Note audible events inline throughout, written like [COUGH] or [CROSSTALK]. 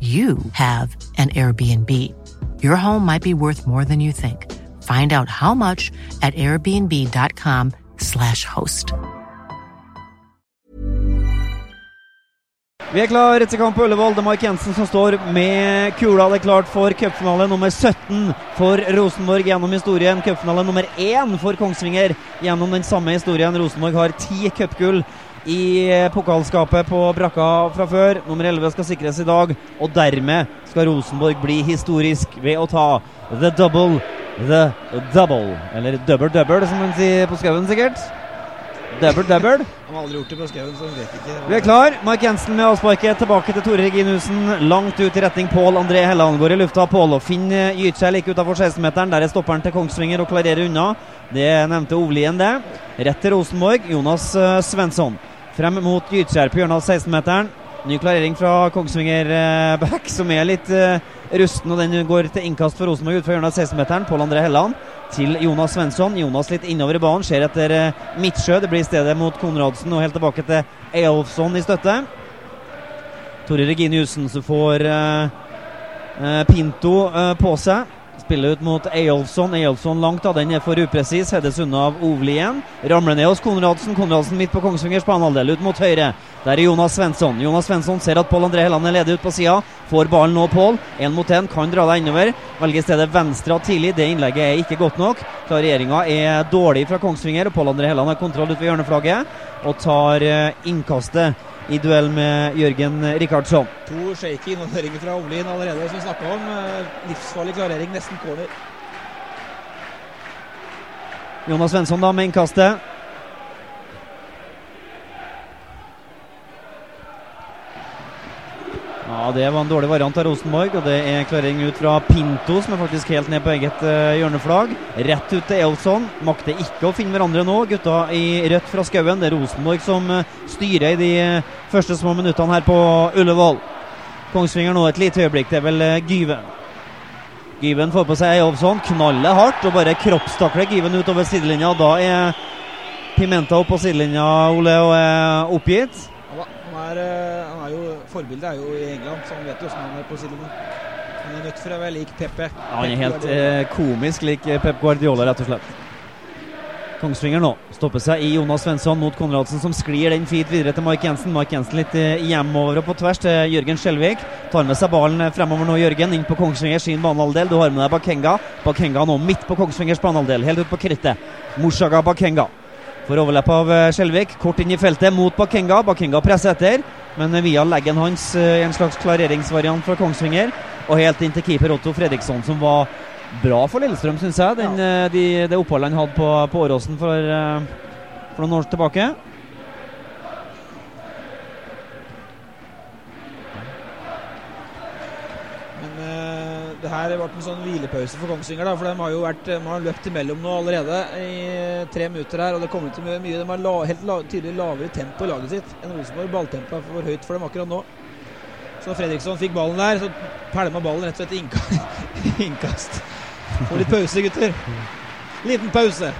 you have an Airbnb. Your home might be worth more than you think. Find out how much at airbnb.com/slash host. Vi er klar til kamp på Ullevål. Det er Mark Jensen som står med kula. Det er klart for cupfinale nummer 17 for Rosenborg gjennom historien. Cupfinale nummer 1 for Kongsvinger gjennom den samme historien. Rosenborg har ti cupgull i pokalskapet på brakka fra før. Nummer 11 skal sikres i dag, og dermed skal Rosenborg bli historisk ved å ta the double, the double. Eller double double, som man sier på skauen, sikkert. Double double. Han [LAUGHS] har aldri gjort det på skauen, så han vet ikke. Vi er klar. Mark Jensen med avsparket tilbake til Tore Reginussen. Langt ut i retning Pål André Helland går i lufta. Pål og Finn gyter seg like utafor 16-meteren. Der er stopperen til Kongsvinger og klarerer unna. Det nevnte Ovlien, det. Rett til Rosenborg. Jonas uh, Svensson. Frem mot Gytskjær på hjørnet av 16-meteren. Ny klarering fra Kongsvinger uh, back, som er litt uh, rusten. Og den går til innkast for Rosenborg ut fra hjørnet av 16-meteren. Pål André Helland til Jonas Svensson. Jonas litt innover i banen, ser etter uh, Midtsjø. Det blir i stedet mot Konradsen og helt tilbake til Eyolfsson i støtte. Tore Reginiussen som får Pinto på seg. Spiller ut mot Eyolfsson. Eyolfsson langt, da. Den er for upresis. Heades unna av Ovli igjen. Ramler ned hos Konradsen. Konradsen midt på Kongsvingers banehalvdel, ut mot høyre. Der er Jonas Svensson. Jonas Svensson ser at Pål André Helland er ledig ut på sida. Får ballen nå, Pål. Én mot én, kan dra deg innover. Velger stedet venstre tidlig. Det innlegget er ikke godt nok. Klareringa er dårlig fra Kongsvinger, og Pål André Helland har kontroll ut ved hjørneflagget og tar innkastet i duell med Jørgen Rikardsson. To shaky innvandringer fra Ovlin allerede, som vi snakka om. Livsfarlig klarering, nesten corner. Jonas Svensson da med innkastet. Ja, Det var en dårlig variant av Rosenborg, og det er klarering ut fra Pinto, som er faktisk helt ned på eget uh, hjørneflagg. Rett ut til Elson. Makter ikke å finne hverandre nå, gutta i rødt fra skauen. Det er Rosenborg som uh, styrer i de uh, første små minuttene her på Ullevål. Kongsvinger nå et lite øyeblikk, det er vel Gyven. Gyven får på seg Eyolfsson, knaller hardt og bare kroppstakler Gyven utover sidelinja. Da er Pimenta opp på sidelinja, Ole, og er oppgitt. Han er, han er jo, Forbildet er jo i England, så han vet jo hvordan han er på sidelinjen. Han er nødt for å være lik Pepe. Ja, han er helt eh, komisk lik Pep Guardiola, rett og slett. Kongsvinger nå stopper seg i Jonas Svensson mot Konradsen, som sklir den fint videre til Mike Jensen. Mike Jensen litt eh, hjemover og på tvers til Jørgen Skjelvik. Tar med seg ballen fremover nå, Jørgen, inn på Kongsvinger sin banehalvdel. Du har med deg Bakenga. Bakenga nå midt på Kongsvingers banehalvdel, helt ut på krittet. Mushaga Bakenga. Får overlepp av Skjelvik. Kort inn i feltet mot Bakenga. Bakenga presser etter, men via leggen hans i en slags klareringsvariant fra Kongsvinger. Og helt inn til keeper Otto Fredriksson, som var bra for Lillestrøm, syns jeg. Den, ja. de, det oppholdet han hadde på, på Åråsen for, for noen år tilbake. Det her ble en sånn hvilepause for Kongsvinger. Da, for De har jo vært, de har løpt imellom nå allerede i tre minutter her. og det kommer til mye, De har la, helt la, tydelig lavere tempo i laget sitt enn Rosenborg. Balltempoet er for høyt for dem akkurat nå. Så Fredriksson fikk ballen der, så pælma ballen rett og slett innkast. [LAUGHS] innkast. Få litt pause, gutter. Liten pause.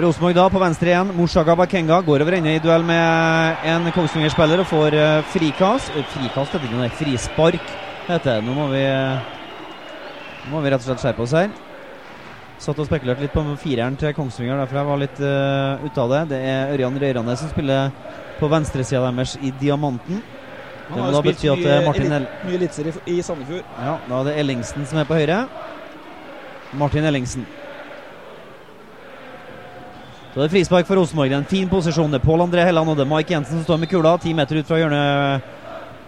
Rosenborg da på venstre igjen. Mushaga Bakenga går over ende i duell med en Kongsvinger-spiller og får uh, frikast. Uh, frikast heter noe, frispark heter det. Nå må vi, nå må vi rett og slett skjerpe oss her. Satt og spekulerte litt på fireren til Kongsvinger, derfor jeg var litt uh, ute av det. Det er Ørjan Røyranes som spiller på venstresida deres i Diamanten. Han har jo spilt mye, Martin El mye i, i Sandefjord. Ja, da er det Ellingsen som er på høyre. Martin Ellingsen. Så det er frispark for Rosenborg. En fin posisjon. Det er Pål André Helland og det er Mike Jensen som står med kula. Ti meter ut fra hjørnet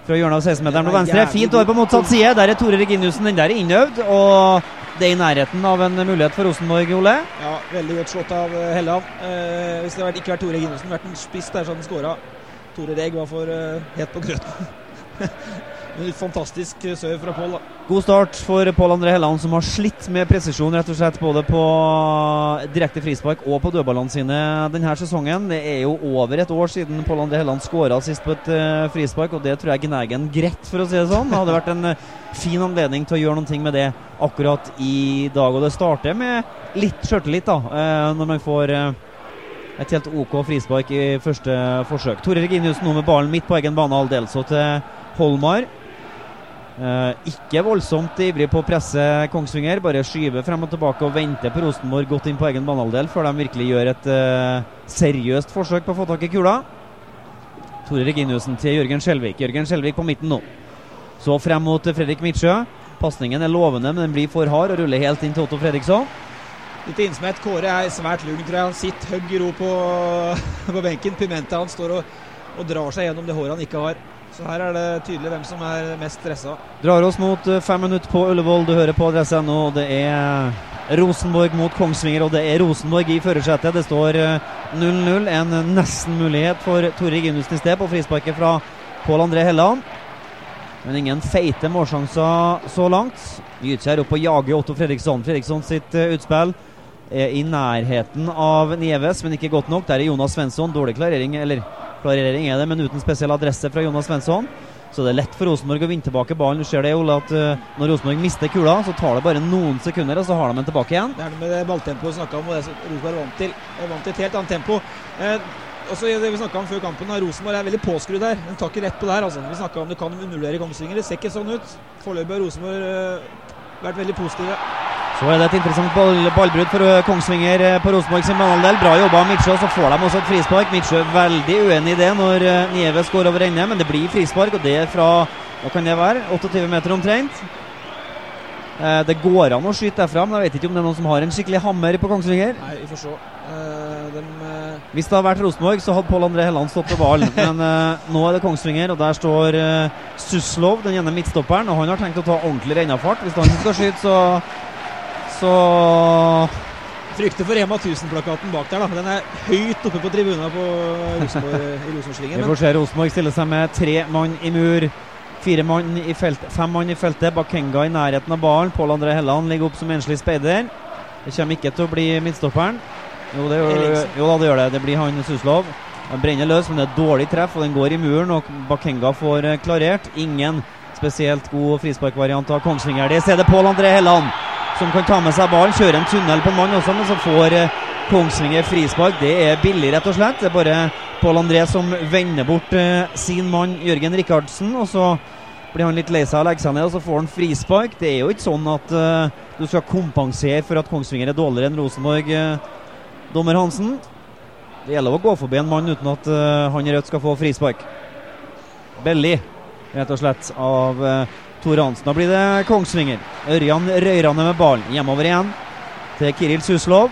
fra hjørnet av 16-meteren på venstre. Fint over på motsatt side. Der er Tore Reginiussen. Den der er innøvd. Og det er i nærheten av en mulighet for Rosenborg, Ole. Ja, veldig godt slått av eh, Helland. Eh, hvis det hadde ikke vært Tore Reginiussen, vært en spiss der, så hadde han skåra. Tore Reg var for eh, het på grøten. [LAUGHS] Fantastisk serve fra Pål. God start for Pål André Helland, som har slitt med presisjon rett og slett både på direkte frispark og på dødballene sine denne sesongen. Det er jo over et år siden Pål André Helland skåra sist på et uh, frispark, og det tror jeg gnager en greit, for å si det sånn. Det hadde vært en uh, fin anledning til å gjøre noe med det akkurat i dag. Og det starter med litt sjøltillit, da, uh, når man får et helt OK frispark i første forsøk. Tore Reginiussen nå med ballen midt på egen banehalvdel, så til Holmar. Eh, ikke voldsomt ivrig på å presse Kongsvinger, bare skyver frem og tilbake og venter på Rosenborg godt inn på egen banehalvdel før de virkelig gjør et eh, seriøst forsøk på å få tak i kula. Tore Reginiussen til Jørgen Skjelvik. Jørgen Skjelvik på midten nå. Så frem mot Fredrik Midtsjø. Pasningen er lovende, men den blir for hard og ruller helt inn til Otto Fredriksson. Litt innsmett. Kåre er svært lugn, tror jeg. Han sitter høgg i ro på, [LAUGHS] på benken. Pimenta han står og, og drar seg gjennom det håret han ikke har. Så her er det tydelig hvem som er mest stressa. Drar oss mot eh, fem minutter på Ullevål. Du hører på adresse.no. Det er Rosenborg mot Kongsvinger, og det er Rosenborg i førersetet. Det står 0-0. Eh, en nesten-mulighet for Tore Ginussen i sted på frisparket fra Pål André Helland. Men ingen feite målsjanser så langt. Gytkjær opp og jager Otto Fredriksson. Fredriksson sitt uh, utspill er i nærheten av Nieves, men ikke godt nok. Der er Jonas Svensson. Dårlig klarering, eller Klarering er det, men uten spesiell adresse fra Jonas Svensson. Så det er lett for Rosenborg å vinne tilbake ballen. Du ser det, Ole, at uh, når Rosenborg mister kula, så tar det bare noen sekunder, og så har de den tilbake igjen. Det er det med det balltempoet vi snakka om, og det som Rosenborg vant til. Er vant til et helt annet tempo. Eh, også det vi om før kampen, Rosenborg er veldig påskrudd her. De tar ikke rett på det her. Altså. Vi snakka om det kan undervurdere Kongsvinger. Det ser ikke sånn ut. Foreløpig har Rosenborg uh, vært veldig positive. Så er det et interessant ball, ballbrudd for eh, Kongsvinger eh, på Rosenborg sin banehalvdel. Bra jobba av Midtsjø, så får de også et frispark. Midtsjø veldig uenig i det når eh, Nieves går over ende, men det blir frispark, og det er fra hva kan det være? 28 meter omtrent. Det går an å skyte derfra, men jeg vet ikke om det er noen som har en skikkelig hammer på Kongsvinger. Nei, vi får se. Eh, de. Hvis det hadde vært Rosenborg, så hadde Pål André Helland stått på ballen. [LAUGHS] men uh, nå er det Kongsvinger, og der står Suslov, den ene midtstopperen. Og han har tenkt å ta ordentlig rennafart. Hvis han skal skyte, så så Frykter for Rema 1000-plakaten bak der. da Den er høyt oppe på tribuna på Rosenborg, [LAUGHS] i Rosenborgsvingen. Vi får se Rosenborg stille seg med tre mann i mur. Fire mann i felt, fem mann i feltet. Bakenga i nærheten av ballen. Pål André Helland ligger opp som enslig speider. Det kommer ikke til å bli midtstopperen. Jo, det gjør, jo da, det gjør det. Det blir han Suslov. Han brenner løs, men det er et dårlig treff, og den går i muren. Og Bakenga får eh, klarert. Ingen spesielt god frisparkvariant av Kongsvinger. Det er det Pål André Helland som kan ta med seg ballen. Kjøre en tunnel på en mann også, men så får eh, Kongsvinger frispark. Det er billig, rett og slett. Det er bare Pål André som vender bort eh, sin mann Jørgen Rikardsen. Og så blir han litt lei seg og legger seg ned, og så får han frispark. Det er jo ikke sånn at uh, du skal kompensere for at Kongsvinger er dårligere enn Rosenborg, uh, dommer Hansen. Det gjelder å gå forbi en mann uten at uh, han i rødt skal få frispark. Belly, rett og slett, av uh, Tore Hansen. Da blir det Kongsvinger. Ørjan røyrende med ballen. Hjemover igjen til Kiril Suslov.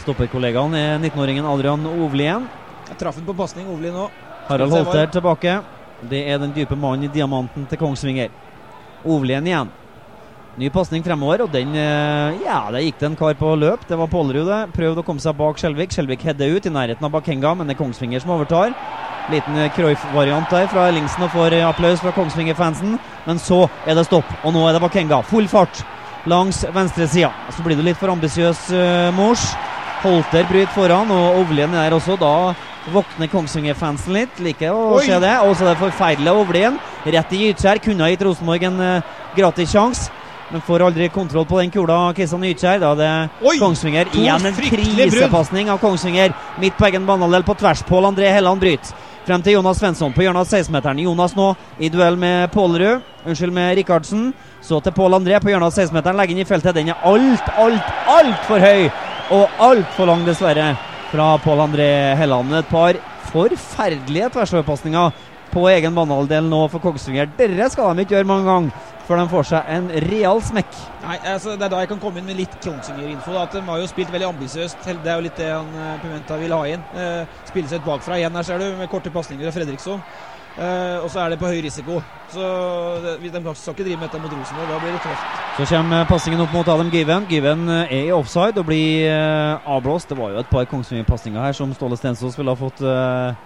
Stopperkollegaen er 19-åringen Adrian Ovlien. Jeg traff ham på pasning, Ovli nå. Harald Holter tilbake. Det er den dype mannen i diamanten til Kongsvinger. Ovlien igjen. Ny pasning fremover, og den eh, Ja, der gikk det en kar på løp. Det var Pålerud, det. Prøvde å komme seg bak Skjelvik. Skjelvik header ut i nærheten av Bakenga, men det er Kongsvinger som overtar. Liten eh, Cruyff-variant der fra Ellingsen og får eh, applaus fra Kongsvinger-fansen. Men så er det stopp, og nå er det Bakenga. Full fart langs venstresida. Så blir det litt for ambisiøs uh, Mors. Holter bryter foran, og Ovlien er der også. Da våkner Kongsvinger-fansen litt. Liker å Oi. se det. Og så det forferdelig Ovlien. Rett i ytskjær Kunne ha gitt Rosenborg en uh, gratis sjanse. Men får aldri kontroll på den kula, Kristian Nykjær. Da det Oi! Kongsvinger. Igjen en krisepasning av Kongsvinger. Midt på egen banehalvdel på tvers. Pål André Helland bryter. Frem til Jonas Svensson på hjørnet av 16-meteren. Jonas nå i duell med Pålerud. Unnskyld, med Rikardsen. Så til Pål André på hjørnet av 16-meteren. Legger inn i feltet. Den er alt, alt, altfor høy. Og altfor lang, dessverre, fra Pål André Helland. Et par forferdelige tversoverpasninger på egen banehalvdel nå for Kongsvinger. Dere skal de ikke gjøre mange ganger før de får seg en real smekk. Nei, altså, Det er da jeg kan komme inn med litt Kongsvinger-info. At De har jo spilt veldig ambisiøst. Det er jo litt det han eh, Pimenta vil ha inn. Eh, spille seg ut bakfra igjen her, ser du, med korte pasninger av Fredriksson. Uh, og så er det på høy risiko. Så det, De skal ikke drive med dette mot Rosenborg. Da blir det tøft. Så kommer pasningen opp mot Adam Given. Given er i offside og blir uh, avblåst. Det var jo et par Kongsvinger-pasninger her som Ståle Stensås ville ha fått eh,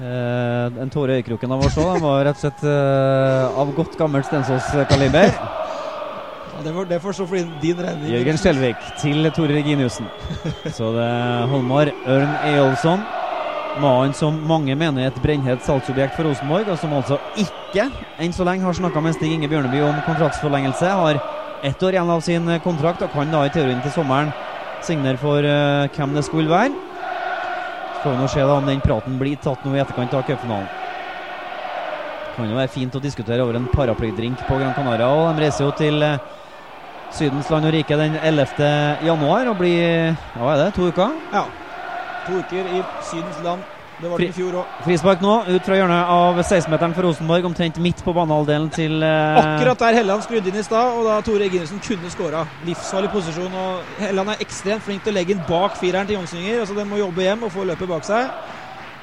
eh, en tåre i øyekroken av oss òg. Den var rett og slett eh, av godt gammelt Stensås-kaliber. Ja, det, får, det får stå for din regning. Jørgen Skjelvik til Tore Reginiussen. Så det er Holmar Ørn Eyolfsson. Mannen som mange mener er et brennhett salgsobjekt for Rosenborg, og som altså ikke enn så lenge har snakka med Stig Inge Bjørneby om kontraktsforlengelse. Har ett år igjen av sin eh, kontrakt og kan da i teorien til sommeren signere for eh, hvem det skulle være. Får vi nå se da om den praten blir tatt nå i etterkant av cupfinalen. Kan jo være fint å diskutere over en paraplydrink på Gran Canaria. og De reiser jo til eh, Sydens land og rike den 11. januar og blir hva er det, to uker. Ja. To uker i Sydens land. Det var det i fjor òg. Frispark nå, ut fra hjørnet av 16-meteren for Rosenborg, omtrent midt på banehalvdelen til eh, Akkurat der Helland skrudde inn i stad, og da Tore Eginesen kunne skåra. Livsfarlig posisjon. og Helland er ekstremt flink til å legge inn bak fireren til Youngsvinger. Altså, den må jobbe hjem og få løpet bak seg.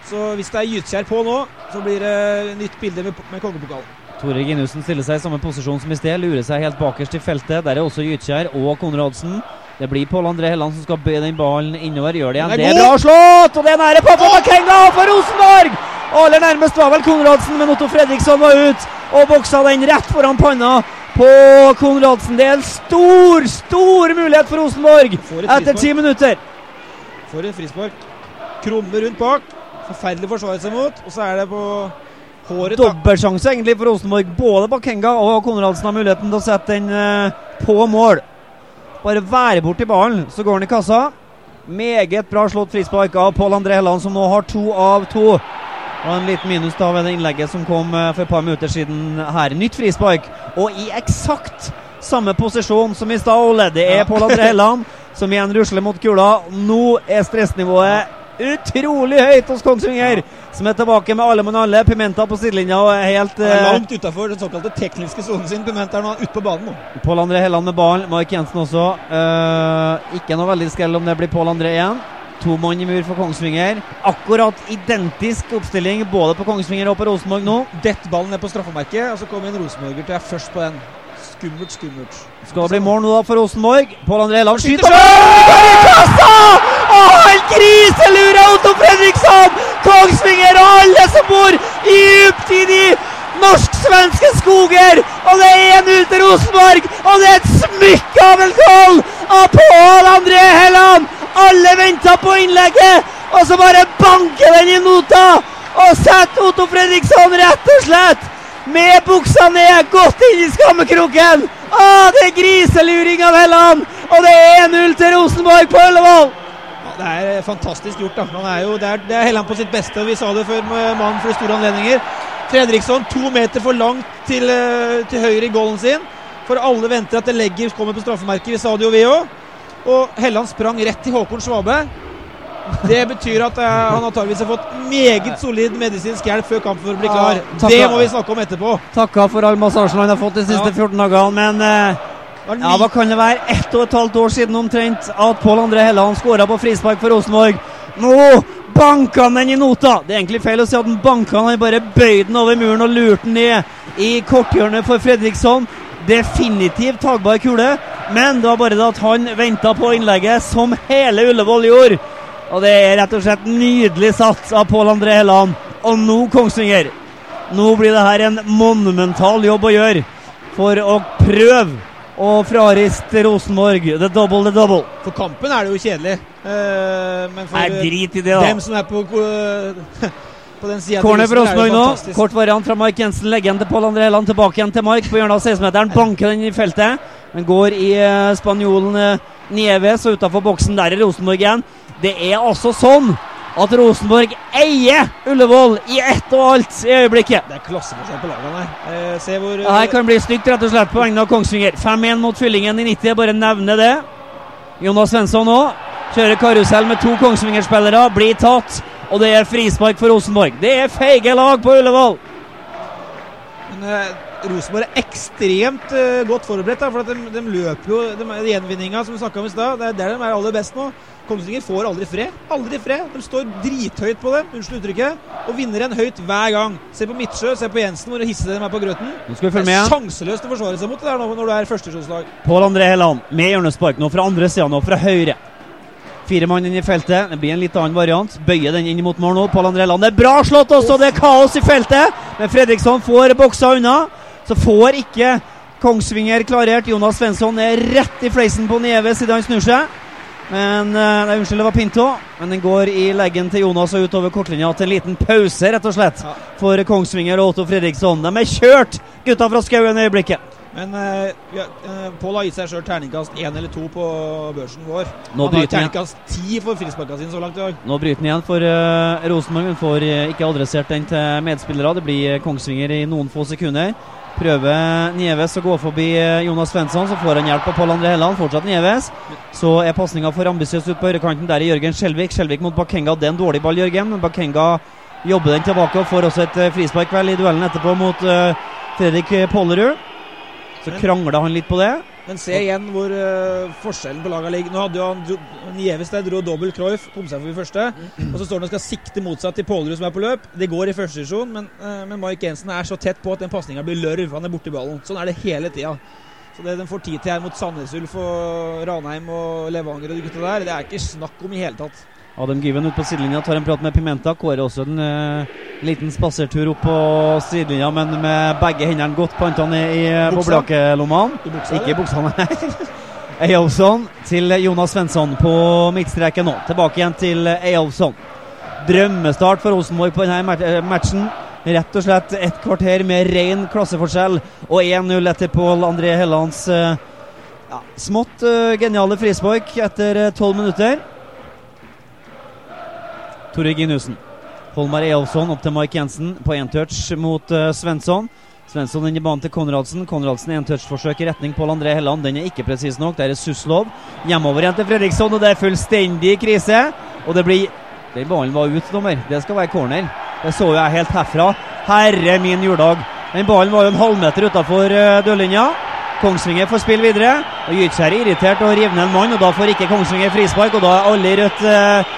Så hvis det er Gytkjær på nå, så blir det nytt bilde med, med kongepokalen. Tore Ginussen stiller seg i samme posisjon som i sted, lurer seg helt bakerst i feltet. Der er også Gytkjær og Konradsen. Det blir Pål André Helland som skal bøye den ballen innover. Gjør det igjen. Det er er bra slått! Og det er nære på for Makenga for Rosenborg! Aller nærmest var vel Konradsen, men Otto Fredriksson var ut og boksa den rett foran panna på Konradsen. Det er en stor, stor mulighet for Rosenborg etter ti minutter. For en frispark. Krumme rundt bak. Forferdelig forsvaret seg mot. Og så er det på håret Dobbeltsjanse egentlig for Rosenborg. Både Bakenga og Konradsen har muligheten til å sette den eh, på mål. Bare være borti ballen, så går han i kassa. Meget bra slått frispark av Pål André Helland, som nå har to av to. Og en liten minus da ved det innlegget som kom eh, for et par minutter siden her. Nytt frispark, og i eksakt samme posisjon som i stad. Det er Ja. Pål André Helland som igjen rusler mot kula. Nå er stressnivået utrolig høyt hos Kongsvinger, som er tilbake med alle mann alle. Pimenta på sidelinja og er helt Han er eh, langt utafor den såkalte tekniske sonen sin. Pimenta er nå ute på banen nå. Pål André Helland med ballen. Mark Jensen også. Uh, ikke noe veldig skrell om det blir Pål André igjen. To mann i mur for Kongsvinger. Akkurat identisk oppstilling både på Kongsvinger og på Rosenborg nå. Dett ballen ned på straffemerket, og så kommer en rosenborger til er først på den. Skummelt, skummelt. Skal det bli mål nå da for Rosenborg? Pål André Helland Skyter! Og helt griselure Otto Fredriksson! Kongsvinger og alle som bor dypt i de norsk-svenske skoger! Og det er 1-0 til Rosenborg! Og det er et smykke av en goal av Pål André Helland! Alle venta på innlegget, og så bare banker den i nota! Og setter Otto Fredriksson rett og slett med buksa ned, godt inn i skammekroken! Å, det er griseluring av Helland! Og det er 1-0 til Rosenborg på Ullevål! Ja, det er eh, fantastisk gjort. da. Han er jo, det er, det er Helland på sitt beste. og Vi sa det før med mannen for store anledninger. Fredriksson to meter for langt til, eh, til høyre i goalen sin. For alle venter at det legger kommer på straffemerket. Vi sa det jo, vi òg. Og Helland sprang rett til Håkon Svabe. Det betyr at eh, han antakeligvis har fått meget solid medisinsk hjelp før kampen for å bli Ja, klar. takk det må vi snakke om etterpå. Takka for all massasjen han har fått de siste Ja. 14 dagene, men var ja, hva kan det være? Ett og et halvt år siden omtrent at Pål André Helland skåra på frispark for Rosenborg. Nå banka han den i nota! Det er egentlig feil å si at han banka den, han bare bøyde den over muren og lurte den ned i korthjørnet for Fredriksson. Definitivt tagbar kule, men det var bare det at han venta på innlegget, som hele Ullevål gjorde. Og det er rett og slett nydelig satt av Pål André Helland. Og nå, Kongsvinger, nå blir det her en monumental jobb å gjøre for å prøve og frarist Rosenborg. The double, the double. For kampen er det jo kjedelig. Eh, men for Nei, drit i det, da. dem som er på, eh, [LAUGHS] på den sida Corner for Rosenborg nå. Kort variant fra Mark Jensen. Til Pål André Helland. Tilbake igjen til Mark på hjørnet av 16-meteren. Banker den i feltet. Den går i uh, spanjolen uh, Nieves og utafor boksen. Der er Rosenborg igjen. Det er altså sånn at Rosenborg eier Ullevål i ett og alt i øyeblikket. Det er klasseforskjell på lagene her. Eh, se hvor Det her kan bli stygt, rett og slett, på vegne av Kongsvinger. 5-1 mot Fyllingen i 90, bare nevne det. Jonas Svensson nå kjører karusell med to Kongsvinger-spillere, blir tatt. Og det er frispark for Rosenborg. Det er feige lag på Ullevål! Men eh, Rosenborg er ekstremt eh, godt forberedt. Da, for de, de løper jo de, de Gjenvinninga som vi snakka om i stad, det er der de er aller best nå. Kongsvinger får aldri fred. Aldri fred. De står drithøyt på dem, unnskyld uttrykket, og vinner en høyt hver gang. Se på Midtsjø, se på Jensen, hvor hissige de er på grøten. Nå skal vi følge med. Det er sjanseløst å forsvare seg mot det der nå, når du er førstesjonslag. Pål André Helland med hjørnespark nå fra andre sida, nå fra høyre. Fire mann inn i feltet. Det blir en litt annen variant. Bøyer den inn mot mål nå. Pål André Helland. Det er bra slått også! Det er kaos i feltet! Men Fredriksson får boksa unna. Så får ikke Kongsvinger klarert. Jonas Svensson er rett i fleisen på Nieves idet han snur seg. Men eh, Nei, unnskyld, det var Pinto. Men den går i leggen til Jonas og utover kortlinja til en liten pause, rett og slett, Ja. for Kongsvinger og Otto Fredriksson. De er kjørt, gutta fra Skauen i øyeblikket. Men eh, ja, eh, Pål har gitt seg sjøl terningkast én eller to på børsen vår. Nå Han har terningkast ti for frisparka sine så langt i dag. Nå bryter den igjen for uh, Rosenborg, men får eh, ikke adressert den til medspillere. Det blir eh, Kongsvinger i noen få sekunder. Prøver Nieves å gå forbi eh, Jonas Svensson, så får han hjelp av Pål André Helland. Fortsatt Nieves. Så er pasninga for ambisiøs ut på høyrekanten. Der er Jørgen Skjelvik. Skjelvik mot Bakenga. Det er en dårlig ball, Jørgen. Men Bakenga jobber den tilbake og får også et eh, frispark vel i duellen etterpå mot uh, Fredrik Pålerud. Så krangler krangla han litt på det. Men se igjen hvor uh, forskjellen på lagene ligger. Nå hadde jo han dro- dro dobbel Cruyff, kom seg forbi første. Og så står han og skal sikte motsatt til Pålerud som er på løp. Det går i første divisjon, men, uh, men Mike Jensen er så tett på at den pasninga blir lørv. Han er borti ballen. Sånn er det hele tida. Så det den får tid til her mot Sandnes Ulf og Ranheim og Levanger og de gutta der, det er ikke snakk om i hele tatt. Adam Given ut på sidelinja tar en prat med Pimenta. Kåre også en uh, liten spasertur opp på sidelinja, men med begge hendene godt planta ned i uh, boblejakkelommene. Ikke i buksa, nei. [LAUGHS] Eyolfsson til Jonas Svensson på midtstreken nå. Tilbake igjen til Eyolfsson. Drømmestart for Rosenborg på denne eh, matchen. Rett og slett et kvarter med ren klasseforskjell og 1-0 etter Pål André Hellands uh, ja, smått uh, geniale frispark etter tolv minutter. Tore Ginussen. Holmar Eolfsson opp til Mike Jensen på entouch mot uh, Svensson. Svensson inn i banen til Konradsen. Konradsen entouch-forsøk i retning Pål André Helland. Den er ikke presis nok. Der er Suslov. Hjemover igjen til Fredriksson, og det er fullstendig krise. Og det blir Den ballen var ut, dommer. Det skal være corner. Det så jeg helt herfra. Herre min juledag. Den ballen var jo en halvmeter utafor uh, dørlinja. Kongsvinger får spille videre. Og Gytskjær er irritert og river ned en mann, og da får ikke Kongsvinger frispark. Og da er alle i rødt eh,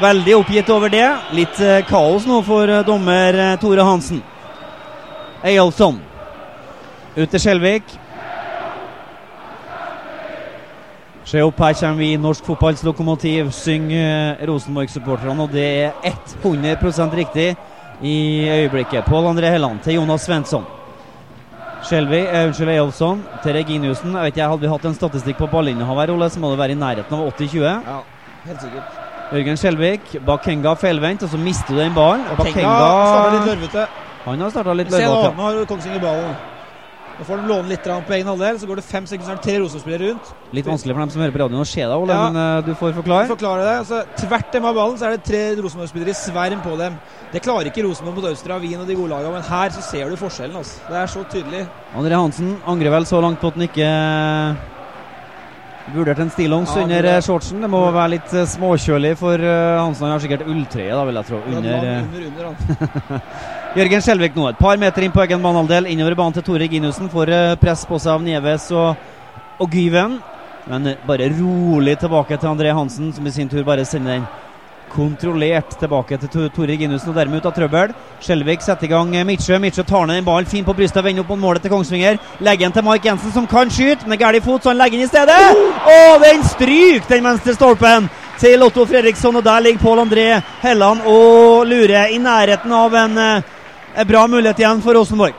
veldig oppgitt over det. Litt eh, kaos nå for eh, dommer eh, Tore Hansen. Eyolfsson. Ut til Skjelvik. Se opp, her kommer vi, norsk fotballs lokomotiv, synger Rosenborg-supporterne. Og det er 100 riktig i øyeblikket. Pål André Helland til Jonas Svensson. Skjelvi, unnskyld, Eyolfsson til Reginiussen. Jeg vet ikke, Hadde vi hatt en statistikk på ballinnehav her, Ole, så må det være i nærheten av 80-20. Ja, helt sikkert. Jørgen Skjelvik, Bakenga feilvendt, og så mister du den ballen. Og Tenga starter litt Bakenga lørvete. Han har starta litt lørvete. Se nå, har Kongsvinger ballen. Nå får de låne litt på egen halvdel, så går det fem sekunder, så er det tre Rosenborg-spillere rundt. Litt vanskelig for dem som hører på radioen å se deg, Ole, Ja. men uh, du får forklare. å forklare. forklare det, altså, Tvert dem av ballen så er det tre Rosenborg-spillere i sverm på dem. Det klarer ikke Rosenborg mot Austria, Wien og de gode lagene, men her så ser du forskjellen. Altså. Det er så tydelig. André Hansen angrer vel så langt på at han ikke eh, vurderte en stillongs Ja, under eh, shortsen. Det må være litt eh, småkjølig for eh, Hansen. Han har sikkert ulltrøye, da, vil jeg tro. Er Under, eh, under, under han. [LAUGHS] Jørgen Skjelvik nå, et par meter inn på egen banehalvdel. Innover banen til Tore Ginussen. Får eh, press på seg av Nieves og, og Gyven. Men eh, bare rolig tilbake til André Hansen, som i sin tur bare sender den kontrollert tilbake til Tore Ginussen, og dermed ut av trøbbel. Skjelvik setter i gang eh, Midtsjø. Midtsjø tar ned en ballen fint på brystet, vender opp mot målet til Kongsvinger. Legger den til Mark Jensen, som kan skyte, med gæren fot, så han legger den i stedet. Og den stryker den venstre stolpen til Otto Fredriksson, og der ligger Pål André Helland og lurer i nærheten av en, eh, en bra mulighet igjen for Rosenborg.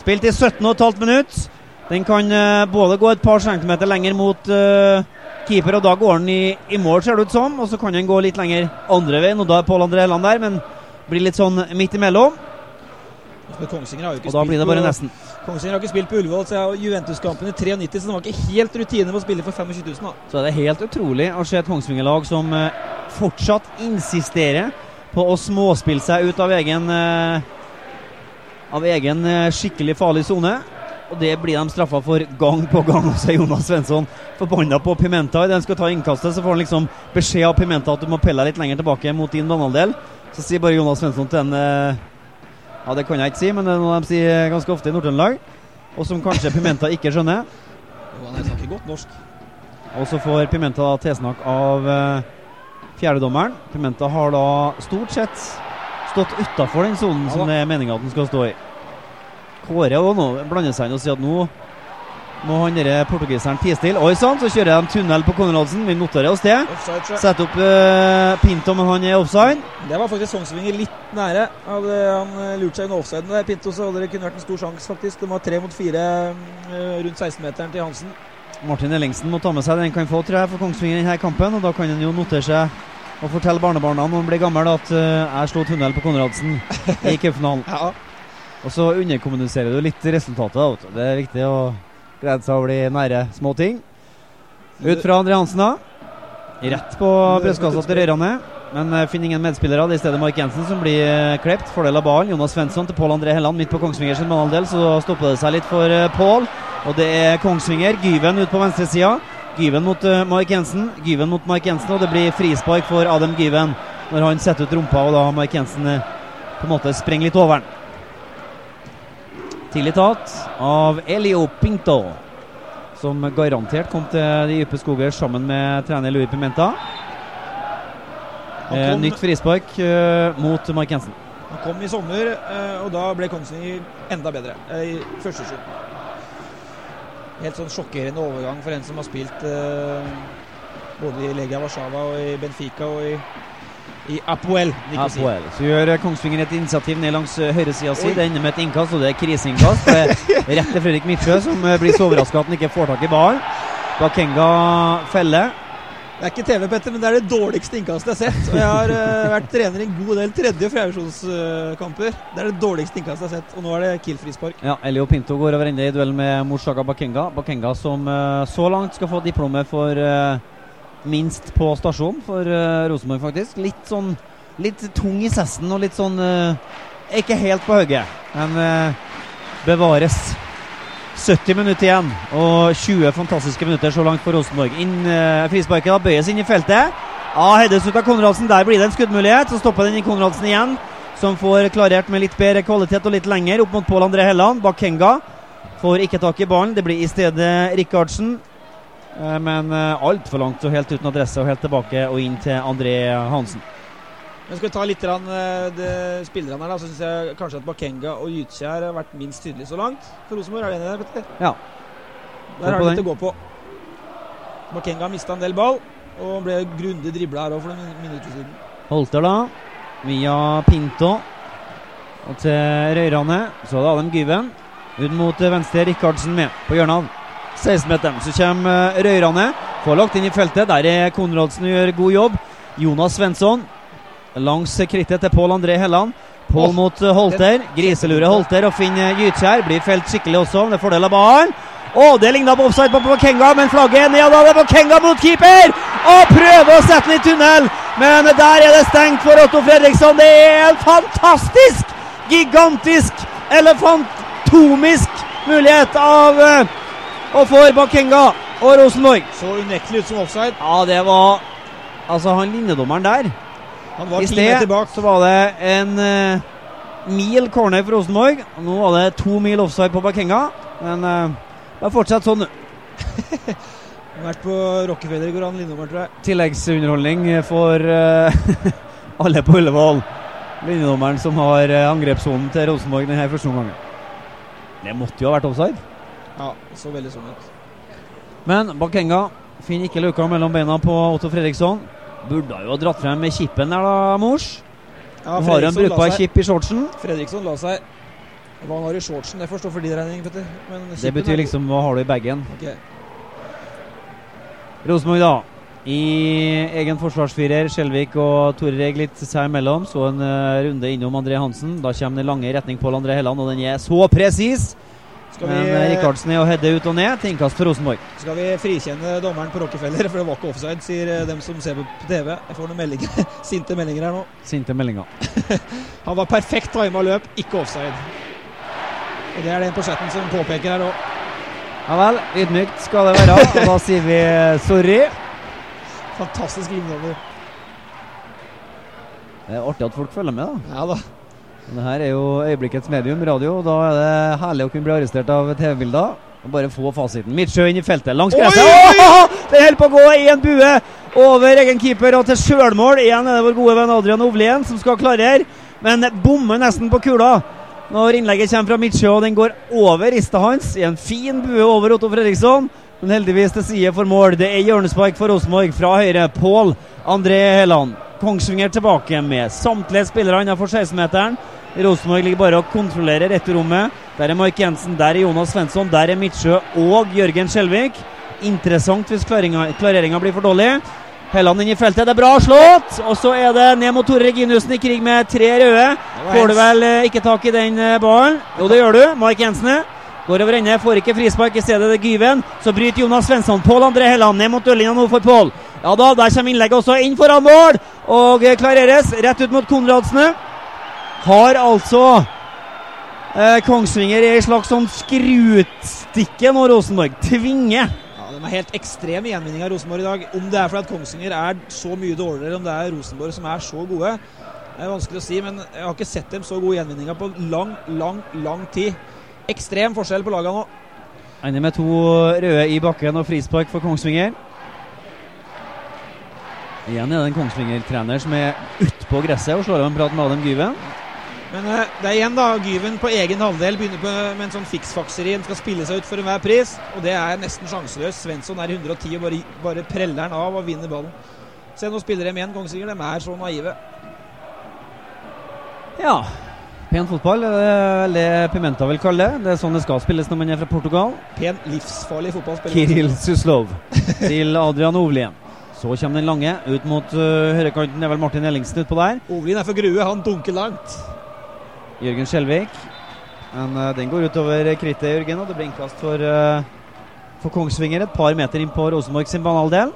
Spilt i 17,5 minutt. Den kan eh, både gå et par centimeter lenger mot eh, keeper, og da går den i, i mål, ser det ut som. Og så kan den gå litt lenger andre veien, og da er Pål André Helland der, men blir litt sånn midt imellom. Kongsvinger har jo ikke Og da blir det bare nesten. Kongsvinger har ikke spilt på Ullevål siden Juventus-kampen i 93, så det var ikke helt rutine på å spille for 25 000. da. Så er det helt utrolig å se et Kongsvinger-lag som eh, fortsatt insisterer på å småspille seg ut av egen eh, Av egen eh, skikkelig farlig sone. Og det blir de straffa for gang på gang. [LAUGHS] Og så er Jonas Svensson forbanna på Pimenta idet han skal ta innkastet. Så får han liksom beskjed av Pimenta at du må pelle deg litt lenger tilbake mot din banehalvdel. Så sier bare Jonas Svensson til en eh, Ja, det kan jeg ikke si, men det er noe de sier ganske ofte i Nord-Trøndelag. Og som kanskje Pimenta ikke skjønner. Jo, han snakker godt norsk. Og så får Pimenta tilsnakk av uh, fjerdedommeren. Pimenta har da stort sett stått utafor den sonen Ja som det er meninga at han skal stå i. Kåre òg nå blander seg inn og sier at nå må han portugiseren tie stille. Oi sann, så kjører de tunnel på Konradsen. Vi noterer oss det. Offside. Setter opp uh, Pinto, men han er offside. Det var faktisk Kongsvinger litt nære. Hadde han eh, lurt seg under offsiden der, Pinto, så hadde det kunne vært en stor sjanse, faktisk. Det var tre mot fire uh, rundt 16-meteren til Hansen. Martin Ellingsen må ta med seg den han kan få, tror jeg, for Kongsvinger i denne kampen. Og da kan han jo notere seg og fortelle barnebarna når han blir gammel at uh, jeg slo tunnel på Konradsen i cupfinalen. [LAUGHS] Ja. Og så underkommuniserer du litt resultatet. Det er viktig å glede seg over de nære små ting. Ut fra Andre Hansen, da. Rett på brystkassa til Røyrane. Men eh, finner ingen medspillere. Det er i stedet Mark Jensen som blir eh, klept. Fordel av ballen. Jonas Svensson til Pål André Helland midt på Kongsvinger sin banehalvdel. Så stopper det seg litt for eh, Pål. Og det er Kongsvinger. Gyven ut på venstresida. Gyven mot Mark Jensen. Gyven mot Mark Jensen, og det blir frispark for Adam Gyven når han setter ut rumpa, og da Mark Jensen på en måte sprenger litt over den. Tidlig tatt av Elio Pinto, som garantert kom til de dype skoger sammen med trener Louis Pimenta. Eh, nytt frispark eh, mot Mark Jensen. Han kom i sommer, eh, og da ble Kongsvinger enda bedre eh, i første slutt. Helt sånn sjokkerende overgang for en som har spilt eh, både i Legia Warszawa og i Benfica og i, i Apoel. Apoel. Så gjør Kongsvinger et initiativ ned langs eh, høyresida si. Det ender med et innkast, og det er kriseinnkast. Rett til Fredrik Midtsjø, som eh, blir så overraska at han ikke får tak i ballen. Bakenga feller. Det er ikke TV, Petter, men det er det dårligste innkastet jeg har sett. Og jeg har uh, vært trener i en god del tredje- og fjerdevisjonskamper. det er det dårligste innkastet jeg har sett, og nå er det Kiel-frispark. Ja, Elio Pinto går over ende i duell med Morshaga Bakenga. Bakenga som uh, så langt skal få diplomet for minst på stasjon for uh, Rosenborg, faktisk. Litt sånn litt tung i sessen og litt sånn uh, Ikke helt på hugget, men uh, bevares. 70 minutter igjen og 20 fantastiske minutter så langt for Rosenborg. Inn uh, Frisparket da bøyes inn i feltet. Ja, Hedes ut av Konradsen. Der blir det en skuddmulighet. Så stopper den i Konradsen igjen som får klarert med litt bedre kvalitet og litt lenger opp mot Pål André Helland. Bakenga får ikke tak i ballen. Det blir i stedet Rikardsen. Eh, Men uh, altfor langt og helt uten adresse og helt tilbake og inn til André Hansen. Men skal vi ta litt grann, eh, det, spillerne her, da, så syns jeg kanskje at Bakenga og Yutsi har vært minst tydelige så langt for Rosenborg. Er du enig i det, Petter? Ja. Der har de litt å gå på. Bakenga mista en del ball, og ble grundig dribla her òg for noen minutter siden. Holter da, via Pinto og til Røyrane. Så er det Adam Gyven. Ut mot eh, venstre Rikardsen med på hjørnet. 16-meteren. Så kommer eh, Røyrane. Får lagt inn i feltet. Der er Konradsen og gjør god jobb. Jonas Svensson langs krittet til Pål André Helland. Pål mot eh, Holter. Griselure Holter og finner Gytkjær. Blir felt skikkelig også. Det er fordel av ballen. Å, det ligna på offside på Kenga men flagget er ned. og Da er Kenga mot keeper! Og prøver å sette den i tunnel, men der er det stengt for Otto Fredriksson. Det er en fantastisk, gigantisk, elefantomisk mulighet av og for Bakenga og Rosenborg. Så unektelig ut som offside. Ja, det var Altså, han linjedommeren der Han var I sted så var det en uh, mil corner for Rosenborg. Nå var det to mil offside på Bakenga. Men uh, det fortsatt sånn. Har [LAUGHS] vært på Rockefeller i går, han Lindholmer, tror jeg. Tilleggsunderholdning for uh, [LAUGHS] alle på Ullevål. Linjedommeren som har angrepssonen til Rosenborg denne første omgangen. Det måtte jo ha vært offside. Ja, så veldig sånn ut. Men Bakenga finner ikke luka mellom beina på Otto Fredriksson. Burde jo ha dratt frem med chipen der, da, mors. Ja, Nå har en brukbar kipp i shortsen. Fredriksson la seg. Hva han har i shortsen, det får stå for din regning, Petter. Men Det betyr liksom hva har du i bagen. Okay. Rosenborg, da. I egen forsvarsfirer. Skjelvik og Tore Reg litt seg imellom. Så en uh, runde innom André Hansen. Da kommer den lange i retning Pål André Helland, og den er så presis! Men vi, eh, Rikardsen er å heade ut og ned til innkast for Rosenborg. skal vi frikjenne dommeren på Rockefeller, for det var ikke offside, sier eh, dem som ser på TV. Jeg får noen meldinger, [LAUGHS] sinte meldinger her nå. Sinte meldinger. [LAUGHS] Han var perfekt tima løp, ikke offside. Og Det er den på chatten som påpeker her òg. Ja vel, ydmykt skal det være. Og da sier vi eh, sorry. Fantastisk innover. Det er artig at folk følger med, da. Ja da. Men Det her er jo øyeblikkets medium, radio. og Da er det herlig å kunne bli arrestert av TV-bilder. Bare få fasiten. Midtsjø inn i feltet, langs gresset. Det holder på å gå i en bue over egen keeper og til sjølmål. Igjen er det vår gode venn Adrian Ovlien som skal klarere, men bommer nesten på kula. Når innlegget kommer fra Midtsjø og den går over rista hans i en fin bue over Otto Fredriksson. Men heldigvis til side for mål. Det er hjørnespark for Rosenborg fra høyre. Pål André Helland. Kongsvinger tilbake med samtlige spillere innenfor 16-meteren. Rosenborg ligger bare og kontrollerer returrommet. Der er Mark Jensen, der er Jonas Svensson, der er Midtsjø og Jørgen Skjelvik. Interessant hvis klareringa blir for dårlig. Helland inn i feltet, det er bra slått! Og så er det ned mot Tore Reginussen i krig med tre røde. Får du vel eh, ikke tak i den eh, ballen? Jo, det gjør du. Mark Jensen går over ende, får ikke frispark. I stedet er det Gyven. Så bryter Jonas Svensson. Pål André Helland ned mot dørlinja nå for Pål. Ja da, der kommer innlegget også inn foran mål! Og klareres rett ut mot Konradsene. Har altså eh, Kongsvinger i en slags sånn skrutstikke nå, Rosenborg. Tvinger. Ja, De er helt ekstrem i gjenvinning av Rosenborg i dag. Om det er fordi at Kongsvinger er så mye dårligere, eller om det er Rosenborg som er så gode, det er vanskelig å si. Men jeg har ikke sett dem så gode gjenvinninger på lang, lang, lang tid. Ekstrem forskjell på lagene nå. Ender med to røde i bakken og frispark for Kongsvinger. Igjen er det en Kongsvinger-trener som er utpå gresset og slår av en prat med Adam Gyven. Men eh, det er igjen da, Gyven på egen halvdel begynner på, med en sånn fiksfakseri. Han skal spille seg ut for enhver pris, og det er nesten sjanseløst. Svensson er i 110 og bare, bare preller han av og vinner ballen. Se, nå spiller de igjen, Kongsvinger. De er så naive. Ja. Pen fotball er det vel det Pimenta vil kalle det. Det er sånn det skal spilles når man er fra Portugal. Pen, livsfarlig fotballspiller. Kiril Suslov til Adrian Ovlien. Så kommer den lange ut mot uh, høyrekanten. Det er vel Martin Ellingsen utpå der. Ovlien er for grue, han dunker langt. Jørgen Skjelvik. Men uh, den går utover krittet, Jørgen, og det blir innkast for, uh, for Kongsvinger. Et par meter inn på Rosenborg sin banehalvdel.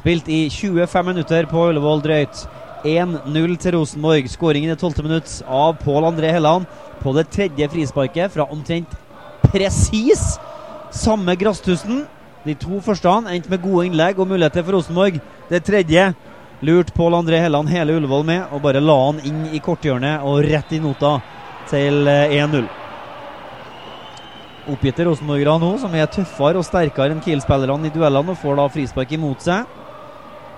Spilt i 25 minutter på Ullevål drøyt. 1-0 til Rosenborg. Skåringen i 12. minutt av Pål André Helland på det tredje frisparket fra omtrent presis samme grasstusten. De to første endte med gode innlegg og muligheter for Rosenborg. Det tredje lurt Pål André Helland hele Ullevål med, og bare la han inn i korthjørnet og rett i nota til eh, 1-0. Oppgitte rosenborgere nå, som er tøffere og sterkere enn Kiel-spillerne i duellene, og får da frispark imot seg.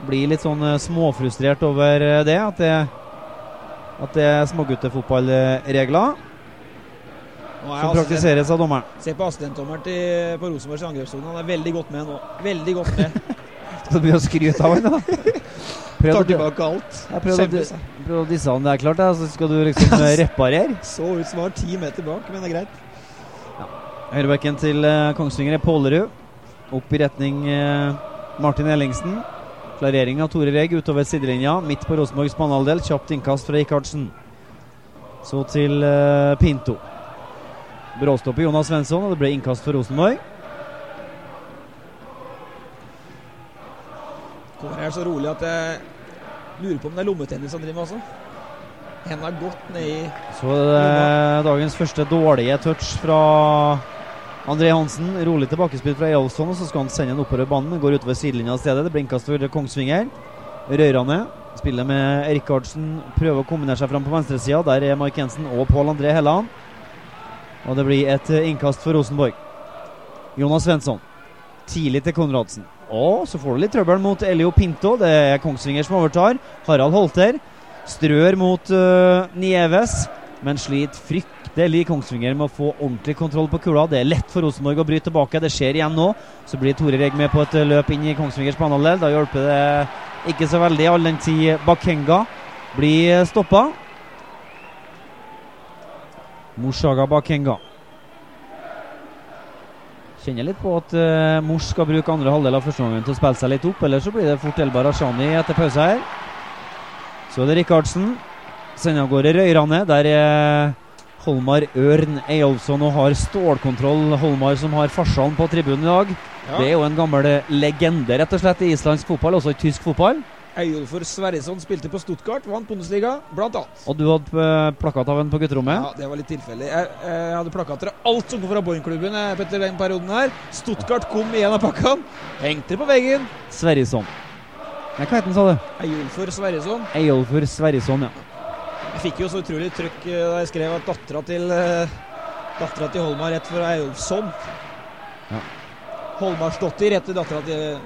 Blir litt sånn eh, småfrustrert over eh, det, at det, at det er småguttefotballregler er som praktiseres av dommeren. Se på assistentdommeren til- på Rosenborgs angrepssone. Han er veldig godt med nå. Veldig godt med. [LAUGHS] Så begynner å skryte av henne da. [LAUGHS] Prøv Tar tilbake alt. Jeg prøvde, prøvde å disse han, det er klart, så skal du liksom eh, [LAUGHS] reparere. Så ut som han var ti meter bak, men det er greit. Høyrebekken til eh, Kongsvinger er Pålerud. Opp i retning eh, Martin Ellingsen. Klarering av Tore Reg utover sidelinja. Midt på Rosenborgs banehalvdel. Kjapt innkast fra Rikardsen. Så til uh, Pinto. Bråstopp i Jonas Svensson, og det ble innkast for Rosenborg. Kommer her så rolig at jeg lurer på om det er lommetennis han driver med også. Gått ned i Så er det dagens første dårlige touch fra André Hansen. Rolig tilbakespill fra Eyolfsson, og så skal han sende den oppover banen. Går utover sidelinja i stedet. Det blir innkast for Kongsvinger. Rørane spiller med Rikardsen. Prøver å kombinere seg fram på venstresida. Der er Mark Jensen og Pål André Helland. Og det blir et innkast for Rosenborg. Jonas Svensson. Tidlig til Konradsen. Og så får du litt trøbbel mot Elio Pinto. Det er Kongsvinger som overtar. Harald Holter strør mot uh, Nieves, men sliter fryktelig Kongsvinger med å få ordentlig kontroll på kula. Det er lett for Rosenborg å bryte tilbake. Det skjer igjen nå. Så blir Tore Reg med på et løp inn i Kongsvingers banehalvdel. Da hjelper det ikke så veldig, all den tid Bakenga blir stoppa. Morsaga Bakenga. Kjenner litt på at uh, Mors skal bruke andre halvdel av første gangen til å spille seg litt opp, eller så blir det fort Elbar Ashani etter pause her. Så er det Rikardsen. Sender av gårde Røyrane. Der er Holmar Ørn Eyolfsson og har stålkontroll. Holmar som har farsan på tribunen i dag. Ja. Det er jo en gammel legende rett og slett i islandsk fotball, også i tysk fotball. Eyolfur Sverrisson spilte på Stuttgart, vant Bundesliga, annet. Og du hadde uh, plakat av ham på gutterommet? Ja, det var litt tilfeldig. Jeg, jeg hadde plakater av alt som kom fra Boeing-klubben eh, Petter, den perioden her. Stuttgart kom i en av pakkene. Hengte på veggen. Sverrisson. Nei, hva het han, sa du? Eyolfur Sverrisson. Eyolfur Sverrisson, ja. Jeg fikk jo så utrolig trøkk eh, da jeg skrev at dattera til uh, Dattera til Holmar rett fra Eyolfsson. Ja. Holmarsdottir heter dattera til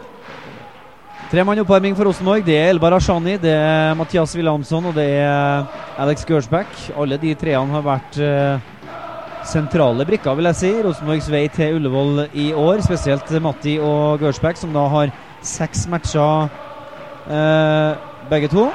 Tre mann oppvarming for Rosenborg. Det er Elbar Ashani, det er Mathias Wilhelmsson og det er Alex Gersbach. Alle de treene har vært eh, sentrale brikker, vil jeg si. Rosenborgs vei til Ullevål i år. Spesielt Matti og Gersbach, som da har seks matcher eh, begge to.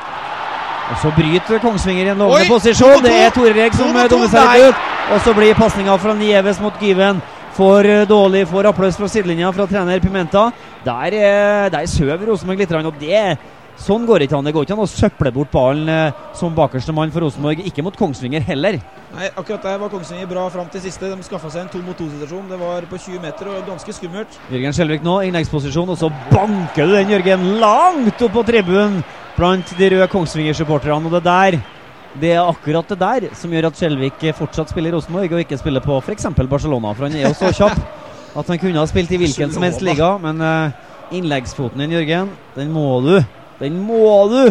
Og så bryter Kongsvinger i en lovende Oi, posisjon. to Det er to. Tore Reg som To mot dommer seg litt ut. Og så blir pasninga fra Nieves mot Gyven for eh, dårlig. Får applaus fra sidelinja fra trener Pimenta. Der, eh, der søv Rosenborg litt, og det Sånn går ikke an. Det går ikke an å søple bort ballen eh, som bakerste mann for Rosenborg. Ikke mot Kongsvinger heller. Nei, akkurat der var Kongsvinger bra fram til siste. De skaffa seg en to mot to-situasjon. Det var på 20 meter og ganske skummelt. Jørgen Skjelvik nå, innleggsposisjon, og så banker du den, Jørgen, langt opp på tribunen blant de røde Kongsvinger-supporterne. Og det der det er akkurat det der som gjør at Skjelvik fortsatt spiller Rosenborg, og ikke spiller på f.eks. Barcelona. For han er jo så kjapp at han kunne ha spilt i hvilken som helst liga. Men eh, innleggsfoten din, Jørgen, den må du. Den må du!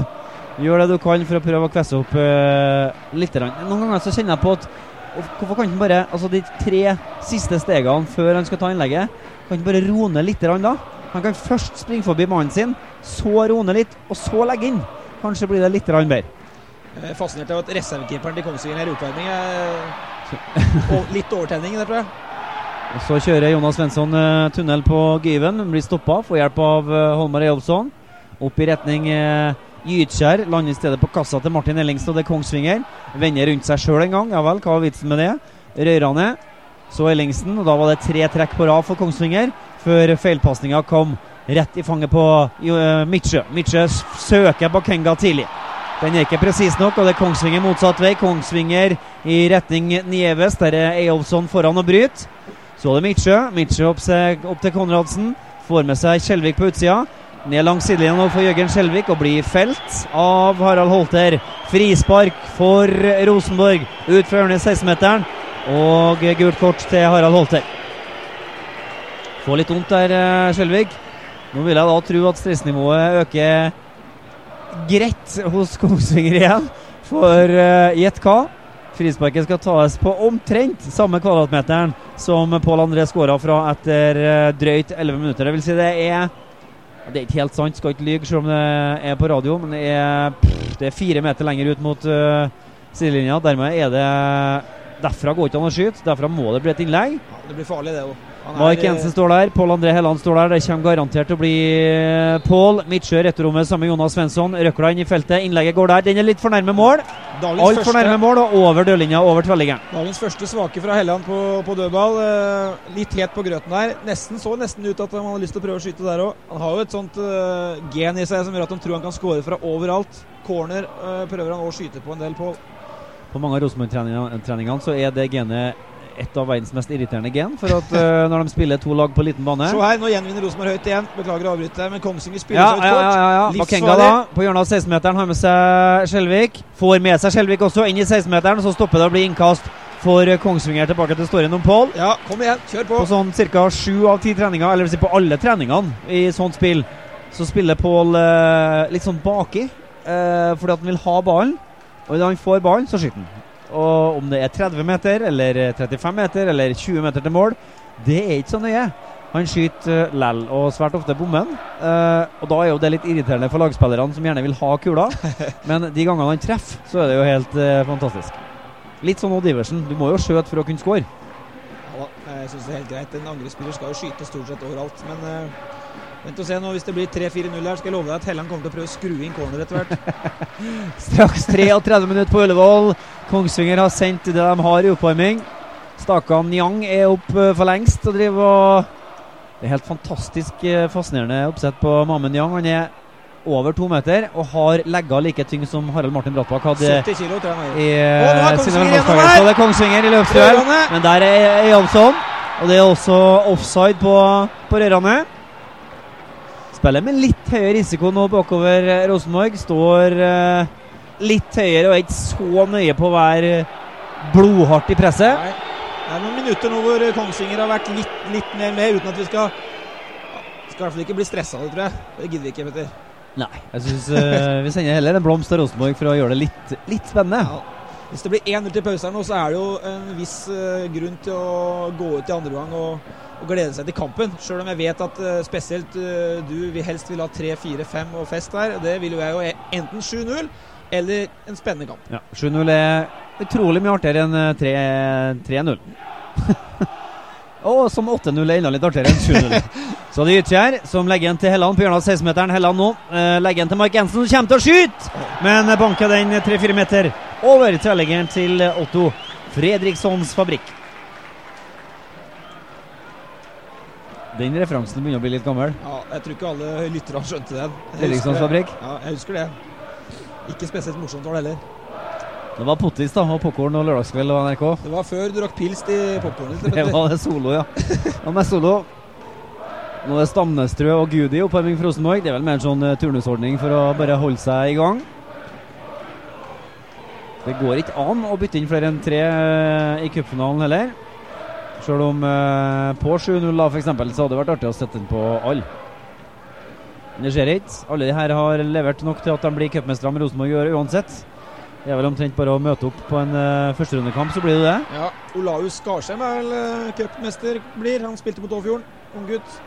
Gjør det du kan for å prøve å kvesse opp uh, litt. Noen ganger så kjenner jeg på at Hvorfor kan han bare Altså de tre siste stegene før han skal ta innlegget, kan han bare roe ned litt da? Han kan først springe forbi mannen sin, så roe ned litt, og så legge inn. Kanskje blir det litt bedre. Jeg er fascinert av at reservekeeperen til Kongsvinger er i oppvarming. [LAUGHS] og litt overtenning, det tror jeg. Og Så kjører Jonas Svensson eh, tunnel på Gyven, blir stoppa. Får hjelp av uh, Holmar Eyolfsson. Opp i retning eh, Gytkjær. Lander i stedet på kassa til Martin Ellingsen, og Det er Kongsvinger. Vender rundt seg sjøl en gang. Ja vel, hva var vitsen med det? Røyrane. Så Ellingsen, og da var det tre trekk på rad for Kongsvinger. Før feilpasninga kom rett i fanget på uh, Midtsjø. Midtsjø søker Bakenga tidlig. Den er ikke presis nok, og det er Kongsvinger motsatt vei. Kongsvinger i retning Nieves. Der er Eyolfsson foran og bryter. Så er det Midtsjø. Midtsjø opp, opp til Konradsen. Får med seg Kjelvik på utsida. Ned langs sidelinja for Jørgen Skjelvik og blir felt av Harald Holter. Frispark for Rosenborg ut fra hjørnet i 16-meteren. Og gult kort til Harald Holter. Får litt vondt der, eh, Skjelvik. Nå vil jeg da tro at stressnivået øker greit hos Kongsvinger igjen. For uh, gjett hva? Frisparket skal tas på omtrent samme kvadratmeteren som Pål André skåra fra etter eh, drøyt 11 minutter. Det vil si det er Det er ikke helt sant, skal ikke lyve selv om det er på radio, men det er, pff, det er fire meter lenger ut mot uh, sidelinja. Dermed er det Derfra går ikke an å skyte. Derfra må det bli et innlegg. Ja, det blir farlig, det òg. Mark Jensen står der, Pål André Helland står der. Det kommer garantert til å bli eh, Pål. Midtsjø returrommet sammen med Jonas Svensson. Røkla inn i feltet. Innlegget går der. Den er litt for nærme mål. Altfor første- nærme mål og over dørlinja, over tvellingen. Dagens første svake fra Helland på, på dødball. Eh, litt het på grøten der. Nesten så nesten ut at han hadde lyst til å prøve å skyte der òg. Han har jo et sånt eh, gen i seg som gjør at han tror han kan skåre fra overalt. Corner eh, prøver han å skyte på en del på. På mange av Rosenborg-treningene så er det genet et av verdens mest irriterende gen. For at uh, når de spiller to lag på liten bane Se her, nå gjenvinner Rosenborg høyt igjen. Beklager å avbryte, men Kongsvinger spiller ja, så et kort. ja, ja, ja. Makenga da, på hjørnet av 16-meteren har med seg Skjelvik. Får med seg Skjelvik også inn i 16-meteren, så stopper det å bli innkast for Kongsvinger tilbake til storyen om Pål. Ja, kom igjen, kjør på. På sånn ca. sju av ti treninger, eller vil si på alle treningene i sånt spill, så spiller Pål uh, litt sånn baki. uh, fordi at han vil ha ballen. Og når han får ballen, så skyter han. Og om det er 30 meter, eller 35 meter, eller 20 meter til mål, det er ikke så nøye. Han skyter uh, lell, og svært ofte bommen. Eh, og da er jo det litt irriterende for lagspillerne som gjerne vil ha kula. [LAUGHS] Men de gangene han treffer, så er det jo helt eh, fantastisk. Litt sånn Odd Iversen. Du må jo skjøte for å kunne score. Ja, jeg syns det er helt greit. En angrepsspiller skal jo skyte stort sett overalt. Men uh, vent og se nå. Hvis det blir 3-4-0 her, skal jeg love deg at Helland kommer til å prøve å skru inn corner etter hvert. [LAUGHS] Straks 33 minutter på Ullevål. Kongsvinger har sendt det de har i oppvarming. Stakan Yang er opp for lengst og driver og Det er helt fantastisk fascinerende oppsett på Mamen Yang. Han er over to meter og har legger like tyng som Harald Martin Brattbakk hadde 70 kilo, tror jeg i og sine landslagsdager. Det er Kongsvinger i løpsduell, men der er Jansson. Og det er også offside på, på Rørane. Spiller med litt høyere risiko nå bakover Rosenborg. Står uh, litt høyere og er ikke så nøye på å være blodhardt i presset. Nei. Det er noen minutter nå hvor Kongsvinger har vært litt, litt mer med, uten at vi skal Skal i hvert fall ikke bli stressa, tror jeg. Det gidder vi ikke, Petter. Nei, jeg syns uh, vi sender heller en blomst til Rosenborg for å gjøre det litt, litt spennende. Ja. Hvis det blir 1-0 til pause her nå, så er det jo en viss uh, grunn til å gå ut i andre gang og, og glede seg til kampen. Sjøl om jeg vet at uh, spesielt du vil helst vil ha 3-4-5 og fest der. Det vil jo jeg jo e, enten 7-0 eller en spennende kamp. Ja, 7-0 er utrolig mye artigere enn 3-0. [LAUGHS] Og som 8-0 er enda litt artigere enn 7-0. [LAUGHS] Så det er Gytkjær som legger den til Helland på hjørnet av 16-meteren. Helland nå eh, legger den til Mark Jensen, som kommer til å skyte! Men banker den 3-4 meter over tverrleggeren til Otto Fredrikssons fabrikk. Den referansen begynner å bli litt gammel. Ja, Jeg tror ikke alle lyttere har skjønt den. Fredrikssons fabrikk? Ja, jeg husker det. Ikke spesielt morsomt var det heller. Det var pottis da, og popkorn og lørdagskveld og NRK. Det var før du rakk pils i popkornet. Det var det solo, ja. Det med solo. Nå er det Stamnestrø og Gudi oppvarming for Rosenborg. Det er vel mer en sånn uh, turnusordning for å bare holde seg i gang. Det går ikke an å bytte inn flere enn tre uh, i cupfinalen heller. Selv om eh, på 7-0 da f.eks. så hadde det vært artig å sette den på alle. Det skjer ikke. Alle de her har levert nok til at de blir cupmestere med Rosenborg i uansett. Det er vel omtrent bare å møte opp på en uh, førsterundekamp, så blir det det. Ja, Olaus Skarsheim er vel uh, cupmester blir. Han spilte mot Åfjorden, unggutt.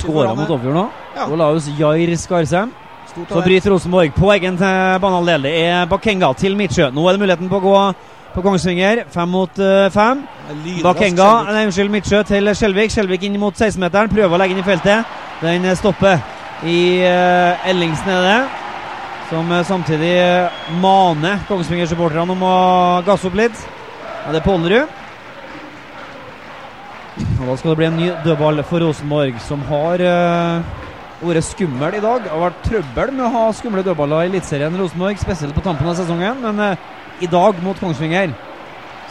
Skåra mot Åfjorden òg. Ja. Olaus Jair Skarsheim. Så bryter Rosenborg på egen banehalvdel. Det er Bakenga til Midtsjø. Nå er det muligheten på å gå på Kongsvinger. Fem mot uh, fem. Bakenga, nei, unnskyld, Midtsjø til Skjelvik. Skjelvik inn mot 16-meteren. Prøver å legge inn i feltet. Den stopper i uh, Ellingsen, er det som samtidig maner Kongsvinger-supporterne om å gasse opp litt. Ja, det er Pollerud. Og Da skal det bli en ny dødball for Rosenborg, som har vært skummel i dag. Det har vært trøbbel med å ha skumle dødballer i Eliteserien Rosenborg, spesielt på tampen av sesongen. Men i dag mot Kongsvinger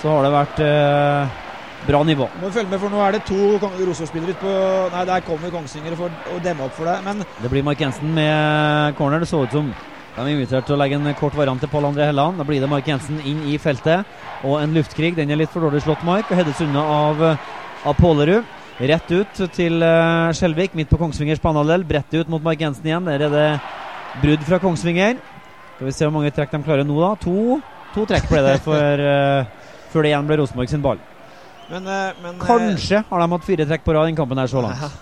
så har det vært eh, bra nivå. Må følge med, for nå er det to Rosenborg-spillere på Nei, der kommer Kongsvinger for å demme opp for det, men Det blir Mark Jensen med corner. Det så ut som de er invitert til å legge en kort variant til Pål André Helland. Da blir det Mark Jensen inn i feltet. Og en luftkrig. Den er litt for dårlig slått, Mark. Og heades unna av, av Pålerud. Rett ut til uh, Skjelvik, midt på Kongsvingers banehalvdel. Brettet ut mot Mark Jensen igjen. Der er det brudd fra Kongsvinger. Skal vi se hvor mange trekk de klarer nå, da. To, to trekk ble det for, uh, [LAUGHS] før det igjen ble Rosenborg sin ball. Men, uh, men, Kanskje har de hatt fire trekk på rad i den kampen her så langt.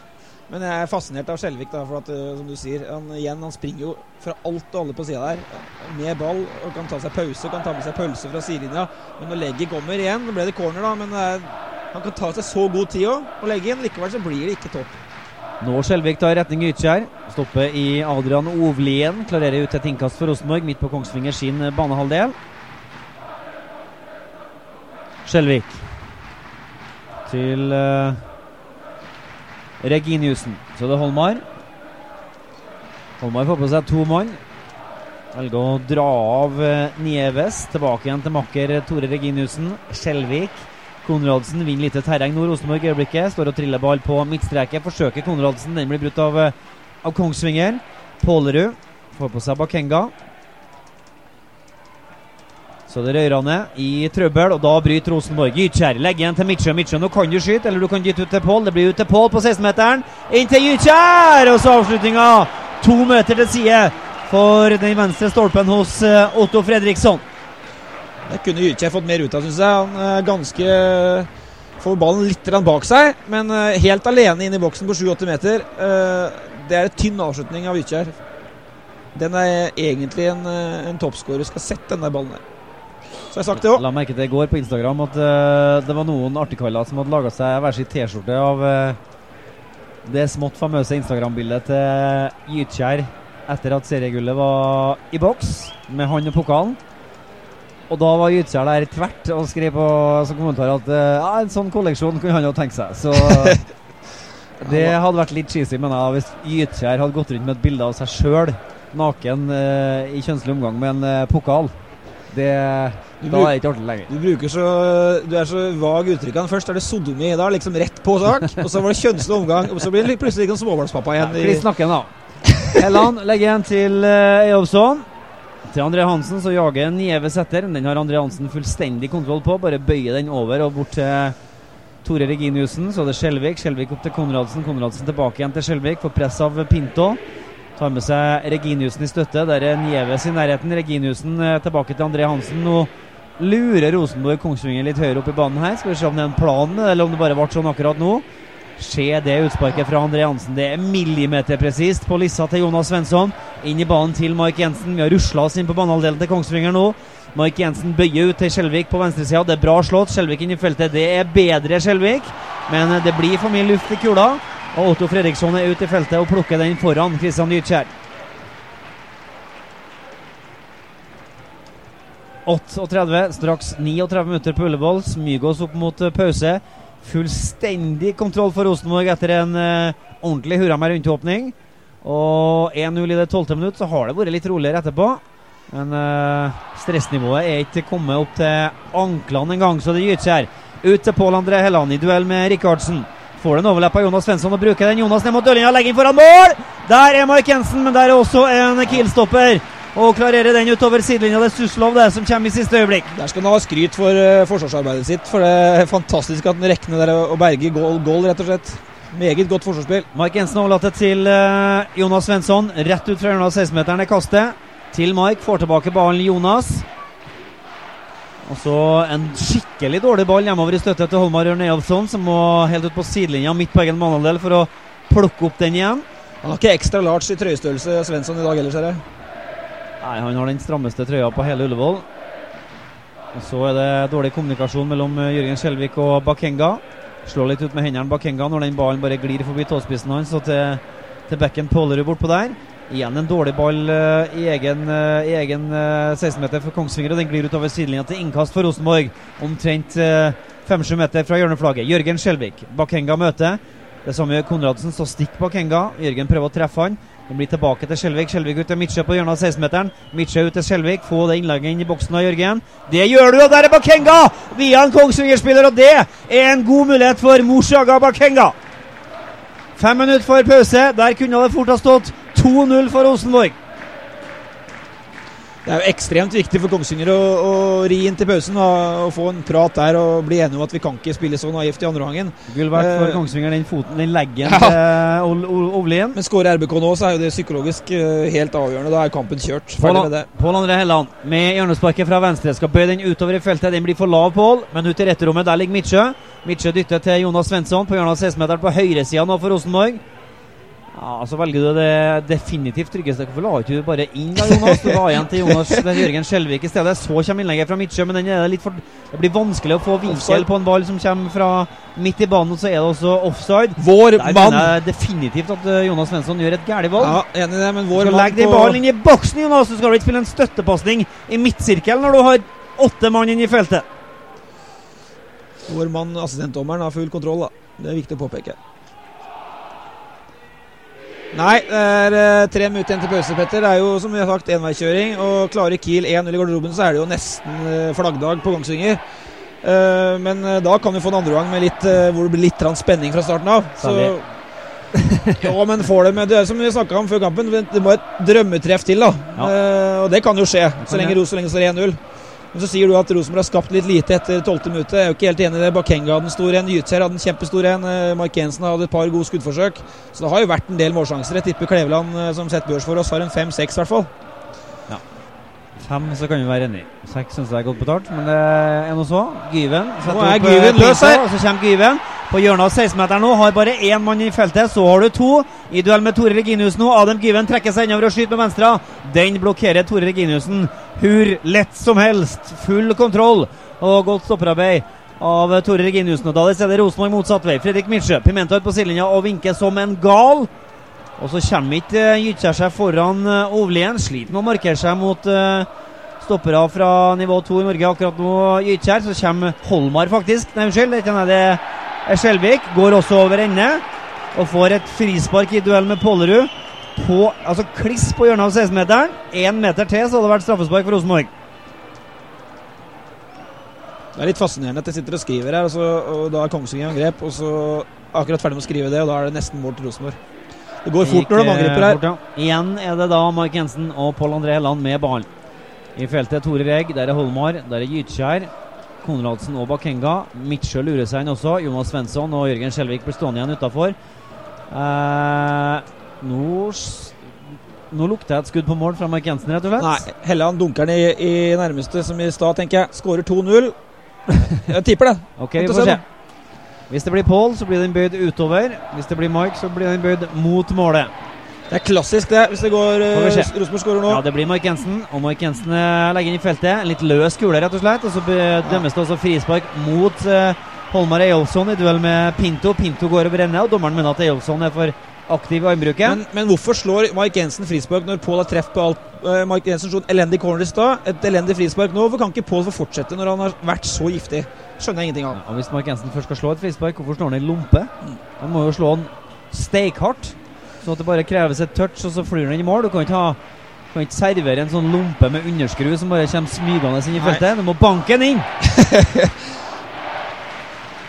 Men jeg er fascinert av Skjelvik, da, for at, som du sier, han, igjen, han springer jo fra alt og alle på sida der. Med ball og kan ta seg pause, kan ta med seg pølse fra sidelinja. Men når legget kommer igjen, nå ble det corner, da, men han kan ta seg så god tid òg og legge inn. Likevel så blir det ikke topp. Nå Skjelvik tar retning Ytskjær. Stopper i Adrian Ovlien. Klarerer ut et innkast for Rosenborg, midt på Kongsvinger sin banehalvdel. Skjelvik til uh, Reginiussen. Så det er Holmar. Holmar får på seg to mann. Velger å dra av uh, Nieves. Tilbake igjen til makker Tore Reginiussen. Skjelvik. Konradsen vinner lite terreng nå. Rosenborg i øyeblikket. Står og triller ball på midtstreket. Forsøker Konradsen. Den blir brutt av, av Kongsvinger. Pålerud får på seg Bakenga. Så det er ned i trøbbel, og da bryter Rosenborg. Gytkjær legger igjen til Midtsjø. Midtsjø, nå kan du skyte, eller du kan dytte ut til Pål. Det blir ut til Pål på 16-meteren. Inn til Gytkjær! Og så avslutninga. To meter til side for den venstre stolpen hos Otto Fredriksson. Det kunne Gytkjær fått mer ut av, syns jeg. Han er ganske Får ballen litt bak seg, men helt alene inn i boksen på 7-8 meter. Det er en tynn avslutning av Gytkjær. Den er egentlig en, en toppskårer skal sette den der ballen der. Så har jeg sagt det òg. La merke til i går på Instagram at uh, det var noen artigkaller som hadde laga seg hver sin T-skjorte av uh, det smått famøse Instagram-bildet til Gytkjær etter at seriegullet var i boks, med han og pokalen. Og da var Gytkjær der tvert og skrev på som kommentar at uh, ja, en sånn kolleksjon kunne han jo tenke seg. Så [LAUGHS] det hadde vært litt cheesy, mener jeg, hvis Gytkjær hadde gått rundt med et bilde av seg sjøl naken i kjønnslig omgang med en pokal. Det da er det ikke artig lenger. Du, bruker så, du er så vag uttrykkene. Først er det sodomi, da liksom rett på sak. [LAUGHS] og så var det kjønnslig omgang, og så blir det plutselig liksom småbarnspappa igjen. Ja, Kliss nakken, da. Helland legger igjen til uh, Eyolfsson. Til André Hansen så jager Nieves etter. Den har André Hansen fullstendig kontroll på. Bare bøyer den over og bort til Tore Reginiussen. Så er det Skjelvik. Skjelvik opp til Konradsen. Konradsen tilbake igjen til Skjelvik. Får press av Pinto. Tar med seg Reginiussen i støtte. Der er Nieves i nærheten. Reginiussen uh, tilbake til André Hansen. Nå lurer Rosenborg Kongsvinger litt høyere opp i banen her. Skal vi se om det er en plan eller om det bare ble sånn akkurat nå. Se det utsparket fra André Hansen. Det er millimeterpresist på lissa til Jonas Svensson. Inn i banen til Mark Jensen. Vi har rusla oss inn på banehalvdelen til Kongsvinger nå. Mark Jensen bøyer ut til Skjelvik på venstresida. Det er bra slått. Skjelvik inn i feltet. Det er bedre Skjelvik, men det blir for mye luft i kula. Og Otto Fredriksson er ute i feltet og plukker den foran Christian Dyrkjær. 38, straks 39 minutter på Ullevål. Smygås opp mot uh, pause. Fullstendig kontroll for Rosenborg etter en uh, ordentlig hurra med rundtåpning. Og 1-0 i det tolvte minutt, så har det vært litt roligere etterpå. Men uh, stressnivået er ikke kommet opp til anklene engang, så det gyter seg. her. Ut til Pål André Helland i duell med Rikardsen. Får den overlepp av Jonas Svensson og bruker den. Jonas ned mot dørlinja, legger inn foran mål! Der er Mark Jensen, men der er også en Kiel-stopper og klarerer den utover sidelinja. Det er Suslov det som kommer i siste øyeblikk. Der skal han ha skryt for uh, forsvarsarbeidet sitt. For det er fantastisk at han rekker der og berger goal, goal, rett og slett. Meget godt forsvarsspill. Mike Jensen overlater til uh, Jonas Svensson. Rett ut fra hjørnet av 16-meteren er kastet. Til Mike. Får tilbake ballen Jonas. Og så en skikkelig dårlig ball hjemover i støtte til Holmar Ørn Eyolfsson, som må helt ut på sidelinja midt på egen banehalvdel for å plukke opp den igjen. Han har ikke ekstra large i trøyestørrelse, Svensson, i dag heller, ser jeg. Nei, han har den strammeste trøya på hele Ullevål. Og Så er det dårlig kommunikasjon mellom eh, Jørgen Skjelvik og Bakenga. Slår litt ut med hendene Bakenga når den ballen bare glir forbi tåspissen hans og til, til bekken Pålerud bortpå der. Igjen en dårlig ball uh, i egen, uh, i egen uh, 16-meter for Kongsvinger, og den glir utover sidelinja til innkast for Rosenborg. Omtrent 5-7 meter fra hjørneflagget. Jørgen Skjelvik. Bakenga møter. Det samme gjør Konradsen, så stikk Bakenga. Jørgen prøver å treffe han. Den blir tilbake til Skjelvik. Skjelvik ut til Midtsjø på hjørnet av 16-meteren. Midtsjø ut til Skjelvik. Få det innlegget inn i boksen av Jørgen. Det gjør du, og der er Bakenga! Via en Kongsvinger-spiller, og det er en god mulighet for Mushaga Bakenga. Fem minutter for pause. Der kunne det fort ha stått 2-0 for Rosenborg. Det er jo ekstremt viktig for Kongsvinger å, å ri inn til pausen og, og, få en prat der og bli enige om at vi kan ikke spille så naivt i andre omgangen. Gull verdt for uh, Kongsvinger, den foten, den leggen [LAUGHS] ja. til Ovlien. Men skårer RBK nå, så er jo det psykologisk uh, helt avgjørende. Da er kampen kjørt. Pål André Helland med hjørnesparket fra venstre skal bøye den utover i feltet. Den blir for lav, Pål, men ut i retterommet. Der ligger Midtsjø. Midtsjø dytter til Jonas Svensson på hjørnet av 16-meteren på høyresida nå for Rosenborg. Ja, Så velger du det definitivt tryggeste. Hvorfor la ikke du bare inn da, Jonas? Du ga igjen til Jonas Jørgen Skjelvik i stedet. Så kommer innlegget fra Midtsjø, men for, det blir vanskelig å få vinkel på en ball som kommer fra midt i banen. Og så er det også offside. Vår Der mann jeg definitivt at eh, Jonas Svensson gjør et galt valg. Ja, enig i det, men vår mann Legg den ballen inn i boksen, Jonas! Du skal vel ikke spille en støttepasning i midtsirkelen når du har åtte mann inn i feltet? Vår mann, assistentdommeren, har full kontroll, da. Det er viktig å påpeke. Nei, det er uh, tre minutter igjen til pause, Petter. Det er jo som vi har sagt enveiskjøring. Og klarer Kiel 1-0 i garderoben, så er det jo nesten uh, flaggdag på Kongsvinger. Uh, men da kan vi få en andre gang med litt, hvor det blir litt spenning fra starten av. Så, [LAUGHS] ja, men får det med Det er som vi snakka om før kampen, det må et drømmetreff til, da. Ja. og det kan jo skje, så lenge Rosenborg står 1-0. Men så sier du at Rosenborg har skapt litt lite etter tolvte minuttet. Jeg er jo ikke helt enig i det. Bakenga hadde en stor en, Gytser hadde en kjempestor en. Eh, Mark Jensen hadde et par gode skuddforsøk. Så det har jo vært en del målsjanser. Jeg tipper Kleveland, eh, som setter børs for oss, har en fem-seks, i hvert fall. Fem så kan vi være enig. Seks syns jeg er godt betalt, men det er noe så. Gyven Nå er Gyven løs her. Og så kommer Gyven. på hjørnet av 16-meteren nå. Har bare én mann i feltet, så har du to. I duell med Tore Reginius nå. Adam Gyven trekker seg innover og skyter med venstre. Den blokkerer Tore Reginiussen hur lett som helst. Full kontroll og godt stopperarbeid av Tore Reginiussen. Og da er det Rosenborg motsatt vei. Fredrik Mitsjø, ut på sidelinja og vinker som en gal. Og så kommer ikke Gytkjær seg foran uh, Ovlien. Sliter med å markere seg mot uh, stoppere fra nivå 2 i Norge akkurat nå. Gytkjær. Så kommer Holmar, faktisk. Nei, unnskyld. Det er Skjelvik. Går også over ende. Og får et frispark i duell med Pollerud. På, altså kliss på hjørnet av 16-meteren. Én meter til, så hadde det vært straffespark for Rosenborg. Det er litt fascinerende at jeg sitter og skriver her, og, så, og da er Kongsvinger i angrep. Og så akkurat ferdig med å skrive det, og da er det nesten mål til Rosenborg. Det går fort når de angriper her. Fort, ja. Igjen er det da Mark Jensen og Pål André Helland med ballen. I feltet Tore Regg, der er Holmar, der er Gytskjær, Konradsen og Bakenga. Midtsjø lurer seg inn også. Jonas Svensson og Jørgen Skjelvik blir stående igjen utafor. Eh, nå, nå lukter jeg et skudd på mål fra Mark Jensen, rett og slett. Nei, Helland dunker den i, i, nærmeste, som i stad, tenker jeg. Skårer 2-0. Jeg tipper det. [LAUGHS] ok, vi får se. Hvis det blir Paul, så blir den bøyd utover. Hvis det blir Mike, så blir den bøyd mot målet. Det er klassisk, det, hvis det går uh, Rosenborg skårer nå. Ja, det blir Mark Jensen. Og Mark Jensen uh, legger inn i feltet. En litt løs kule, rett og slett. Og så dømmes det også frispark mot uh, Holmar Eyolfsson i duell med Pinto. Pinto går over ende, og dommeren mener at Eyolfsson er for aktiv i armbruket. Men, men, hvorfor slår Mark Jensen frispark når Pål har treff på alt? Uh, Mark Jensen slo en elendig corner i stad, et elendig frispark nå. Hvorfor kan ikke Pål få fortsette når han har vært så giftig? Skjønner jeg ingenting av. Ja, hvis Mark Jensen først skal slå et frispark, hvorfor slår han i lompe? Han må jo slå han steikhardt, så at det bare kreves et touch, og så flyr den i mål. Du kan ikke ha du kan ikke servere en sånn lompe med underskru som bare kommer smygende inn i feltet. Du må banke den inn! [LAUGHS]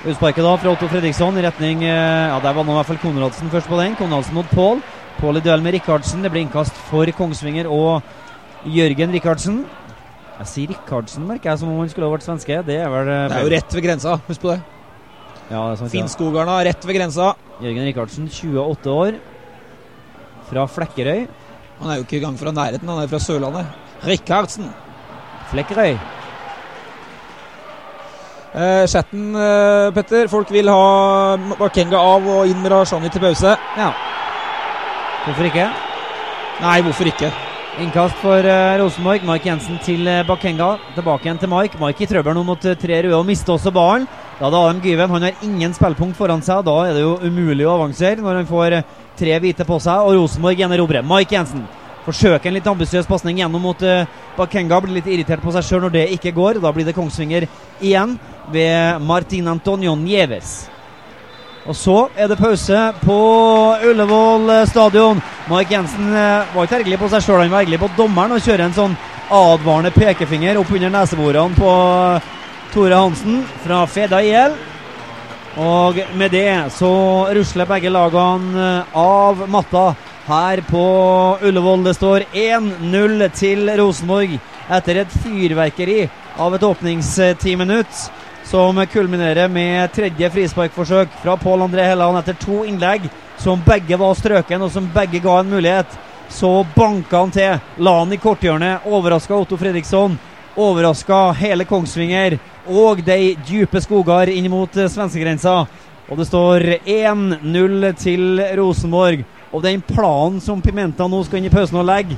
Utsparket da fra Otto Fredriksson i retning eh, Ja, Der var nå i hvert fall Konradsen først på den. Konradsen mot Pål. Pål i duell med Rikardsen. Det blir innkast for Kongsvinger og Jørgen Rikardsen. Jeg sier Rikardsen, merker jeg, som om han skulle ha vært svenske. Det er vel eh, Det er jo rett ved grensa, husk på det. Ja, det er sant, Finnskogarna, rett ved grensa. Jørgen Rikardsen, 28 år. Fra Flekkerøy. Han er jo ikke i gang fra nærheten, han er fra Sørlandet. Rikardsen. Flekkerøy. Eh, chatten, eh, Petter. Folk vil ha Bakenga av og inn med Rashani til pause. Ja. Hvorfor ikke? Nei, hvorfor ikke? Innkast for uh, Rosenborg. Mike Jensen til Bakenga. Tilbake igjen til Mike. Mike i trøbbel nå mot tre røde og mister også ballen. Da er det Adam Gyven. Han har ingen spillpunkt foran seg. Da er det jo umulig å avansere når han får tre hvite på seg. Og Rosenborg gjenerobrer. Mike Jensen forsøker en litt ambisiøs pasning gjennom mot Bakenga. Blir litt irritert på seg sjøl når det ikke går. Da blir det Kongsvinger igjen ved Martin Antonio Nieves. Og så er det pause på Ullevål stadion. Mike Jensen eh, var ikke ergerlig på seg sjøl, han var ergerlig på dommeren og kjører en sånn advarende pekefinger opp under neseborene på Tore Hansen fra Feda IL. Og med det så rusler begge lagene eh, av matta her på Ullevål. Det står 1-0 til Rosenborg etter et fyrverkeri av et åpningstiminutt som kulminerer med tredje frisparkforsøk fra Pål André Helland etter to innlegg som begge var strøken, og som begge ga en mulighet. Så banka han til, la han i korthjørnet, overraska Otto Fredriksson. Overraska hele Kongsvinger og de dype skoger inn mot svenskegrensa. Og det står 1-0 til Rosenborg. Og den planen som Pimenta nå skal inn i pausen og legge,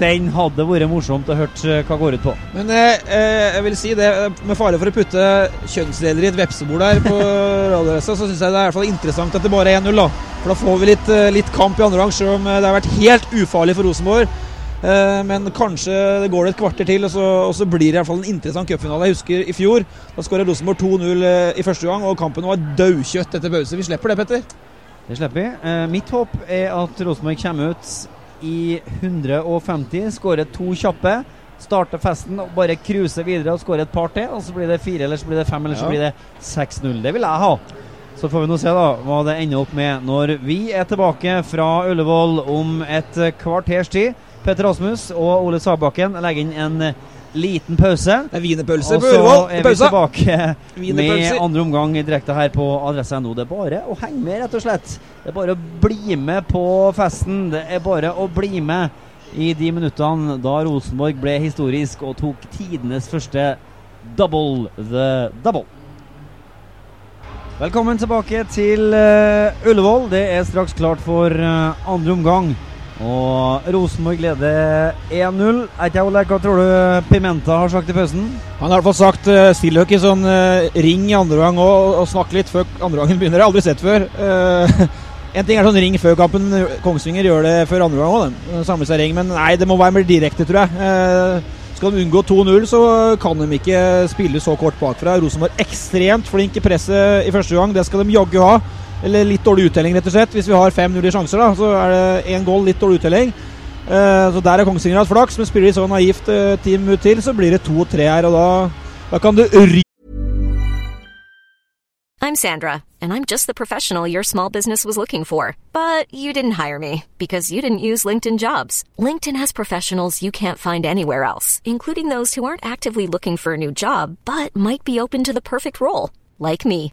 den hadde vært morsomt å høre eh, hva går ut på. Men eh, eh, jeg vil si det, med fare for å putte kjønnsdeler i et vepsebol der på [LAUGHS] Radioresa, så syns jeg det er i hvert fall interessant at det bare er 1-0. da. For da får vi litt, eh, litt kamp i andre gang, selv om det har vært helt ufarlig for Rosenborg. Eh, men kanskje det går det et kvarter til, og så, og så blir det i hvert fall en interessant cupfinale. Jeg husker i fjor. Da skåra Rosenborg 2-0 i første gang, og kampen var daukjøtt etter pause. Vi slipper det, Petter. Det slipper vi. Eh, mitt håp er at Rosenborg kommer ut i 150. Skårer to kjappe. Starter festen og bare cruiser videre og skårer et par til. Og så blir det fire, eller så blir det fem, eller så blir det 6-0. Det vil jeg ha. Så får vi nå se da hva det ender opp med når vi er tilbake fra Ullevål om et kvarters tid. Petter Rasmus og Ole Sagbakken legger inn en liten pause. Det er wienerpølse på Ullevål. Og så er vi tilbake med andre omgang direkte her på adresse.no. Det er bare å henge med, rett og slett. Det er bare å bli med på festen. Det er bare å bli med i de minuttene da Rosenborg ble historisk og tok tidenes første double the double. Velkommen tilbake til uh, Ullevål. Det er straks klart for uh, andre omgang. Og Rosenborg leder 1-0. Ole, hva tror du Pimenta har sagt i pausen? Han har i hvert fall sagt uh, stillhockey, sånn uh, ring i andre gang og, og snakke litt før andre gangen begynner. Det har jeg aldri sett før. Uh, [LAUGHS] en ting er sånn ring før kampen, Kongsvinger gjør det før andre gang òg. Samle seg ring. Men nei, det må være mer direkte, tror jeg. Uh, skal de unngå 2-0, så kan de ikke spille så kort bakfra. Rosenborg ekstremt flink i presset i første gang. Det skal de jaggu ha. Eller litt dårlig uttelling, rett og slett. Hvis vi har 5-0 i sjanser, da, så er det én goal, litt dårlig uttelling. Uh, så der er Kongsvinger hatt flaks, men spiller de så naivt uh, ut minutter til, så blir det 2-3 her, og da, da kan du ry... I'm Sandra, and I'm just the professional your small business was looking for. But you didn't hire me because you didn't use LinkedIn jobs. LinkedIn has professionals you can't find anywhere else, including those who aren't actively looking for a new job but might be open to the perfect role, like me.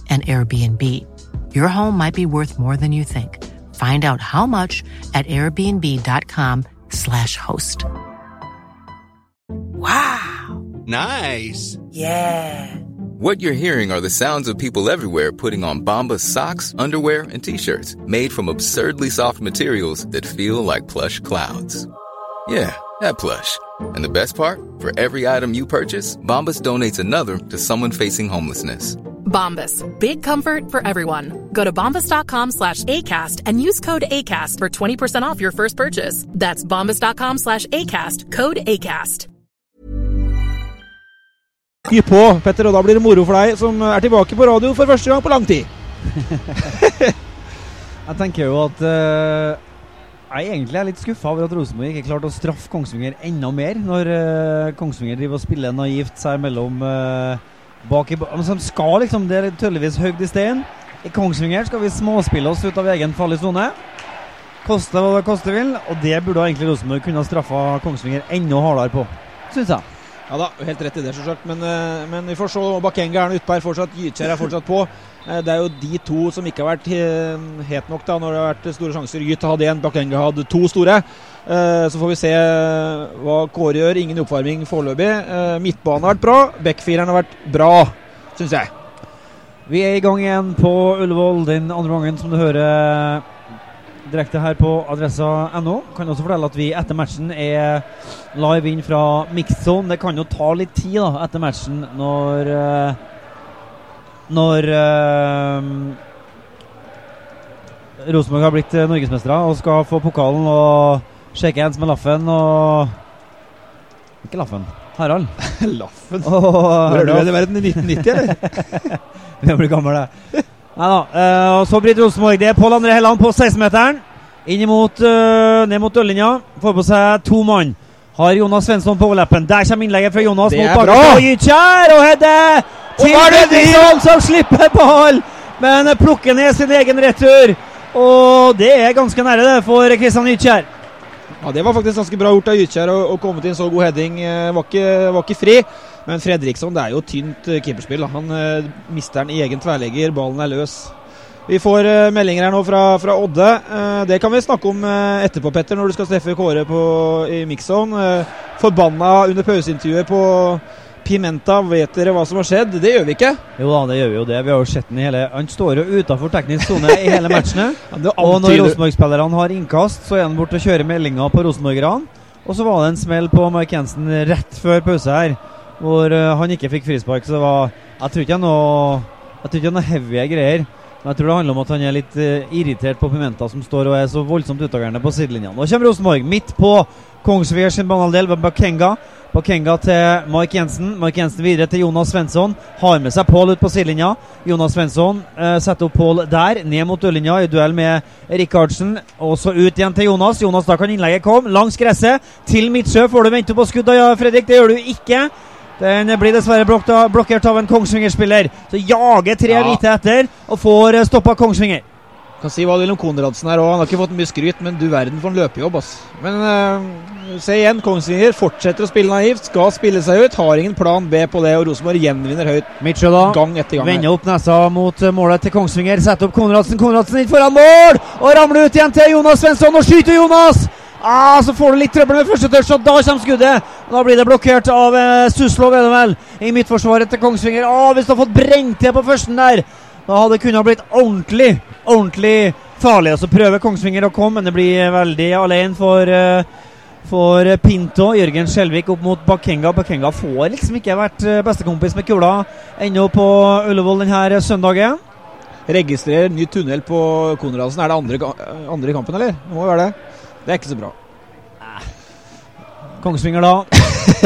an Airbnb. Your home might be worth more than you think. Find out how much at airbnb.com/slash host. Wow. Nice. Yeah. What you're hearing are the sounds of people everywhere putting on Bombas socks, underwear, and t-shirts made from absurdly soft materials that feel like plush clouds. Yeah, that plush. And the best part? For every item you purchase, Bombas donates another to someone facing homelessness. Bombas. Big comfort for everyone. Go to bombas.com slash ACAST and use code ACAST for 20% off your first purchase. That's bombas.com slash ACAST. Code ACAST. Gi på, Petter, og da blir det moro for deg som er tilbake på radio for første gang på lang tid. [LAUGHS] Jeg tenker jo at uh, jeg egentlig er litt skuffa over at Rosenborg ikke klarte å straffe Kongsvinger enda mer, når uh, Kongsvinger driver og spiller naivt seg mellom uh, bak i de skal liksom, Det er tydeligvis høyt i stein. I Kongsvinger skal vi småspille oss ut av egen farlig sone. Koste hva det koste vil. Og det burde egentlig Rosenborg kunne straffa Kongsvinger enda hardere på, syns jeg. Ja da, helt rett i det, selvsagt. Men, eh, men vi får se. Bakenga er utpå her fortsatt. Gytkjær er fortsatt på. Eh, Det er jo de to som ikke har vært het nok da når det har vært store sjanser. Gyt hadde én, Bakenga hadde to store. Eh, Så får vi se hva Kåre gjør. Ingen oppvarming foreløpig. Eh, Midtbanen har vært bra. Backfireren har vært bra, syns jeg. Vi er i gang igjen på Ullevål den andre gangen, som du hører direkte her på adressa.no. Kan også fortelle at vi etter matchen er live inn fra mixzone. Det kan jo ta litt tid da etter matchen når eh, Når uh, Rosenborg har blitt eh, norgesmestere og skal få pokalen og shake hands med Laffen og Ikke Laffen. Harald. [LAUGHS] Laffen. Hvor [LAUGHS] er du i verden? I 1990, eller? Vi blir gamle, det. Nei da. eh, og så Britt Rosenborg. Det er Pål André Helland på 16-meteren. Inn imot, eh, ned mot dørlinja. Får på seg to mann. Har Jonas Svensson på overleppen. Der kommer innlegget fra Jonas Det mot bra! Og Gytkjær og Hedde til Fredriksson, som slipper ball! Men plukker ned sin egen retur. Og det er ganske nære det for Kristian Gytkjær. Ja, Det var faktisk ganske bra gjort av Gytkjær å, å komme til en så god heading. Eh, Var ikke, var ikke fri. Men Fredriksson, det er jo tynt eh, keeperspill. Han eh, mister den i egen tverrlegger. Ballen er løs. Vi får eh, meldinger her nå fra, fra Odde. Eh, det kan vi snakke om eh, etterpå, Petter, når du skal treffe Kåre på, i Mixon Eh, forbanna under pauseintervjuet på Pimenta, vet dere hva som har skjedd? Det gjør vi ikke. Jo da, det gjør vi jo det. Vi har jo sett den i hele Han står jo utafor teknisk sone i hele matchene. [LAUGHS] og når Rosenborg-spillerne har innkast, så er han borte og kjører meldinger på rosenborgerne. Og så var det en smell på Mark Jensen rett før pause her, hvor eh, han ikke fikk frispark. Så det var Jeg tror ikke det er noe noe heavy greier. Men jeg tror det handler om at han er litt eh, irritert på Pimenta, som står og er så voldsomt utagerende på sidelinjene. Nå kommer Rosenborg, midt på Kongsvinger sin banehalvdel, ved Bakenga. Bakenga til Mark Jensen. Mark Jensen videre til Jonas Svensson. Har med seg Pål ut på sidelinja. Jonas Svensson eh, setter opp Pål der, ned mot dørlinja i duell med Rikardsen. Og så ut igjen til Jonas. Jonas, da kan innlegget komme. Langs gresset til Midtsjø. Får du vente på skudd ja, Fredrik? Det gjør du ikke. Den blir dessverre blokkert av en Kongsvinger-spiller. Så jager tre Ja. hvite etter og får stoppa Kongsvinger. Kan si hva du vil om Konradsen her òg. Han har ikke fått mye skryt, men du verden for en løpejobb, ass. Men uh, se igjen, Kongsvinger fortsetter å spille naivt, skal spille seg ut. Har ingen plan B på det, og Rosenborg gjenvinner høyt Mitchell, gang etter gang. Vender opp nesa mot eh, målet til Kongsvinger. Setter opp Konradsen. Konradsen inn foran mål! Og ramler ut igjen til Jonas Svensson, og skyter Jonas! Ah, så får du litt trøbbel med første touch, og da kommer skuddet. Da blir det blokkert av eh, Suslov, er det vel, i midtforsvaret til Kongsvinger. Ah, hvis du har fått brent til på førsten der, da hadde det kunnet blitt ordentlig, ordentlig farlig. Og så prøver Kongsvinger å komme, men det blir veldig alene for eh, for Pinto. Jørgen Skjelvik opp mot Bakenga. Bakenga får liksom ikke vært eh, bestekompis med kula ennå på Ullevål denne søndagen. Registrerer ny tunnel på Konradsen. Er det andre, andre kampen, eller? Det må jo være det. Det er ikke så bra. Kongsvinger, da.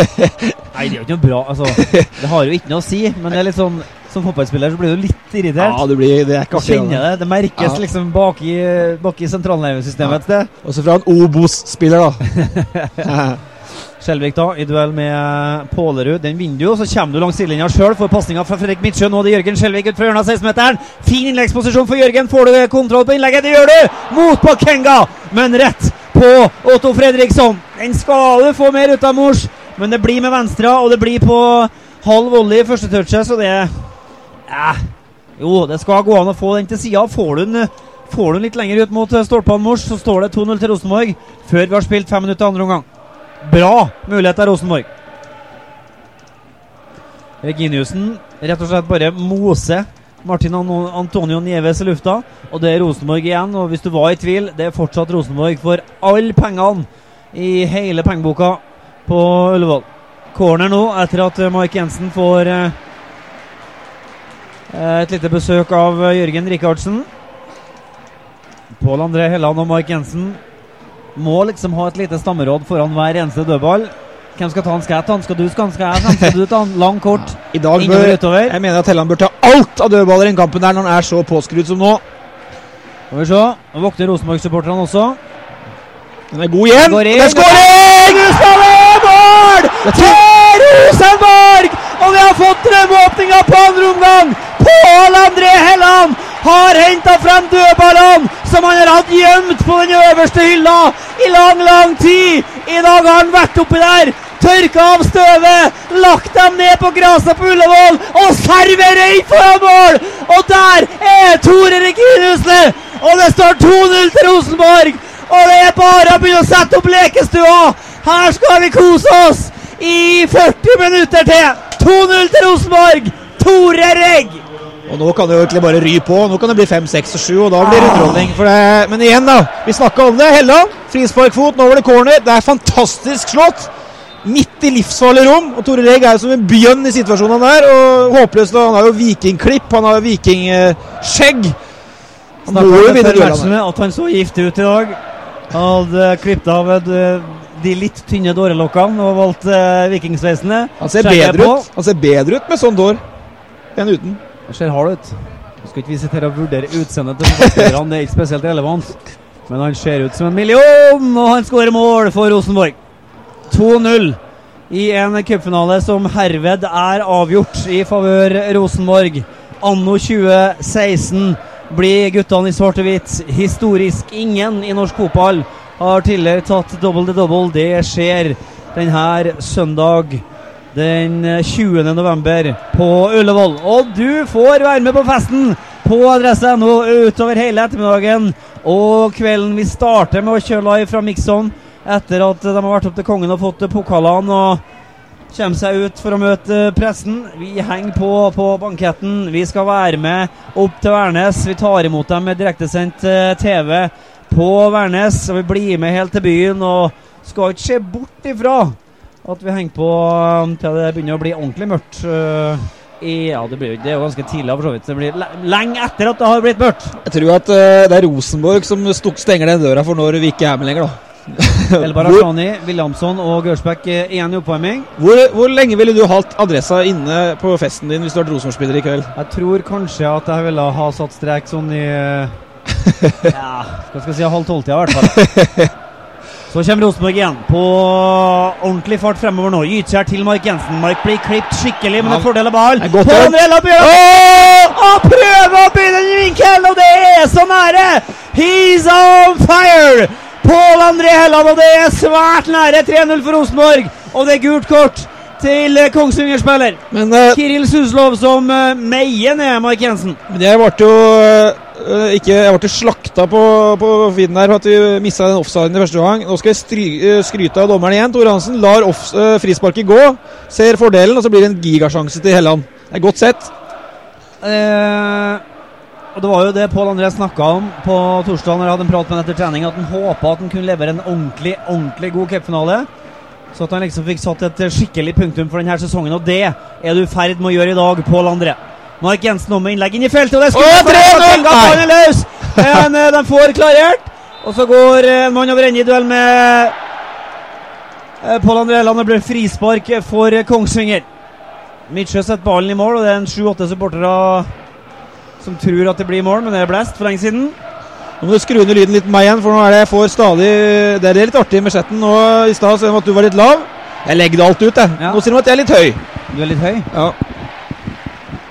[LAUGHS] Nei, det er jo ikke noe bra. Altså, det har jo ikke noe å si, men det er litt sånn som fotballspiller så blir du litt irritert. Ja, det, blir, det er ikke artig. kjenner det. Det merkes Ja. liksom bak i, bak i sentralnervesystemet et sted. Også fra en Obos-spiller, da. [LAUGHS] Skjelvik da, i duell med Pålerud. Den vinner du, så kommer du langs sidelinja sjøl. Får pasninga fra Fredrik Midtsjø. Nå er det Jørgen Skjelvik ut fra hjørnet av 16-meteren. Fin innleggsposisjon for Jørgen. Får du kontroll på innlegget? Det gjør du! Mot Bakenga, men rett på Otto Fredriksson. Den skal du få mer ut av Mors, men det blir med venstre, og det blir på halv volley i første touchet, så det ja. Jo, det skal gå an å få den til sida. Får du den litt lenger ut mot eh, stolpene Mors, så står det 2-0 til Rosenborg før vi har spilt fem minutter andre omgang. Bra mulighet av Rosenborg. Reginiussen rett og slett bare moser Martin Antonio Nieves i lufta. Og det er Rosenborg igjen. Og hvis du var i tvil, det er fortsatt Rosenborg for alle pengene i hele pengeboka på Ullevål. Corner nå etter at Mike Jensen får eh, et lite besøk av Jørgen Rikardsen. Pål André Helland og Mike Jensen må liksom ha et lite stammeråd foran hver eneste dødball. Hvem skal ta han? Skal jeg ta han? Skal du skal han? Skal jeg? Skal du ta han? Lang, kort? I dag bør. Jeg mener at Helland bør ta alt av dødballer i den kampen der når han er så påskrudd som nå. Skal vi se. Nå våkner Rosenborg-supporterne også. Den er god igjen. Det er skåring! Mål til Rosenborg! Og vi har fått drømmeåpninga på andre omgang! Pål André Helland har henta frem dødballene som han har hatt gjemt på den øverste hylla i lang, lang tid. I dag har han vært oppi der, tørka av støvet, lagt dem ned på gresset på Ullevål og serverer inn foran mål! Og der er Tore Reginusle! Og det står 2-0 til Rosenborg! Og det er bare å begynne å sette opp lekestua! Her skal vi kose oss i 40 minutter til! 2-0 til Rosenborg! Tore Regg! Og nå kan det jo egentlig bare ry på. Nå kan det bli 5, 6 og 7, og da blir det underholdning. Men igjen, da. Vi snakka om det. Helland, frisparkfot, nå var det corner. Det er fantastisk slått. Midt i livsfarlig rom. Og Tore Legg er jo som en bjønn i situasjonen der. Og håpløst. Han har jo vikingklipp, han har vikingskjegg. Han må jo vinne duellene. at han så giftig ut i dag. Han hadde klippet av eh, de litt tynne dårelokkene og valgt uh, vikingsvesenet. Han ser bedre ut Han ser bedre ut med sånn dår enn uten. Han ser hard ut. Nå skal ikke vi sitte her og vurdere utseendet til fotballspillerne, det er ikke spesielt relevant. Men han ser ut som en million, og han skårer mål for Rosenborg. 2-0 i en cupfinale som herved er avgjort i favør Rosenborg. Anno 2016 blir guttene i svart og hvitt historisk. Ingen i norsk fotball har tidligere tatt double the double. Det skjer denne søndag den 20. november på Ullevål. Og du får være med på festen på adresse.no utover hele ettermiddagen og kvelden. Vi starter med å kjøre live fra Mixon etter at de har vært opp til kongen og fått pokalene. og kommer seg ut for å møte pressen. Vi henger på på banketten. Vi skal være med opp til Værnes. Vi tar imot dem med direktesendt eh, TV på Værnes. Og vi blir med helt til byen og skal ikke se bort ifra at vi henger på um, til det begynner å bli ordentlig mørkt. Uh, ja, det, blir, det er jo ganske tidlig, for så vidt. Det blir lenge etter at det har blitt mørkt. Jeg tror at eh, det er Rosenborg som stenger den døra for når vi ikke er med lenger, da. [LAUGHS] Elbar hvor, Williamson og Gørsbæk eh, igjen i oppvarming. hvor, hvor lenge ville du hatt adressa inne på festen din hvis du hadde vært Rosenborg-spiller i kveld? Jeg tror kanskje at jeg ville ha satt strek sånn i eh, [LAUGHS] Ja, hva skal jeg si, halv tolv-tida i hvert fall. [LAUGHS] Så kommer Rosenborg igjen på ordentlig fart fremover nå. Gytkjær til Mark Jensen. Mark blir klippet skikkelig, men er fordel av ball. På. André Lappjørn! Åh! Og prøver å begynne en vinkel, og det er så nære! He's on fire! Pål André Helland, og det er svært nære 3-0 for Rosenborg. Og det er gult kort til eh, Kongsvinger-spiller. Men, eh, Kiril Suslov som uh, meier ned Mark Jensen. men jeg ble jo uh, ikke Jeg ble slakta på, på feeden her for at vi mista den offsiden i første gang. Nå skal jeg stry, skryte av dommeren igjen. Tore Hansen lar off, frisparket gå. Ser fordelen, og så blir det en gigasjanse til Helland. Det er godt sett. Eh, og Det var jo det Pål André snakka om på torsdag når jeg hadde en prat med han etter trening, at han håpa at han kunne levere en ordentlig ordentlig god cupfinale. Så at han liksom fikk satt et skikkelig punktum for denne sesongen, og det er du i ferd med å gjøre i dag, Pål André. Mark Jensen om med innlegg inn i feltet, og det Å, skudd! 3-0! Er løs! Men eh, de får klarert, og så går eh, en mann over ende i duell med eh, Pål André Helland. Det blir frispark for Kongsvinger. Midtsjø setter ballen i mål, og det er en sju-åtte supportere som tror at det blir mål, men det er blest for lenge siden. Nå må du skru ned lyden litt på meg igjen, for nå er det jeg får stadig Det er litt artig med chatten. Nå i stad selv om at du var litt lav. Jeg legger det alt ut, jeg. Ja. Nå sier de at jeg er litt høy. Du er litt høy? Ja.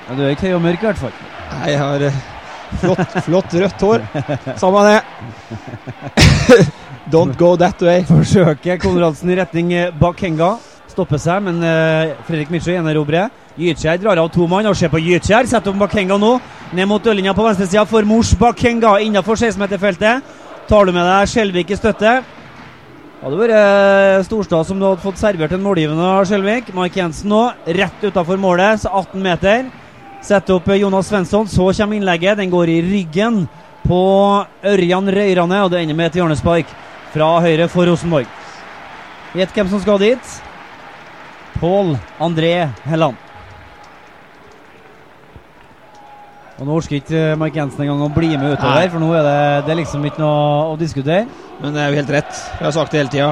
Ja, du er ikke høy og mørk i hvert fall. Nei, jeg har eh, flott, [LAUGHS] flott rødt hår. Samme det. [LAUGHS] [LAUGHS] Don't go that way. Forsøker Konradsen i retning eh, Bakenga. Stopper seg, men uh, Fredrik Mitsjø gjenerobrer. Gytkjær drar av to mann og ser på Gytkjær. Setter opp Bakenga nå. Ned mot dørlinja på venstresida for Mors Bakenga innafor 16-meterfeltet. Tar du med deg Skjelvik i støtte? Hadde vært eh, Storstad som du hadde fått servert en målgivende av Skjelvik. Mark Jensen nå, rett utafor målet, så 18 meter. Setter opp eh, Jonas Svensson, så kommer innlegget. Den går i ryggen på Ørjan Røyrane, og det ender med et hjørnespark fra høyre for Rosenborg. Gjett hvem som skal dit. Pål André Helland. Og Nå orker ikke Mark Jensen engang å bli med utover, Nei. for nå er det, det er liksom ikke noe å diskutere. Men det er jo helt rett. Jeg har sagt det hele tida.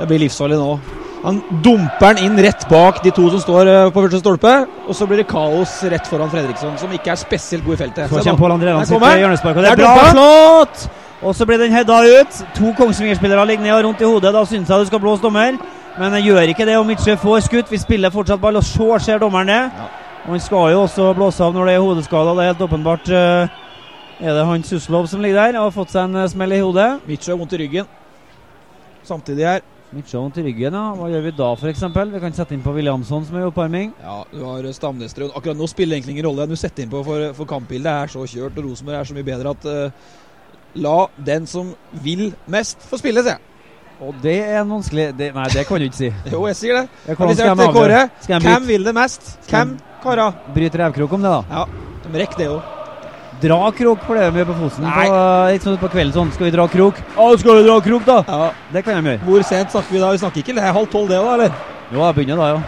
Det blir livsfarlig nå. Han dumper den inn rett bak de to som står eh, på første stolpe. Og så blir det kaos rett foran Fredriksson, som ikke er spesielt god i feltet. Så kommer. Pål André Helland sitt hjørnespark, og det er bra slått! Og så blir den hedda ut. To Kongsvinger-spillere ligger ned og rundt i hodet. Da syns jeg du skal blåse dommer, men jeg gjør ikke det om Midtsjø får skutt. Vi spiller fortsatt ball, og så ser dommeren det. Og Han skal jo også blåse av når det er hodeskada. Det er helt åpenbart uh, Er det han Suslov som ligger der og har fått seg en eh, smell i hodet? Mitchell vondt i ryggen. Samtidig her. Midtsjø har vondt i ryggen, ja. Hva gjør vi da, f.eks.? Vi kan sette inn på Williamson som er i oppvarming. Ja, du har Stamnestrøm. Akkurat nå spiller det egentlig ingen rolle. Du setter inn på for, for kampbildet er så kjørt, og Rosenborg er så mye bedre at uh, La den som vil mest, få spille, sier jeg. Og det er en vanskelig det, Nei, det kan du ikke si. [LAUGHS] Jo, jeg sier det. Jeg kan, skal jeg Kåre? Skal jeg Hvem vil det mest? Hvem, karer? bryte revkrok om det, da? Ja, de rekker det jo. Dra krok for det de gjør på Fosen. Nei. På, litt sånn på kvelden sånn. Skal vi dra krok? Å, skal vi dra krok, da? Ja. Det kan de gjøre. Hvor sent snakker vi da? Vi snakker ikke det er halv tolv, det da, eller? Jo, jeg begynner da, ja.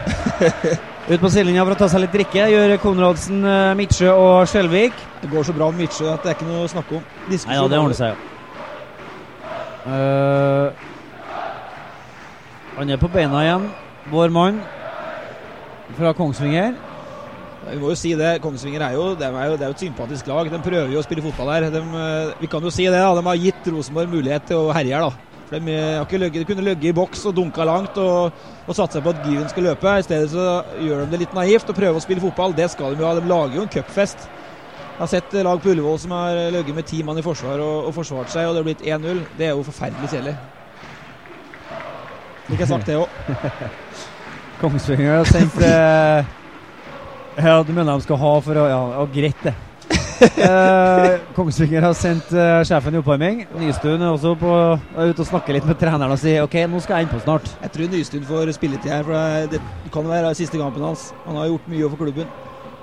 [LAUGHS] Ut på sidelinja for å ta seg litt drikke gjør Konradsen, eh, Midtsjø og Skjelvik. Det går så bra med Midtsjø at det er ikke noe å snakke om. Nei ja, det ordner seg, ja. Eh, han er på beina igjen, vår mann fra Kongsvinger. Vi må jo si det. Kongsvinger er jo, det er jo, det er jo et sympatisk lag. De prøver jo å spille fotball her. De, eh, vi kan jo si det, da. De har gitt Rosenborg mulighet til å herje her, da. For de, eh, løgget, de kunne ligget i boks og dunka langt og, og satsa på at Given skal løpe. I stedet så gjør de det litt naivt og prøver å spille fotball. Det skal de jo ha. De lager jo en cupfest. Jeg har sett eh, lag på Ullevål som har løgget med ti mann i forsvar og, og forsvart seg, og det har blitt 1-0. Det er jo forferdelig kjedelig. Fikk jeg sagt det òg. [LAUGHS] Kongsvinger har sendt eh, Ja, du mener de skal ha for å Ja, ja greit, det. [LAUGHS] Eh, Kongsvinger har sendt eh, sjefen i oppvarming. Nystuen er også på, er ute og snakker litt med treneren og sier OK, nå skal jeg innpå snart. Jeg tror Nystuen får spilletid her, for det, det kan være siste kampen hans. Han har gjort mye for klubben.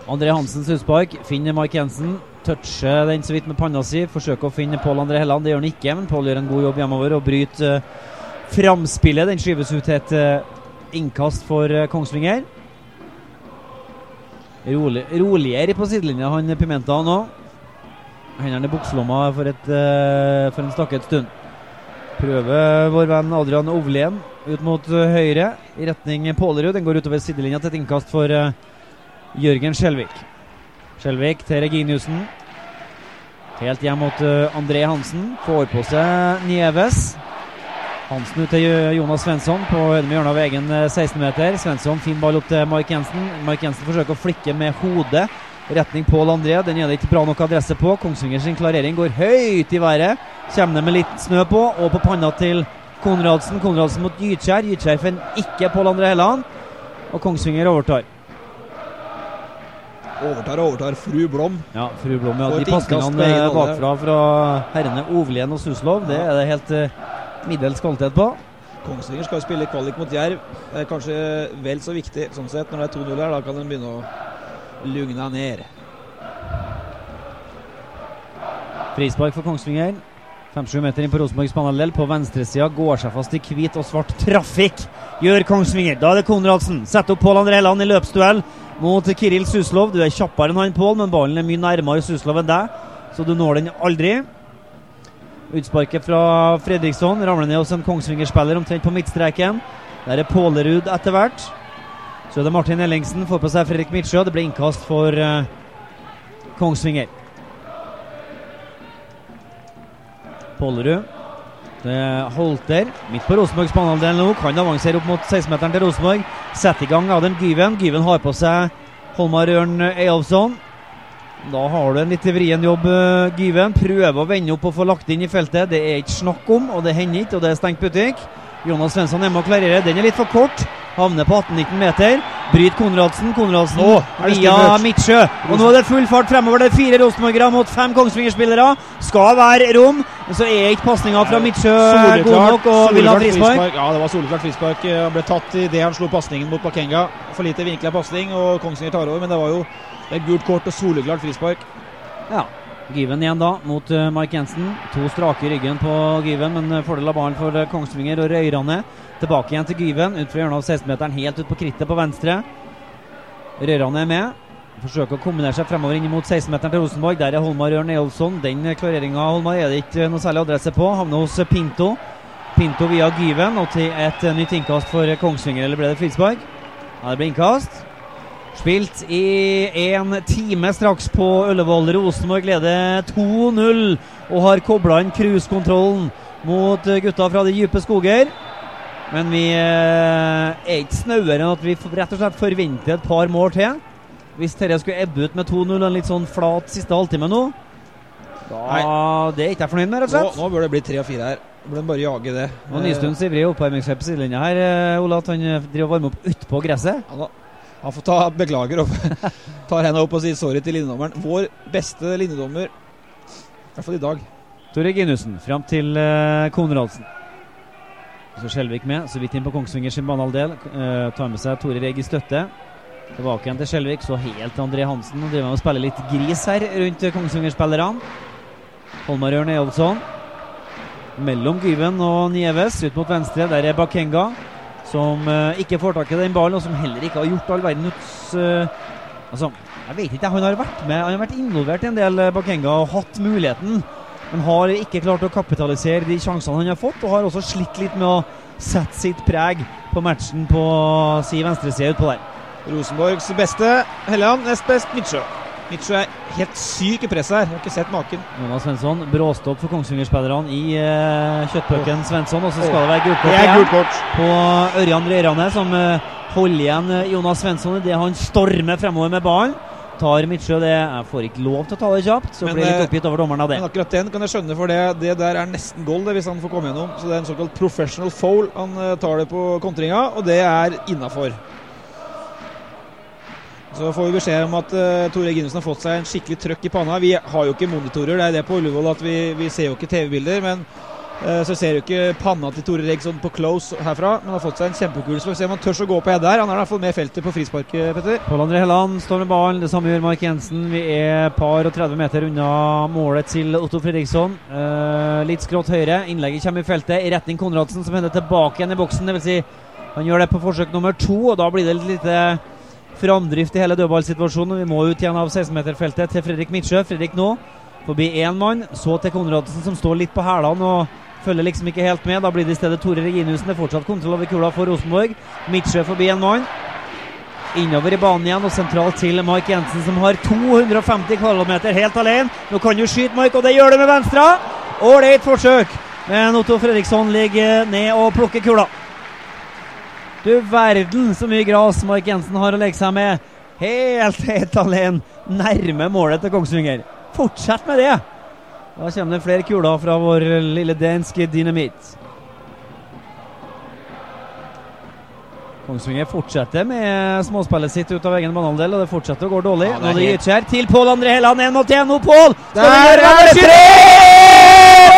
André Hansens utspark finner Mark Jensen. Toucher den så vidt med panna si. Forsøker å finne Pål André Helland. Det gjør han ikke, men Pål gjør en god jobb hjemover og bryter uh, framspillet. Den skyves ut til et uh, innkast for uh, Kongsvinger. Rolig, roligere på sidelinja, han Pimenta nå. Hendene i bukselomma for, et, uh, for en stakket stund. Prøver vår venn Adrian Ovlien ut mot høyre i retning Pålerud. Den går utover sidelinja til et innkast for Jørgen Skjelvik. Skjelvik til Reginiussen. Helt hjem mot André Hansen. Får på seg Nieves. Hansen ut til Jonas Svensson på høyde med hjørnet av egen 16-meter. Svensson fin ball opp til Mark Jensen. Mark Jensen forsøker å flikke med hodet retning Pål André. Den er det ikke bra nok adresse på. Kongsvinger sin klarering går høyt i været. Kommer det med litt snø på, og på panna til Konradsen. Konradsen mot Gytkjær. Gytkjær finner ikke Pål André Helland, og Kongsvinger overtar. Overtar og overtar fru Blom. Ja, fru Blom. Ja. De pasningene bakfra fra herrene Ovlien og Suslov, det er det helt uh, middels kvalitet på. Kongsvinger skal spille kvalik mot Jerv. Det er kanskje vel så viktig sånn sett når det er 2-0 her. Da kan den begynne å lugne ned. Frispark for Kongsvinger. 5-7 meter inn på Rosenborgs banehalvdel. På venstresida går seg fast i hvit og svart trafikk. Gjør Kongsvinger. Da er det Konradsen. Setter opp Pål André Helland i løpsduell mot Kiril Suslov. Du er kjappere enn han, Pål, men ballen er mye nærmere Suslov enn deg, så du når den aldri. Utsparket fra Fredriksson ramler ned hos en Kongsvinger-spiller omtrent på midtstreken. Der er Pålerud etter hvert. Så er det Martin Ellingsen, får på seg Fredrik Midtsjø. Det blir innkast for uh, Kongsvinger. Pålerud. Det er Holter midt på Rosenborgs banehalvdel nå. Kan avansere opp mot 16-meteren til Rosenborg. Setter i gang Adam Gyven. Gyven har på seg Holmar Ørn Eyolfsson. Da har du en litt vrien jobb, Given, Gyven. Prøver å vende opp og få lagt inn i feltet. Det er ikke snakk om, og det hender ikke, og det er stengt butikk. Jonas Svensson er med og klarerer. Den er litt for kort. Havner på 18-19 meter. Bryter Konradsen. Konradsen oh, via Midtsjø. Og nå er det full fart fremover. Det er fire Rosenborgere mot fem Kongsvinger-spillere. Skal være rom. Så er ikke pasninga fra Midtsjø god nok og vil ha frispark. Ja, det var soleklart frispark. Han ble tatt idet han slo pasningen mot Bakenga. For lite vinkla pasning, og Kongsvinger tar over. Men det var jo et gult kort og soleklart frispark. Ja. Given igjen da, mot Mike Mark Jensen. To strake i ryggen på Given, men uh, fordel av ballen for uh, Kongsvinger og Røyrane. Tilbake igjen til Given, ut fra hjørnet av 16-meteren, helt ut på krittet på venstre. Røyrane er med. Forsøker å kombinere seg fremover inn mot 16-meteren til Rosenborg. Der er Holmar Ørn Eyolfsson. Den klareringa Holmar er det ikke noe særlig adresse på. Havner hos Pinto. Pinto via Given og til et nytt innkast for Kongsvinger. Eller ble det frispark? Det ble innkast. Spilt i en time straks på Ullevål. Rosenborg leder 2-0 og har kobla inn cruisekontrollen mot gutta fra de dype skoger. Men vi eh, er ikke snauere enn at vi rett og slett forventer et par mål til. Hvis dette skulle ebbe ut med 2-0 en litt sånn flat siste halvtime nå, da Nei. det er ikke jeg fornøyd med, rett og slett. Nå, nå bør det bli tre og fire her. Nå bør de bare jage det. Og Nystuens ivrige oppvarmingsløp på sidelinja her, eh, Ola, at han driver og varmer opp utpå gresset. Ja, da. Han får ta beklager og [LAUGHS] tar henda opp og sier sorry til linjedommeren. Vår beste linjedommer, i hvert fall i dag. Tore Ginussen fram til uh, Konradsen. Så Skjelvik med, så vidt inn på Kongsvinger sin banehalvdel. Tar med seg Tore Reg i støtte. Tilbake igjen til Skjelvik, så helt til André Hansen. Og driver med å spille litt gris her rundt Kongsvinger-spillerne. Holmar Ørn Eyolfsson. Mellom Gyven og Nieves, ut mot venstre. Der er Bakenga som uh, ikke får tak i den ballen, og som heller ikke har gjort all verdens uh, Altså, jeg vet ikke, han har vært med, han har vært involvert i en del uh, Bakenga og hatt muligheten, men har ikke klart å kapitalisere de sjansene han har fått, og har også slitt litt med å sette sitt preg på matchen på si venstreside utpå der. Rosenborgs beste Helland, nest best Midtsjø. Midtsjø er helt syk i presset her. Jeg har ikke sett maken. Jonas Svensson, bråstopp for Kongsvinger-spillerne i uh, kjøttpucken Svensson. Og så skal det være gult kort igjen på Ørjan Rørane, som uh, holder igjen uh, Jonas Svensson idet han stormer fremover med ballen. Tar Midtsjø det. Jeg får ikke lov til å ta det kjapt, så men, blir litt oppgitt over dommeren av det. Men akkurat den kan jeg skjønne, for det, det der er nesten goal det, hvis han får komme gjennom. Så det er en såkalt professional foul. Han tar det på kontringa, og det er innafor. Så får vi beskjed om at uh, Tore Ginussen har fått seg en skikkelig trøkk i panna. Vi har jo ikke monitorer, det er det på Ullevål at vi, vi ser jo ikke TV-bilder. Men uh, så ser jo ikke panna til Tore Regg sånn på close herfra. Men har fått seg en kjempekul. Så får vi se om han tør å gå på Hedde her. Han har i hvert fall med feltet på frisparket, Petter. Pål André Helland står med ballen. Det samme gjør Mark Jensen. Vi er par og 30 meter unna målet til Otto Fredriksson. Uh, litt skrått høyre. Innlegget kommer i feltet i retning Konradsen, som hender tilbake igjen i boksen. Vil si, han gjør det på forsøk nummer to, og da blir det litt lite framdrift i hele dødballsituasjonen. Vi må ut igjen av 16-meterfeltet til Fredrik Midtsjø. Fredrik nå forbi én mann, så til Konradsen, som står litt på hælene og følger liksom ikke helt med. Da blir det i stedet Tore Reginussen. Det er fortsatt kontroll over kula for Rosenborg. Midtsjø forbi en mann. Innover i banen igjen og sentralt til Mike Jensen, som har 250 km helt alene. Nå kan du skyte, Mike, og det gjør du med venstre. Ålreit forsøk. Men Otto Fredriksson ligger ned og plukker kula. Du verden så mye gras Mark Jensen har å legge seg med. Helt, helt alene nærme målet til Kongsvinger. Fortsett med det! Da kommer det flere kuler fra vår lille danske dynamitt. Kongsvinger fortsetter med småspillet sitt ut av egen banehalvdel, og det fortsetter å gå dårlig. Ja, det Nå det helt- Gytkjær til Pål André Helland, én mot én. Nå, Pål! Der er det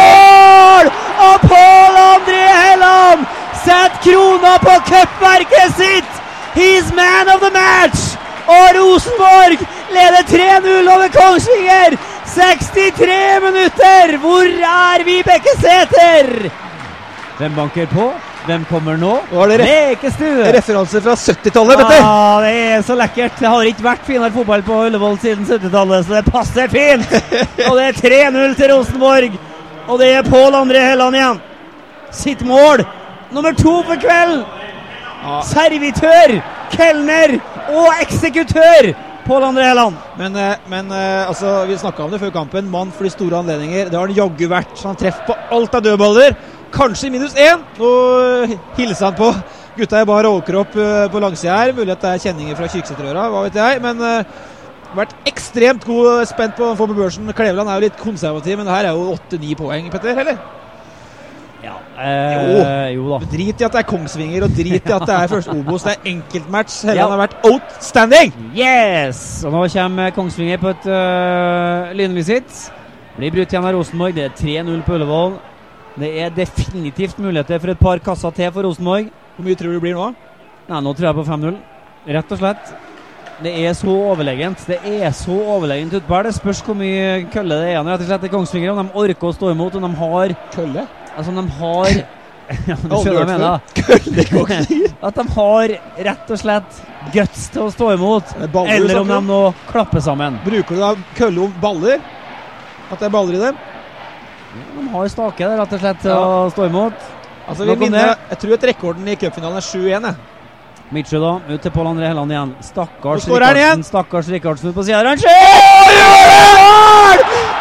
mål! Og Pål André Helland setter krona på cupverket sitt! He's man of the match! Og Rosenborg leder 3-0 over Kongsvinger! 63 minutter! Hvor er Vibeke Sæther? Hvem banker på? Hvem kommer nå? Var det Lekestue! Referanse fra 70-tallet, vet du! Ah, det er så lekkert. Det har ikke vært finere fotball på Ullevål siden 70-tallet, så det passer fint. Og det er 3-0 til Rosenborg. Og det er Pål André Helland igjen. Sitt mål. Nummer to for kvelden. Servitør, kelner og eksekutør. Pål André Helland. Men, eh, men eh, altså, vi snakka om det før kampen. Mann for de store anledninger. Det har han jaggu vært. Så han treffer på alt av dødballer. Kanskje minus én. Nå eh, hilser han på gutta i bar overkropp på langsida her. Mulig at det er kjenninger fra Kyrksæterøra, hva vet jeg. Men vært ekstremt god. Spent på å få på børsen. Kleveland er jo litt konservativ, men det her er jo åtte-ni poeng, Petter. Eller? Ja, eh, jo da. Drit i at det er Kongsvinger, og drit i at det er første Obos. Det er enkeltmatch. Helland Ja. har vært outstanding! Yes! Og nå kommer Kongsvinger på et uh, lynvisitt. Blir brutt igjen av Rosenborg. Det er 3-0 på Ullevål. Det er definitivt muligheter for et par kasser til for Rosenborg. Hvor mye tror du det blir nå? Nei, nå tror jeg på 5-0. Rett og slett. Det er så overlegent. Det er så overlegent utpå her. Det spørs hvor mye kølle det er igjen rett og slett i Kongsvinger. Om de orker å stå imot, om de har Kølle? Altså, de har [LAUGHS] ja, du skjønner hva jeg mener. [LAUGHS] At de har rett og slett guts til å stå imot. Er baller Eller om de nå klapper sammen. Bruker du da kølle om baller? At det er baller i dem? De har stake der, rett og slett, til Ja. å stå imot. Altså, vi Nok minner, jeg tror at rekorden i cupfinalen er 7-1. jeg. Midtsjø, da. Ut til Pål André Helland igjen. Stakkars Rikardsen. Stakkars Rikardsen ut på sida. Han skjer!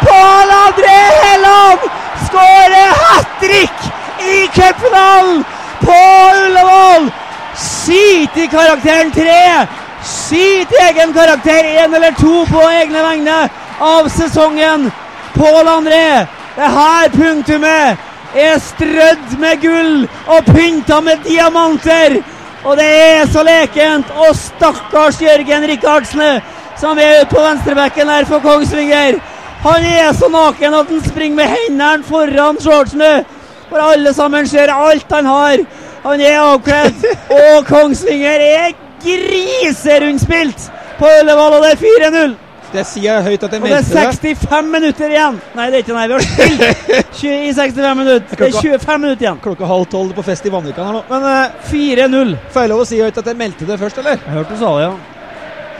Pål André Helland skårer hat trick i cupfinalen på Ullevål! Si i karakteren tre! Si i egen karakter én eller to på egne vegne av sesongen! Pål André, det her punktumet er strødd med gull og pynta med diamanter! Og det er så lekent! Og stakkars Jørgen Rikardsen, som er ute på venstrebekken her for Kongsvinger. Han er så naken at han springer med hendene foran shortsene. For alle sammen ser alt han har. Han er avkledd. Og Kongsvinger er griserundspilt på Ullevål, og det er 4-0. Det sier jeg høyt at jeg Og det er 65 minutter igjen! Nei, det er ikke nei. Vi har spilt 20 i 65 minutter. Det er 25 minutter igjen. Klokka halv tolv på fest i Vanvikan her nå. Men uh, 4-0. får jeg lov å si høyt at jeg meldte det først, eller? Jeg hørte du sa det, ja.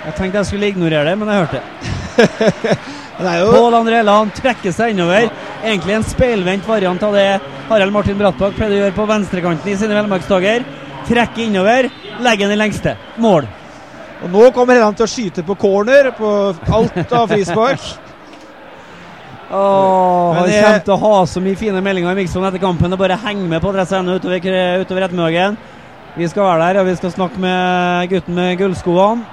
Jeg tenkte jeg skulle ignorere det, men jeg hørte det. [LAUGHS] Det jo Pål André Land trekker seg innover. Egentlig en speilvendt variant av det Harald Martin Brattbakk pleide å gjøre på venstrekanten i sine velmarksdager. Trekker innover, legger den i lengste. Mål. Og nå kommer Helland til å skyte på corner, på alt av frispark. [LAUGHS] Åh, han jeg- kommer til å ha så mye fine meldinger i miksen etter kampen. Og bare henge med på adressa.no utover, utover ettermiddagen. Vi skal være der, og vi skal snakke med gutten med gullskoene.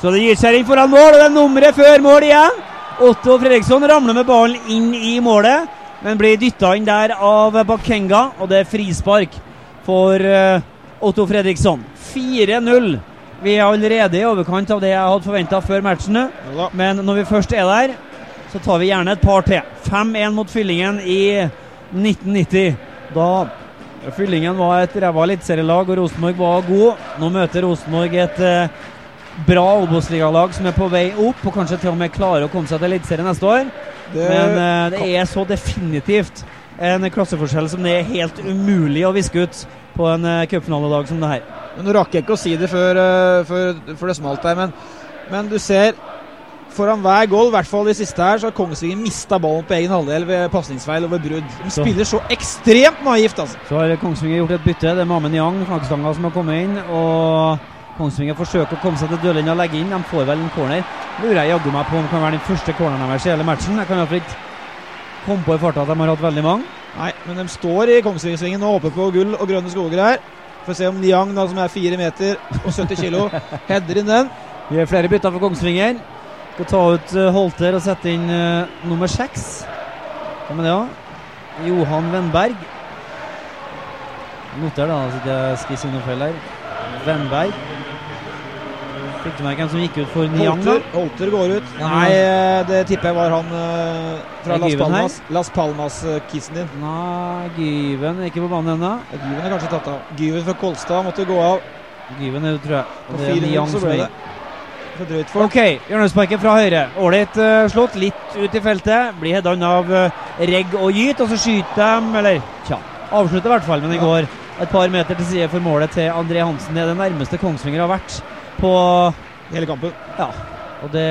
Så det gir seg inn foran mål, og det er nummeret før mål igjen. Otto Fredriksson ramler med ballen inn i målet, men blir dytta inn der av Bakenga, og det er frispark for eh, Otto Fredriksson. 4-0 Vi er allerede i overkant av det jeg hadde forventa før matchen. Men når vi først er der, så tar vi gjerne et par til. 5-1 mot Fyllingen i 1990. Da Fyllingen var et ræva eliteserielag og Rosenborg var god. Nå møter Rosenborg et eh, bra Obos-ligalag som er på vei opp, og kanskje til og med klarer å komme seg til Eliteserien neste år. Det, Men uh, det er så definitivt en klasseforskjell som det er helt umulig å viske ut på en uh, cupfinaledag som det her. Men Nå rakk jeg ikke å si det før, uh, før, før det smalt her, men, men du ser Foran hver goal, i hvert fall i siste her, så har Kongsvinger mista ballen på egen halvdel ved pasningsfeil og ved brudd. De Så. spiller så ekstremt naivt, altså. Så har Kongsvinger gjort et bytte. Det er Mamen Yang, flaggstanga, som har kommet inn. Og Kongsvinger forsøker å komme seg til dørlinja og legge inn. De får vel en corner. Lurer jeg jaggu meg på om det kan være den første corneren deres i hele matchen. Jeg kan iallfall ikke komme på i farta at de har hatt veldig mange. Nei, men de står i Kongsvingersvingen og håper på gull og grønne skoger her. Får se om Niang, da, som er fire meter og 70 kilo, [LAUGHS] header inn den. Vi gjør flere bytter for Kongsvinger. Skal ta ut eh, Holter og sette inn uh, nummer seks. Hvem er det, da? Johan Vennberg. Noter da, så jeg skal si noe feil her. Vennberg. Hvem som gikk ut for Niang. Holter, Holter går ut. Nei, eh, det tipper jeg var han eh, fra Las her? Palmas. Las Palmas-kissen din. Nei, Gyven er ikke på banen ennå. Gyven er kanskje tatt av. Gyven fra Kolstad måtte gå av. Gyven er det, tror jeg. På fire minutter så som ble det for drøyt for. Ok, hjørnesparket fra høyre. Ålreit uh, slått, litt ut i feltet. Blir headet av uh, Regg og Gyt, og så skyter de Eller tja, avslutter i hvert fall, men det Ja. går et par meter til side for målet til André Hansen. Det er det nærmeste Kongsvinger har vært på Hele kampen. Ja, og det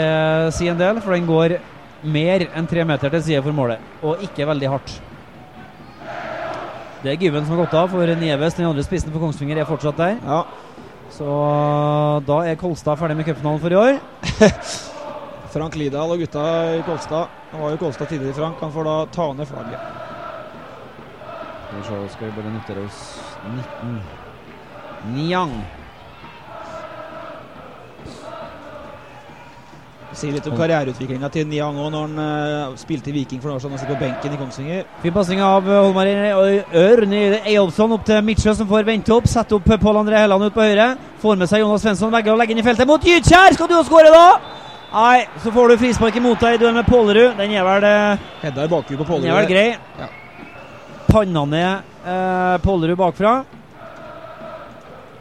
sier en del, for den går mer enn tre meter til side for målet, og ikke veldig hardt. Det er Gyven som har gått av, for Nieves, den andre spissen for Kongsvinger, er fortsatt der. Ja. Så da er Kolstad ferdig med cupfinalen for i år. [LAUGHS] Frank Lidahl og gutta i Kolstad. Han var jo Kolstad tidligere, Frank. Han får da ta ned flagget. Skal vi se, skal vi bare notere oss 19 Niang. Sier litt om karriereutviklinga til Niang òg, når han uh, spilte i Viking for noen år siden og sitter på benken i Kongsvinger. Fin pasning av eh, Ør Ørn Eyolfsson opp til Midtsjø, som får vente opp. Setter opp Pål André Helland ut på høyre. Får med seg Jonas Svensson begge og legger inn i feltet mot Gytkjær! Skal du jo skåre, da? Nei, så får du frispark imot deg i duell med Pålerud. Den er vel, eh, Hedda i bakhuet på den er vel grei. Ja. Panna ned eh, Pålerud bakfra.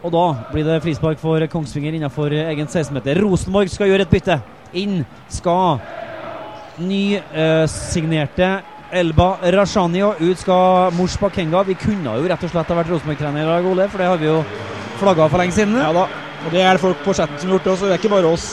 Og da blir det frispark for Kongsvinger innenfor egen 16-meter. Rosenborg skal gjøre et bytte. Inn skal nysignerte Elba Rashani, og ut skal Mors Bakenga. Vi kunne jo rett og slett ha vært Rosenborg-trener i dag, Ole, for det har vi jo flagga for lenge siden. Ja da. Og det er det folk på chatten som har gjort det også, det er ikke bare oss.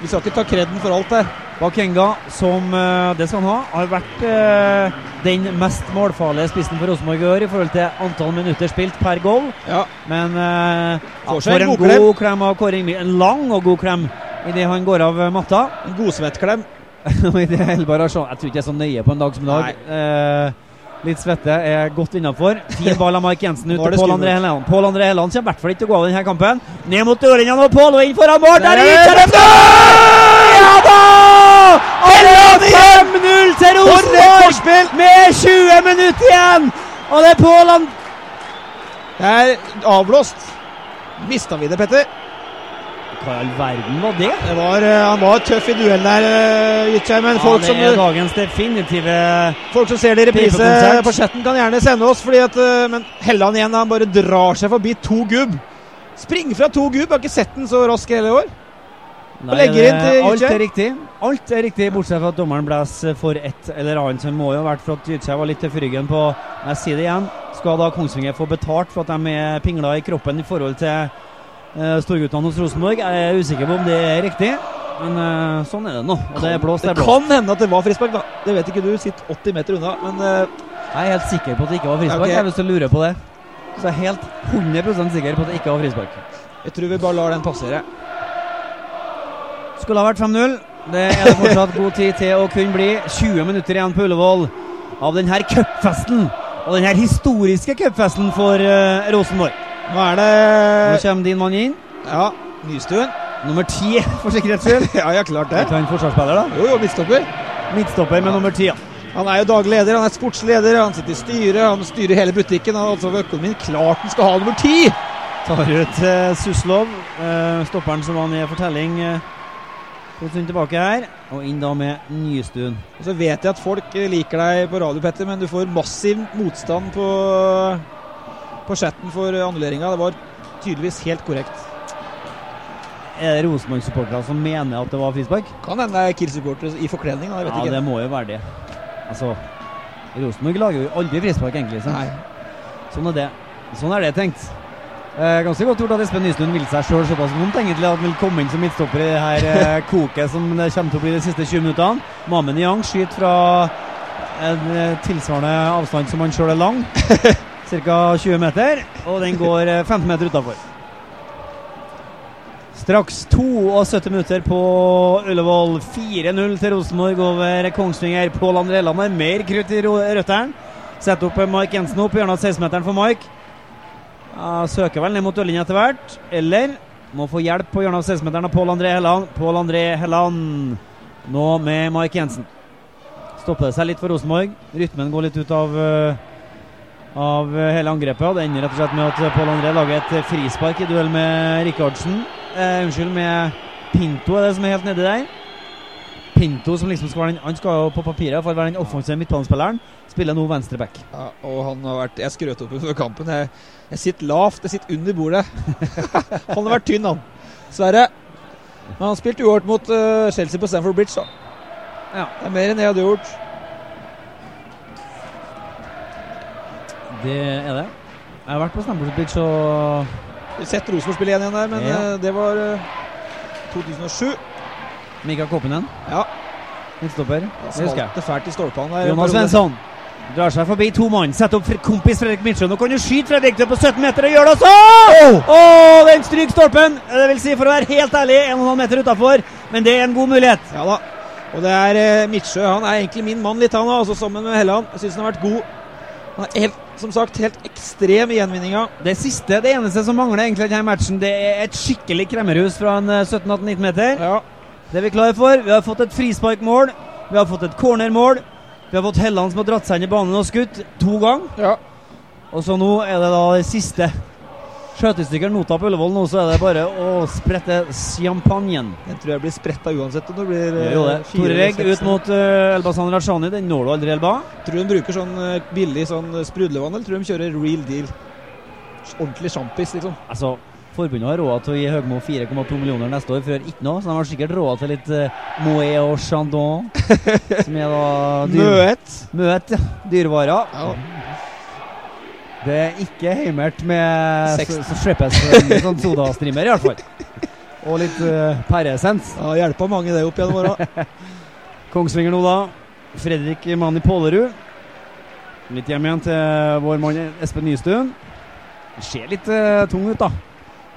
Vi skal ikke ta kreden for alt det Bakenga, som eh, det skal han ha, har vært eh, den mest målfarlige spissen for Rosenborg i år i forhold til antall minutter spilt per goal. Ja. Men eh, ja, for en god god klem av Kåre Ingvild. En lang og god klem idet han går av eh, matta. En godsvettklem. [LAUGHS] Og det Jeg tror ikke jeg er så nøye på en dag som i dag. Eh, litt svette er godt innafor. Fin ball av Mike Jensen [LAUGHS] ut til Pål. André Helland. Pål André Helland kommer i hvert fall ikke til å gå av denne kampen. Ned mot dørlinja nå, Pål, og inn foran mål! Der er er Ja da! Og er 5-0 til Rosenborg! Med 20 minutter igjen! Og det er Pål. Det er avblåst. Mista vi det, Petter? Hva i all verden var det? Det var, eh, han var tøff i duell der, uh, Men ja, folk som, dagens definitive folk som ser det i reprise på chatten, kan gjerne sende oss. Fordi at, eh, Men Helland igjen, han bare drar seg forbi to gubb. Spring fra to gubb! Har ikke sett den så rask hele år. Nei, det- Alt er riktig. Alt er riktig, bortsett fra at dommeren blåser for ett eller annet. Så det må jo ha vært for at Gytkjær var litt tøff i ryggen på Jeg sier det igjen. Skal da Kongsvinger få betalt for at de er pingla i kroppen i forhold til storguttene hos Rosenborg? Jeg er usikker på om det er riktig, men eh, sånn er det nå. Og det er blåst, det Det er blåst. kan hende at det var frispark, da. Det vet ikke du. Sitter 80 meter unna. Men eh, Jeg er helt sikker på at det ikke var frispark, Okay. jeg, hvis du lurer på det. Så jeg er helt 100% sikker på at det ikke var frispark. jeg tror vi bare lar den passere. Skulle ha vært 5-0. Det er det fortsatt god tid til å kunne bli. 20 minutter igjen på Ullevål av denne cupfesten. Og denne historiske cupfesten for eh, Rosenborg. Nå er det Nå kommer din mann inn. Ja, Nystuen. Nummer ti, [LAUGHS] for sikkerhets skyld. [LAUGHS] ja, ja, klart det. Er ikke han forsvarsspiller, da? Jo, jo, midtstopper. Midtstopper med nummer ti. ja. Han er jo daglig leder, han er sportsleder, han sitter i styret, han styrer hele butikken. Han har altså for økonomien klart han skal ha nummer ti! Tar ut eh, Suslov, eh, stopperen som var ned for telling eh, tilbake her. Og inn da med Nystuen. Og så vet jeg at folk eh, liker deg på radio, Petter, men du får massiv motstand på, på chatten for annulleringa. Det var tydeligvis helt korrekt. Er det Rosenborg-supportere som mener at det var frispark? Kan hende det er Kiel-supportere i forkledning. Da, jeg vet Ja, ikke. det må jo være det. Altså Rosenborg lager jo aldri frispark, egentlig. Nei. Sånn er det. Sånn er det tenkt. Eh, ganske godt gjort at Espen Nystuen vil seg sjøl såpass vondt egentlig at han vil komme inn som midtstopper i det her eh, [LAUGHS] koket som det kommer til å bli de siste 20 minuttene. Mamen Yang skyter fra en eh, tilsvarende avstand som han sjøl er lang. [LAUGHS] Ca. 20 meter. Og den går eh, 15 meter utafor. Straks 72 minutter på Ullevål. 4-0 til Rosenborg over Kongsvinger. Pål André Land har mer krutt i røttene. Setter opp Mike Jensen opp. Hjørnet av 16-meteren for. Ja, søker vel ned mot dørlinja etter hvert. Eller må få hjelp på hjørnet av 16-meteren av Pål André Helland. Pål André Helland nå med Mike Jensen. Stopper det seg litt for Rosenborg. Rytmen går litt ut av, eh, av eh, hele angrepet. og Det ender rett og slett med at Pål André lager et eh, frispark i duell med Rikardsen. Eh, unnskyld, med Pinto er det som er helt nedi der. Pinto som liksom skal være den Han skal jo på papiret for å være den offensive midtbanespilleren. Spiller nå venstreback. Ja, og han har vært Jeg skrøt opp før kampen. Jeg, jeg sitter lavt, jeg sitter under bordet. [LAUGHS] han har vært tynn, han. Sverre. Men han spilte uavgjort mot uh, Chelsea på Stamford Bridge, da. Ja. Det er mer enn jeg hadde gjort. Det er det. Jeg har vært på Stamford Bridge og sett Rosenborg spille 1-1 der, men Ja. eh, det var eh, 2007. Mikael Koppinen. Ja, midtstopper. Det husker jeg. det fælt i stolpene der. Jonas Svensson drar seg forbi to mann. Setter opp kompis Fredrik Midtsjø. Nå kan du skyte Fredrik på 17 meter, og gjør det også! Åh, den stryker stolpen! Det vil si, for å være helt ærlig, 1,5 meter utafor, men det er en god mulighet. Ja da. Og det er eh, Midtsjø. Han er egentlig min mann litt, han òg, sammen med Helland. Jeg syns han har vært god. Han er helt, som sagt helt ekstrem i gjenvinninga. Det siste, det eneste som mangler egentlig denne matchen, det er et skikkelig kremmerhus fra en eh, 17-18-19 meter. Ja. Det er vi klare for. Vi har fått et frisparkmål. Vi har fått et cornermål. Vi har fått Helland som har dratt seg inn i banen og skutt to ganger. ja. Og så nå er det da det siste. Skjøtestykker nota på Ullevål nå, så er det bare å sprette champagnen. Den tror jeg blir spretta uansett om det blir eh, jo det. Tore Regg ut mot uh, Elbasan Rashani. Den når du aldri, Elba. Tror du de bruker sånn eh, billig sånn eh, sprudlevann, eller tror du de kjører real deal? Ordentlig sjampis, liksom. Altså, Forbundet har råd til å gi Høgmo 4,2 millioner neste år før ikke noe, så de har sikkert råd til litt uh, Moët og Chandon. som er da Møet. Møt, ja. Dyrevarer. Ja. Det er ikke heimert med så slippes en sånn sodastreamer, i hvert fall. Og litt uh, pæreessens. Ja, hjelpa mange det opp gjennom åra. [LAUGHS] Kongsvinger nå, da. Fredrik Mani Pålerud. Litt hjem igjen til vår mann Espen Nystuen. Ser litt uh, tung ut, da.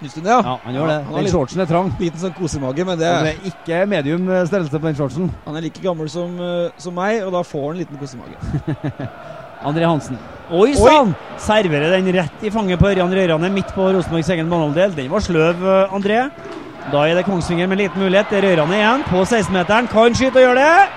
Nystuen, ja. Ja, han gjør det. Han Den litt, shortsen er trang. liten sånn kosemage, men det er, Det er ikke medium eh, størrelse på den shortsen. han er like gammel som, uh, som meg, og da får han en liten kosemage. [LAUGHS] André Hansen. Oi sann! Serverer den rett i fanget på Ørjan Røyrane midt på Rosenborgs egen banehalvdel. Den var sløv, eh, André. Da er det Kongsvinger med liten mulighet. Det er Røyrane igjen på 16-meteren. Kan skyte og gjøre det.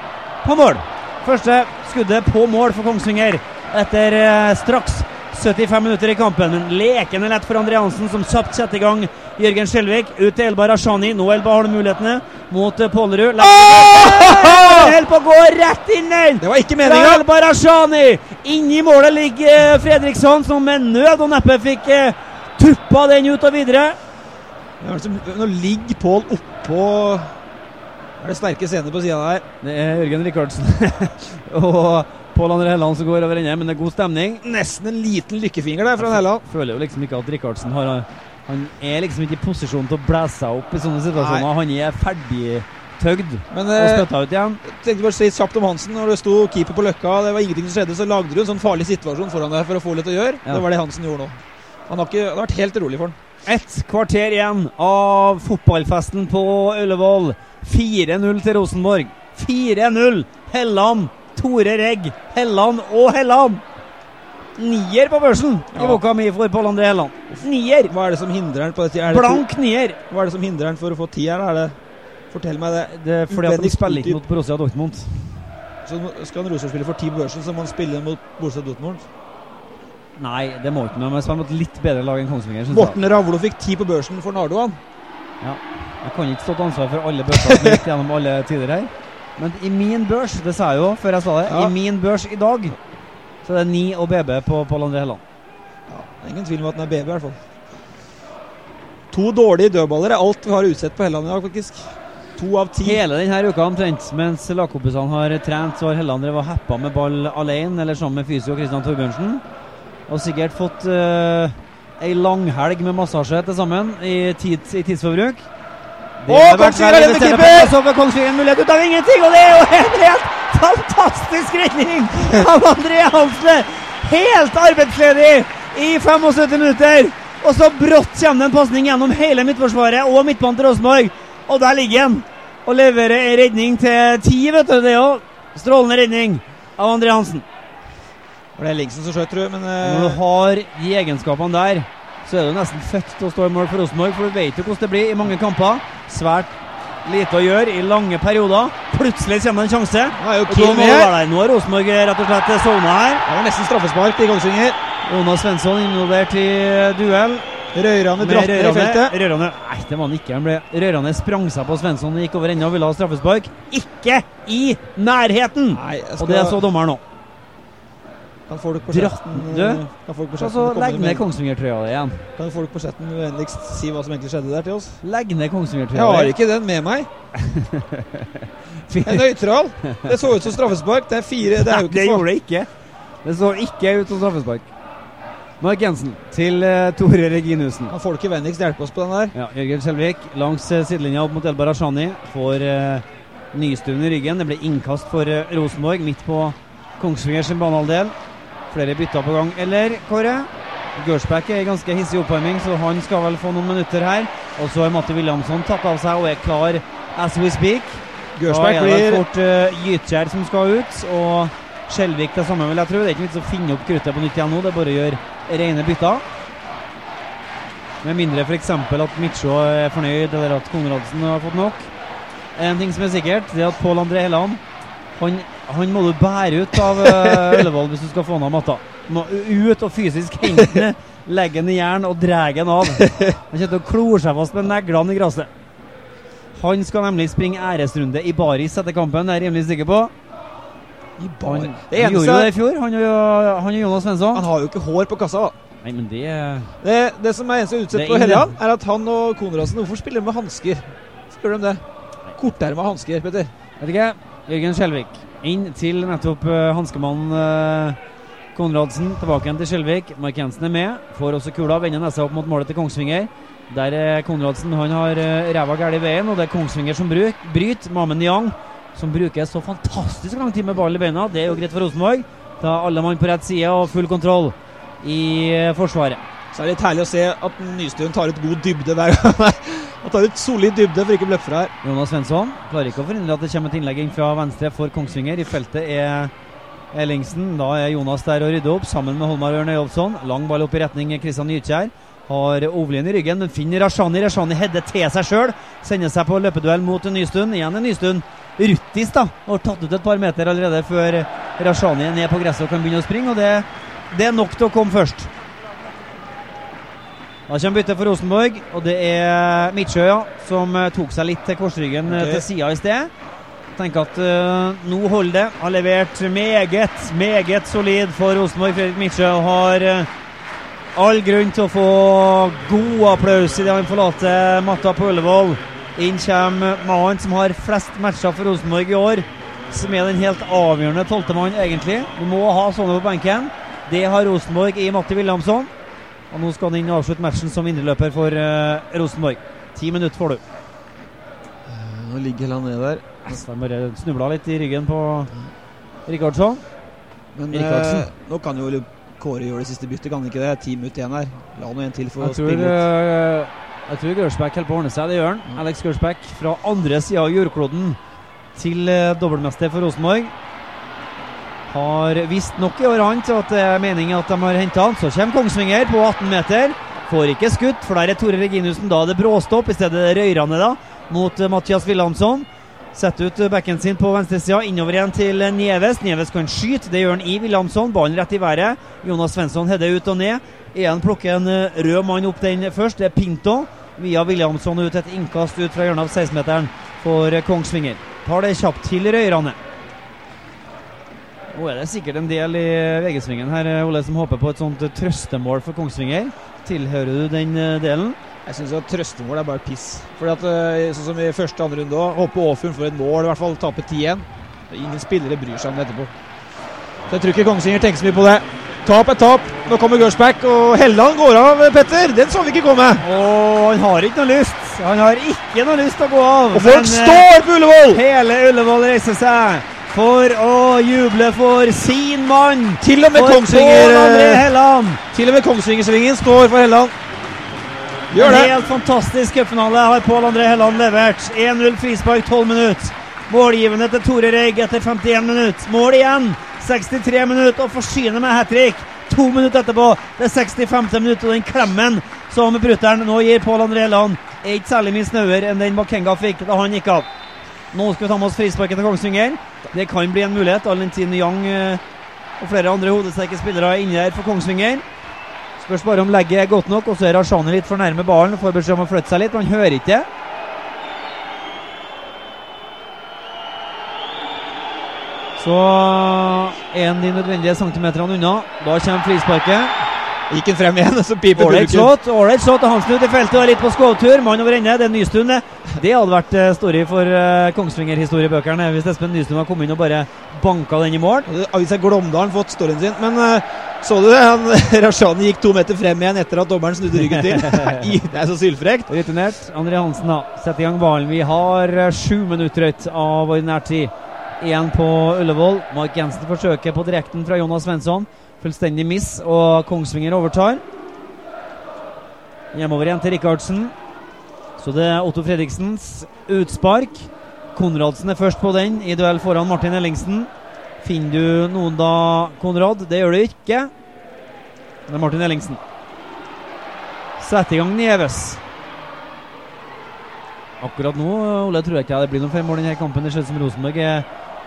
På mål. Første skuddet på mål for Kongsvinger etter eh, straks 75 minutter i kampen. Men lekende lett for André Hansen, som kjapt setter i gang Jørgen Skjelvik. Ut til Elba Rashani. Nå Elba har du mulighetene mot eh, Pålerud. Holder på å gå rett inn den! Det var ikke meninga! Barashani! Inni målet ligger eh, Fredriksson, som med nød og neppe fikk eh, tuppa den ut og videre. Nå ligger Pål oppå Er det sterke scener på sida der? Det er Jørgen Rikardsen [LAUGHS] og Pål André Helland som går over ende, men det er god stemning. Nesten en liten lykkefinger der fra Helland. Føler jo liksom ikke at Rikardsen har Han er liksom ikke i posisjon til å blæse seg opp i sånne situasjoner. Nei. Han er ferdigtøgd Men og spytta ut igjen. tenkte bare å si kjapt om Hansen. Når det sto keeper på Løkka, det var ingenting som skjedde, så lagde du en sånn farlig situasjon foran deg for å få litt å gjøre. Ja. Det var det Hansen gjorde nå. Han har, ikke, han har vært helt rolig for han. Ett kvarter igjen av fotballfesten på Ullevål. 4-0 til Rosenborg. 4-0! Helland, Tore Regg, Helland og Helland! Nier på børsen i Ja. boka mi for Pål André Helland. Nier! Hva er det som hindrer han på det? Er det Blank nier. Hva er det som hindrer han for å få ti? Er det Fortell meg det. Det er fordi at de spiller ikke mot Borussia Dortmund. Så skal han Rosenborg spille for ti på børsen, så må han spille mot Borussia Dortmund. Nei, det må ikke noe. Men spiller mot litt bedre lag enn Kongsvinger. Morten Ravlo fikk ti på børsen for Nardoan. Ja. Jeg. kan ikke stå til ansvar for alle børsene som gikk gjennom alle tider her. Men i min børs, det sa jeg jo før jeg sa det, Ja. i min børs i dag så er det 9 og BB på Pål André Helland. Det er ingen tvil om at den er BB, i hvert fall. To dårlige dødballer er alt vi har utsett på Helland i dag, faktisk. To av ti. Hele denne uka omtrent, mens lagkompisene har trent, så har Helland drevet og heppa med ball alene, eller sammen med fysio Kristian Torbjørnsen. Og sikkert fått uh, ei langhelg med massasje til sammen i, tids, i tidsforbruk. Det og vært Kongsvinger redder keeper! Så får Kongsvinger en mulighet ut av ingenting, og det er jo en helt fantastisk redning av André Hansle! Helt arbeidsledig i 75 minutter! Og så brått kommer det en pasning gjennom hele midtforsvaret og midtbanen til Rosenborg. Og der ligger han og leverer en redning til ti, vet du. Det er jo strålende redning av André Hansen. Det det Ellingsen som skjøt, tror jeg, men Og Når du eh, har de egenskapene der, så er du nesten født til å stå i mål for Rosenborg, for du vet jo hvordan det blir i mange kamper. Svært lite å gjøre i lange perioder. Plutselig kommer det en sjanse. nå er jo med her. Nå har Rosenborg rett og slett sovna her. Det var nesten straffespark i Kongsvinger. Jonas Svensson involvert i duell. Røyrane dratt ned i feltet. Røyrane, Nei, det var han ikke. Han ble, Røyrane sprang seg på Svensson gikk over enda og ville ha straffespark. Ikke i nærheten! Nei, skal... Og det så dommeren nå. kan folk på chatten eh, legg ned Kongsvinger-trøya igjen. Kan folk på chatten vennligst si hva som egentlig skjedde der til oss? Legg ned Jeg Kongsvinger-trøya har ikke den med meg. [LAUGHS] Det er nøytral. Det så ut som straffespark. Det er fire Det er jo det gjorde det ikke. Det så ikke ut som straffespark. Mark Jensen til eh, Tore Reginussen. Kan folk i vennligst hjelpe oss på den der? Ja, Jørgen Skjelvik langs eh, sidelinja opp mot Elbar Ashani. Får uh, Nystuen i ryggen. Det ble innkast for eh, Rosenborg midt på Kongsvingers banehalvdel. Flere bytter på gang. Eller, Kåre? Gørsbæk er i ganske hissig oppvarming, så han skal vel få noen minutter her. Og så har Matti Williamson tatt av seg og er klar as we speak. Gersbæk da er det blir fort uh, Gytkjær som skal ut, og Skjelvik det samme, vil jeg tro. Det er ikke vits å finne opp kruttet på nytt igjen nå, det er bare å gjøre rene bytter. Med mindre f.eks. at Midtsjå er fornøyd, eller at Konradsen har fått nok. En ting som er sikkert, det er at Pål André Helland han, han må du bære ut av [LAUGHS] Ullevål hvis du skal få han av matta. Må ut og fysisk hente den, legge den i jern og dra den av. Han kommer til å klore seg fast med neglene i gresset. Han skal nemlig springe æresrunde i baris etter kampen, det er jeg rimelig sikker på. I bar. han Det gjorde jo det i fjor, han og, Jonas Svensson. Han har jo ikke hår på kassa, da. Nei, men det Det, det som er eneste utsett på Helland, er at han og Konradsen Hvorfor spiller de med hansker? Spør de om det? Korterma hansker, Petter. Vet ikke. Jørgen Skjelvik inn til nettopp uh, hanskemannen uh, Konradsen. Tilbake igjen til Skjelvik. Mark Jensen er med. Får også kula. Vender nesa opp mot målet til Kongsvinger. Der er Konradsen. Han har ræva gæli i veien, og det er Kongsvinger som bruk, bryter. Mamen Niang, som bruker så fantastisk lang tid med ball i beina. Det er jo greit for Rosenborg. Da er alle mann på rett side og full kontroll i uh, forsvaret. Så er det litt herlig å se at Nystuen tar ut god dybde hver gang. [LAUGHS] Han tar ut solid dybde for ikke å bløffe fra her. Jonas Svensson klarer ikke å forhindre at det kommer et innlegg inn fra venstre for Kongsvinger. I feltet er Ellingsen. Da er Jonas der og rydder opp sammen med Holmar Ørne Jolfsson. Lang ball opp i retning Kristian Nykjær. Har Ovlien i ryggen, men finner Rashani. Rashani header til seg sjøl. Sender seg på løpeduell mot Nystuen. Igjen er Nystuen ruttis, da. Har tatt ut et par meter allerede før Rashani er ned på gresset og kan begynne å springe. Og det, det er nok til å komme først. Da kommer byttet for Rosenborg, og det er Midtsjø ja, som eh, tok seg litt til korsryggen okay. Til sida i sted. Tenker at uh, nå holder det. Har levert meget, meget solid for Rosenborg. Fredrik Midtsjø har uh, all grunn til å få god applaus idet han forlater matta på Ullevål. Inn kommer mannen som har flest matcher for Rosenborg i år. Som er den helt avgjørende tolvtemann, egentlig. Du må ha sånne på benken. Det har Rosenborg i Matti Williamson. Og nå skal han inn og avslutte matchen som indreløper for uh, Rosenborg. Ti minutter får du. Nå ligger han nede der. Han bare snubla litt i ryggen på Rikardsson. Men eh, nå kan jo Kåre gjøre det siste byttet, kan han ikke det? Ti minutter igjen her. La nå en til for å spille ut. Eh, jeg tror Gersbæk holder på å ordne seg. Det gjør han. Alex Gersbæk fra andre sida av jordkloden til uh, dobbeltmester for Rosenborg. Har visst nok i år han til at det er meningen at de har henta han. Så kommer Kongsvinger på 18 meter. Får ikke skutt, for der er Tore Reginussen. Da er det bråstopp. I stedet er det Røyrane da, mot eh, Mathias Wilhelmsson. Setter ut bekken sin på venstresida, innover igjen til Nieves. Nieves kan skyte, det gjør han i Williamson. Ballen rett i været. Jonas Svensson header ut og ned. Igjen plukker en eh, rød mann opp den først. Det er Pinto. Via Williamson ut et innkast ut fra hjørnet av 16-meteren for Kongsvinger. Tar det kjapt til Røyrane. Nå er det sikkert en del i VG-svingen her Ole, som håper på et sånt trøstemål for Kongsvinger. Tilhører du den eh, delen? Jeg syns trøstemål er bare piss. Fordi at, eh, Sånn som i første andre runde òg. Håper Åfjord får et mål, i hvert fall taper 10-1. Ingen spillere bryr seg om det etterpå. Så jeg tror ikke Kongsvinger tenker så mye på det. Tap er tap. Nå kommer Gersback, og Helland går av, Petter. Den så vi ikke komme. Og han har ikke noe lyst. Han har ikke noe lyst til å gå av. Og folk Men, eh, står på Ullevål! Hele Ullevål reiser seg for å juble for sin mann. Til og med For Kongsvinger eh. Til og med Kongsvingersvingen står for Helland. Gjør En det. helt fantastisk cupfinale har Pål André Helland levert. 1-0 frispark, 12 minutter. Målgivende til Tore Røig etter 51 minutter. Mål igjen. 63 minutter og forsyner med hat trick. To minutter etterpå, det er 65. minutt, og den klemmen som brutter'n nå gir Pål André Land, er ikke særlig mye snauere enn den Bakenga fikk da han gikk av. Nå skal vi ta med oss frisparket til Kongsvinger. Det kan bli en mulighet, all den tid Young eh, og flere andre hodesterke spillere er inne der for Kongsvinger. Spørs bare om legget er godt nok, og så er Rashani litt for nærme ballen. Får beskjed om å flytte seg litt, men han hører ikke. Så er de nødvendige centimeterne unna. Da kommer frisparket. Gikk han frem igjen, så piper Ålreit slått. Ålreit slått. Hansen ut i feltet og er litt på skåvtur. Mann over ende. Det er Nystuen, det. Hadde vært eh, story for uh, Kongsvinger-historiebøkene hvis Espen Nystuen hadde kommet inn og bare banka den i mål. Avisa Glåmdalen fått storyen sin. Men eh, så du det? Han, [LAUGHS] Rashani gikk to meter frem igjen etter at dommeren snudde ryggen til. [LAUGHS] Det er så sylfrekt. Returnert. André Hansen, da. Sett i gang ballen. Vi har eh, sju minutter ut av ordinær tid. Igjen på Ullevål. Mark Jensen forsøker på direkten fra Jonas Svensson. Fullstendig miss, og Kongsvinger overtar. Hjemover igjen til Rikardsen. Så det er Otto Fredriksens utspark. Konradsen er først på den i duell foran Martin Ellingsen. Finner du noen da, Konrad? Det gjør du ikke. Det er Martin Ellingsen. Setter i gang Nieves. Akkurat nå Ole, tror jeg ikke det blir noen fem mål i denne kampen. Det ser ut som Rosenborg er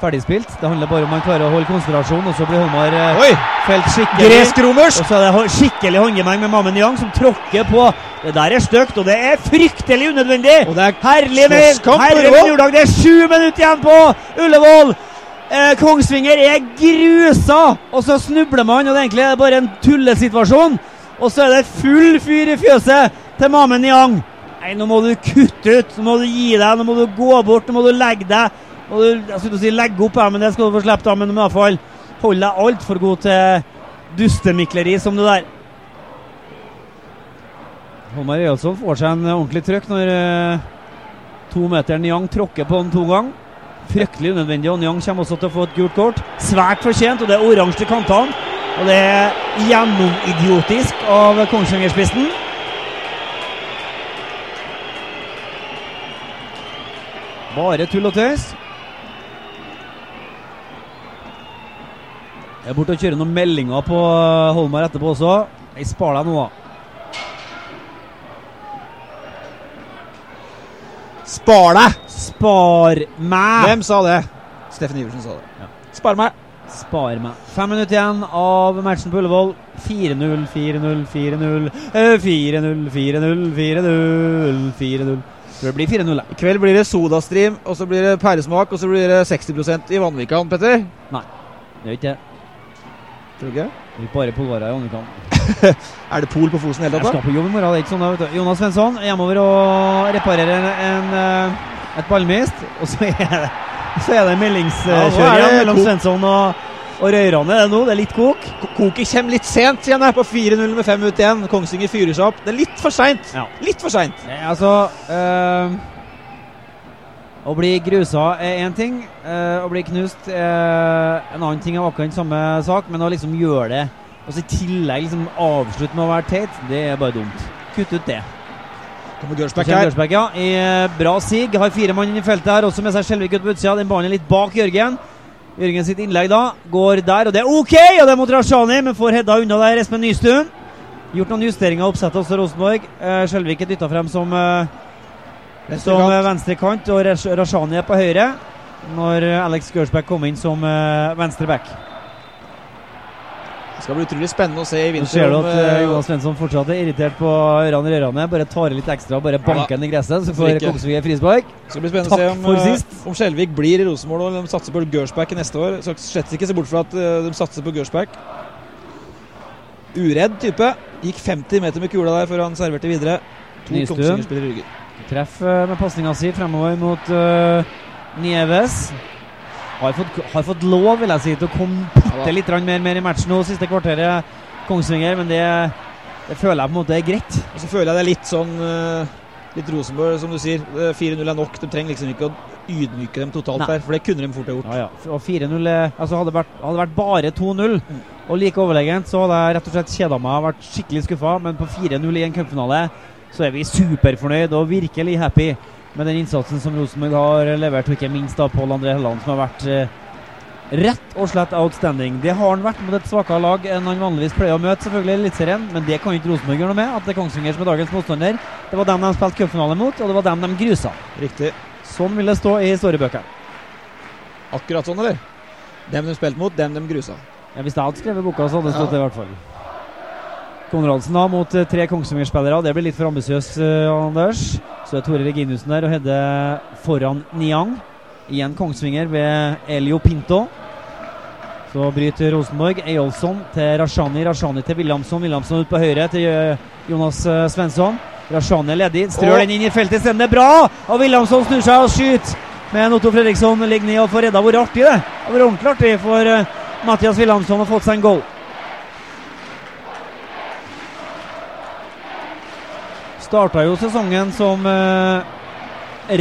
ferdigspilt. Det handler bare om man klarer å holde konsentrasjon, og så blir Holmar eh, Oi! felt skikkelig. Gresk-romersk! Og så er det skikkelig håndgemeng med Mamen Yang, som tråkker på. Det der er stygt, og det er fryktelig unødvendig! Og det er Herlig med herlig Norddag! Det er sju minutter igjen på Ullevål! Eh, Kongsvinger er grusa, og så snubler man, og det egentlig er bare en tullesituasjon. Og så er det full fyr i fjøset til Mamen Yang. Nei, nå må du kutte ut, nå må du gi deg, nå må du gå bort, nå må du legge deg. Må jeg skulle si legge opp, her, men det skal du få slippe, da. Men i hvert fall hold deg altfor god til dustemikleri som det der. Holmar Øyalsson får seg en ordentlig trøkk når eh, to meter Nyang tråkker på han to ganger. Fryktelig unødvendig, og Nyang kommer også til å få et gult kort. Svært fortjent, og det er oransje til kantene. Og det er gjennomidiotisk av Kongsvinger-spissen. Bare tull og tøys. Jeg er borte og kjører noen meldinger på eh, Holmar etterpå også. Jeg sparer deg nå, da. Spar deg! Spar meg! Hvem sa det? Steffen Iversen sa det. Ja. Spar meg. Spar meg. Fem minutter igjen av matchen på Ullevål. 4-0, 4-0, 4-0. Eh, 4-0, 4-0, 4-0, 4-0. Så det blir 4-0. I kveld blir det sodastream, og så blir det pæresmak, og så blir det 60% i Vanvikan, Petter. Nei, Det gjør ikke det. Tror du ikke? Det bare polvarer i underkant. [LAUGHS] Er det pol på Fosen hele tatt? Jeg skal på jobb i morgen. det er ikke sånn vet du. Jonas Svensson er hjemover og reparerer en, en, et ballmist. Og så er det, så er det Ja, er det mellom kok. Svensson og, og Røyrane. Det er nå, det er litt kok. Koket kommer litt sent igjen her, på 4-0 med 5 ut igjen. Kongsvinger fyrer seg opp. Det er litt for seint. Ja. Litt for seint. Altså eh, Å bli grusa er én ting. eh, å bli knust er en annen ting av akkurat samme sak. Men å liksom gjøre det og så i tillegg liksom avslutte med å være teit, det er bare dumt. Kutt ut det. Kommer Gørsbæk her. Gørsbæk, ja. I eh, bra sig. Har fire mann inn i feltet her, også med seg Skjelvik ut på utsida. Den ballen er litt bak Jørgen. Jørgen sitt innlegg da går der, og det er OK! Og det er mot Rashani, men får hedda unna der Espen Nystuen. Gjort noen justeringer av oppsettet også, Rosenborg. Eh, Skjelvik er dytta frem som eh, Venstre som kant. eh, venstre kant, og Rashani er på høyre. Når eh, Alex Gørsbæk kom inn som venstreback. venstre back. Det skal bli utrolig spennende å se i Nå vinter ser du at eh, eh, Jonas Svensson fortsatt er irritert på ørene i rørene. Bare tar litt ekstra, bare banker den i gresset, så får Kongsvinger frispark. Det skal bli spennende å se Takk om, eh, om Skjelvik blir i Rosenborg og de satser på Gørsbæk neste år. Så slett ikke se bort fra at eh, de satser på Gørsbæk. Uredd type. Gikk 50 meter med kula der før han serverte videre. To Kongsvinger-spillere i ryggen. Treff eh, med pasninga si fremover mot uh, Nieves. Har fått, har fått lov, vil jeg si, til å komme bitte litt mer, mer i matchen nå, siste kvarteret, Kongsvinger, men det, det føler jeg på en måte er greit. Og så føler jeg det er litt sånn eh, Litt Rosenborg, som du sier. Eh, 4-0 er nok. De trenger liksom ikke å ydmyke dem totalt Nei. der, for det kunne de fort ha gjort. Ja, ja. Og 4-0 er- altså Hadde det vært, hadde vært bare 2-0 Mm. og like overlegent, så hadde jeg rett og slett kjeda meg og vært skikkelig skuffa. Men på 4-0 i en cupfinale så er vi superfornøyd og virkelig happy med den innsatsen som Rosenborg har levert, og ikke minst da Pål André Helland, som har vært eh, rett og slett outstanding. Det har han vært mot et svakere lag enn han vanligvis pleier å møte, selvfølgelig i Eliteserien, men det kan ikke Rosenborg gjøre noe med. At det er Kongsvinger som er dagens motstander. Det var dem de spilte cupfinale mot, og det var dem de grusa. Riktig. Sånn vil det stå i historiebøkene. Akkurat sånn, eller? Dem de spilte mot, dem de grusa. Ja, Hvis jeg hadde skrevet boka, så hadde det stått det i hvert fall. Konradsen da mot eh, tre Kongsvinger-spillere. Det blir litt for ambisiøst, eh, Anders. Så er Tore Reginussen der og Hedde foran Niang. Igjen Kongsvinger ved Elio Pinto. Så bryter Rosenborg. Eyolfsson til Rashani. Rashani til Williamson. Williamson ut på høyre til eh, Jonas Svensson. Rashani er ledig. Strør den inn i feltet isteden. Bra! Og Williamson snur seg og skyter. Men Otto Fredriksson ligger ned og får redda. Hvor artig det! Det har vært ordentlig artig for Mathias Williamson har fått seg en goal. Starta jo sesongen som eh,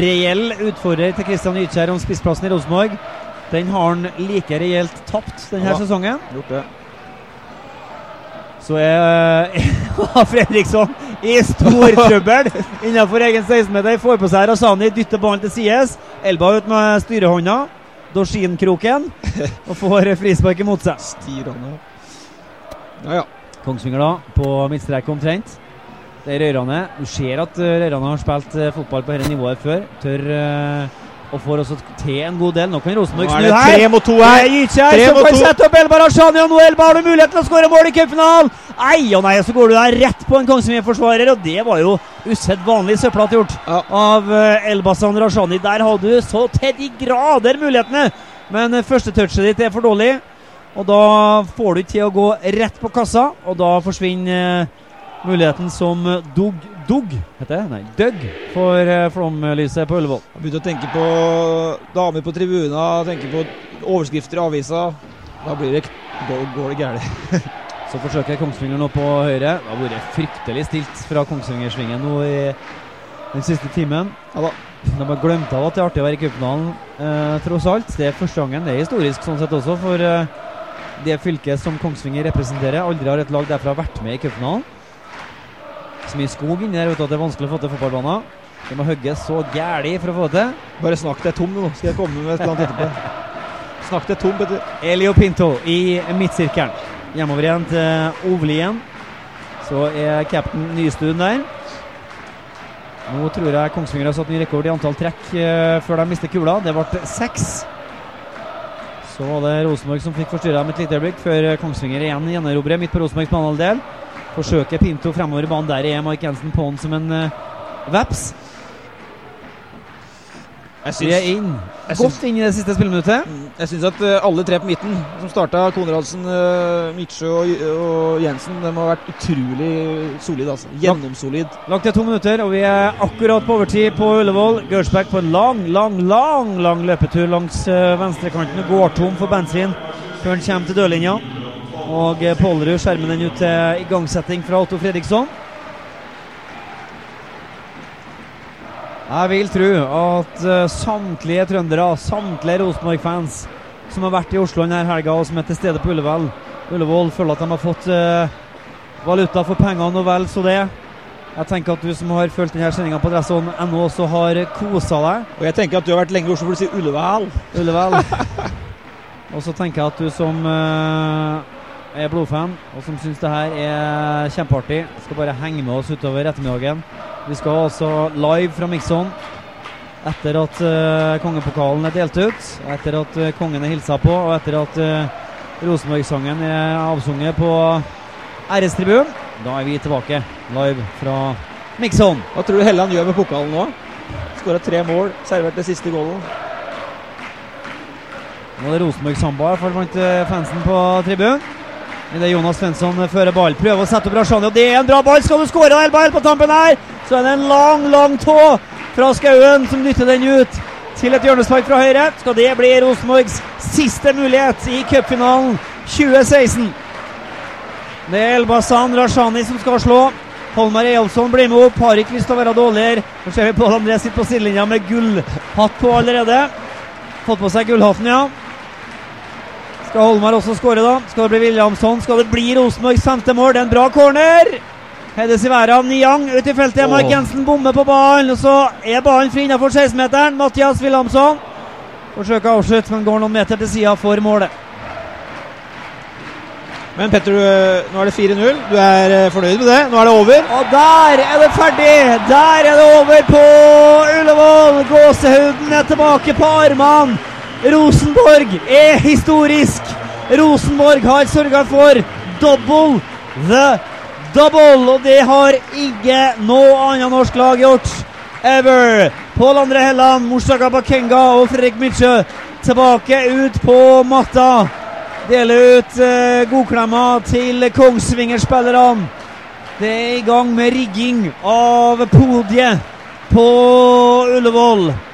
reell utfordrer til Christian Ytkjær om spissplassen i Rosenborg. Den har han like reelt tapt denne Ja. sesongen. Gjort det. Så er eh, [LAUGHS] Fredriksson i stor [LAUGHS] trøbbel innenfor egen 16-meter. Får på seg Rasani dytter ballen til sides. Elba ut med styrehånda. Dorsinkroken. Og får frispark imot seg. Styrhånda. Ja, ja. Kongsvinger da, på midtstrek omtrent. Det er Røyrane. Du ser at uh, Røyrane har spilt eh, fotball på dette nivået før. Tør eh, og får også til en god del. Nå kan Rosenborg Nå snu er det her. tre mot to her. er Gytkjær som kan sette opp Elba Rashani, og nå Elba har du mulighet til å skåre mål i cupfinalen! Ei og nei, så går du der rett på en Kongsvinger-forsvarer, og det var jo usedvanlig søplete gjort Ja. av Elbasan Rashani. Der hadde du så til de grader mulighetene, men første touchet ditt er for dårlig. Og da får du til å gå rett på kassa, og da forsvinner eh, muligheten som eh, Dug Dug, heter det? Nei, Døgg for uh, flomlyset på Ullevål. Begynte å tenke på damer på tribuna, tenke på overskrifter i avisa. Da blir det går det gærent. [LAUGHS] Så forsøker Kongsvinger nå på høyre. Det har vært fryktelig stilt fra Kongsvingersvingen nå i den siste timen. Ja da. De har glemt av at det er artig å være i cupfinalen, eh, tross alt. Det er første gangen. Det er historisk sånn sett også, for eh, det fylket som Kongsvinger representerer. Aldri har et lag derfra vært med i cupfinalen. Så mye skog inni der vet du, at det er vanskelig å få til fotballbanen. Det må hogges så gæli for å få det til. Bare snakk deg tom nå, skal jeg komme med et eller annet etterpå. Snakk deg tom, Petter. Elio Pinto i midtsirkelen. Hjemover igjen til Ovlien. Så er cap'n Nystuen der. Nå tror jeg Kongsvinger har satt ny rekord i antall trekk eh, før de mister kula. Det ble seks. Så var det Rosenborg som fikk forstyrra dem et lite øyeblikk, før Kongsvinger igjen gjenerobrer midt på Rosenborgs banehalvdel. Forsøker Pinto fremover i banen. Der er Mike Jensen på'n som en uh, veps. Jeg Vi er inn. jeg Godt syns, inn i det siste spilleminuttet. jeg syns at uh, alle tre på midten, som starta Konradsen, uh, Mitsjø og, og Jensen, de har vært utrolig solide. altså. Gjennomsolid. Lagt til to minutter, og vi er akkurat på overtid på Ullevål. Gørsbekk på en lang, lang, lang lang løpetur langs uh, venstrekanten. Går tom for bensin før han kommer til dørlinja. Og uh, Pålerud skjermer den ut til igangsetting fra Otto Fredriksson. Jeg vil tro at eh, samtlige trøndere, samtlige Rosenborg-fans som har vært i Oslo denne helga og som er til stede på Ullevål, Ullevål føler at de har fått eh, valuta for pengene og vel så det. Jeg tenker at du som har fulgt denne sendinga på adresse.no, også har kosa deg. Og jeg tenker at du har vært lenge i Oslo for å si Ullevål. Ullevål. [LAUGHS] og så tenker jeg at du som eh, er blodfan, og som syns det her er kjempeartig, skal bare henge med oss utover ettermiddagen. Vi skal altså live fra Mikson etter at uh, kongepokalen er delt ut, etter at uh, kongen er hilsa på, og etter at uh, Rosenborg-sangen er avsunget på RS-tribunen. Da er vi tilbake live fra Mikson. Hva tror du Helland gjør med pokalen nå? Skåra tre mål, servert det siste goalen. Nå er det Rosenborg Samba, i blant fansen på tribunen. Idet Jonas Svensson fører ball. Prøver å sette opp Rashani, og det er en bra ball! Skal du skåre, Elba, helt på tampen her? Så er det en lang, lang tå fra Skauen som dytter den ut til et hjørnespark fra høyre. Skal det bli Rosenborgs siste mulighet i cupfinalen 2016? Det er Elbasan Rashani som skal slå. Holmar Eyolfsson blir med opp, har ikke lyst til å være dårligere. Nå ser vi Pål André sitter på sidelinja med gullhatt på allerede. Fått på seg gullhatten, ja. Skal Holmar også skåre, da? Skal det bli Williamson? Skal det bli Rosenborgs femte mål? Det er en bra corner! Hedes i været av Niang ut i feltet. Mark Jensen bommer på ballen. Og så er ballen fri innenfor 16-meteren. Mathias Wilhelmsson forsøker å avslutte, men går noen meter til sida for målet. Men Petter, nå er det 4-0. Du er eh, fornøyd med det? Nå er det over? Og der er det ferdig! Der er det over på Ullevål! Gåsehuden er tilbake på armene. Rosenborg er historisk. Rosenborg har sørga for double the double, og det har ikke noe annet norsk lag gjort. Ever. Pål André Helland, Morsaka Bakenga og Fredrik Mitsjø tilbake ut på matta. Deler ut eh, godklemmer til Kongsvinger-spillerne. Det er i gang med rigging av podiet på Ullevål.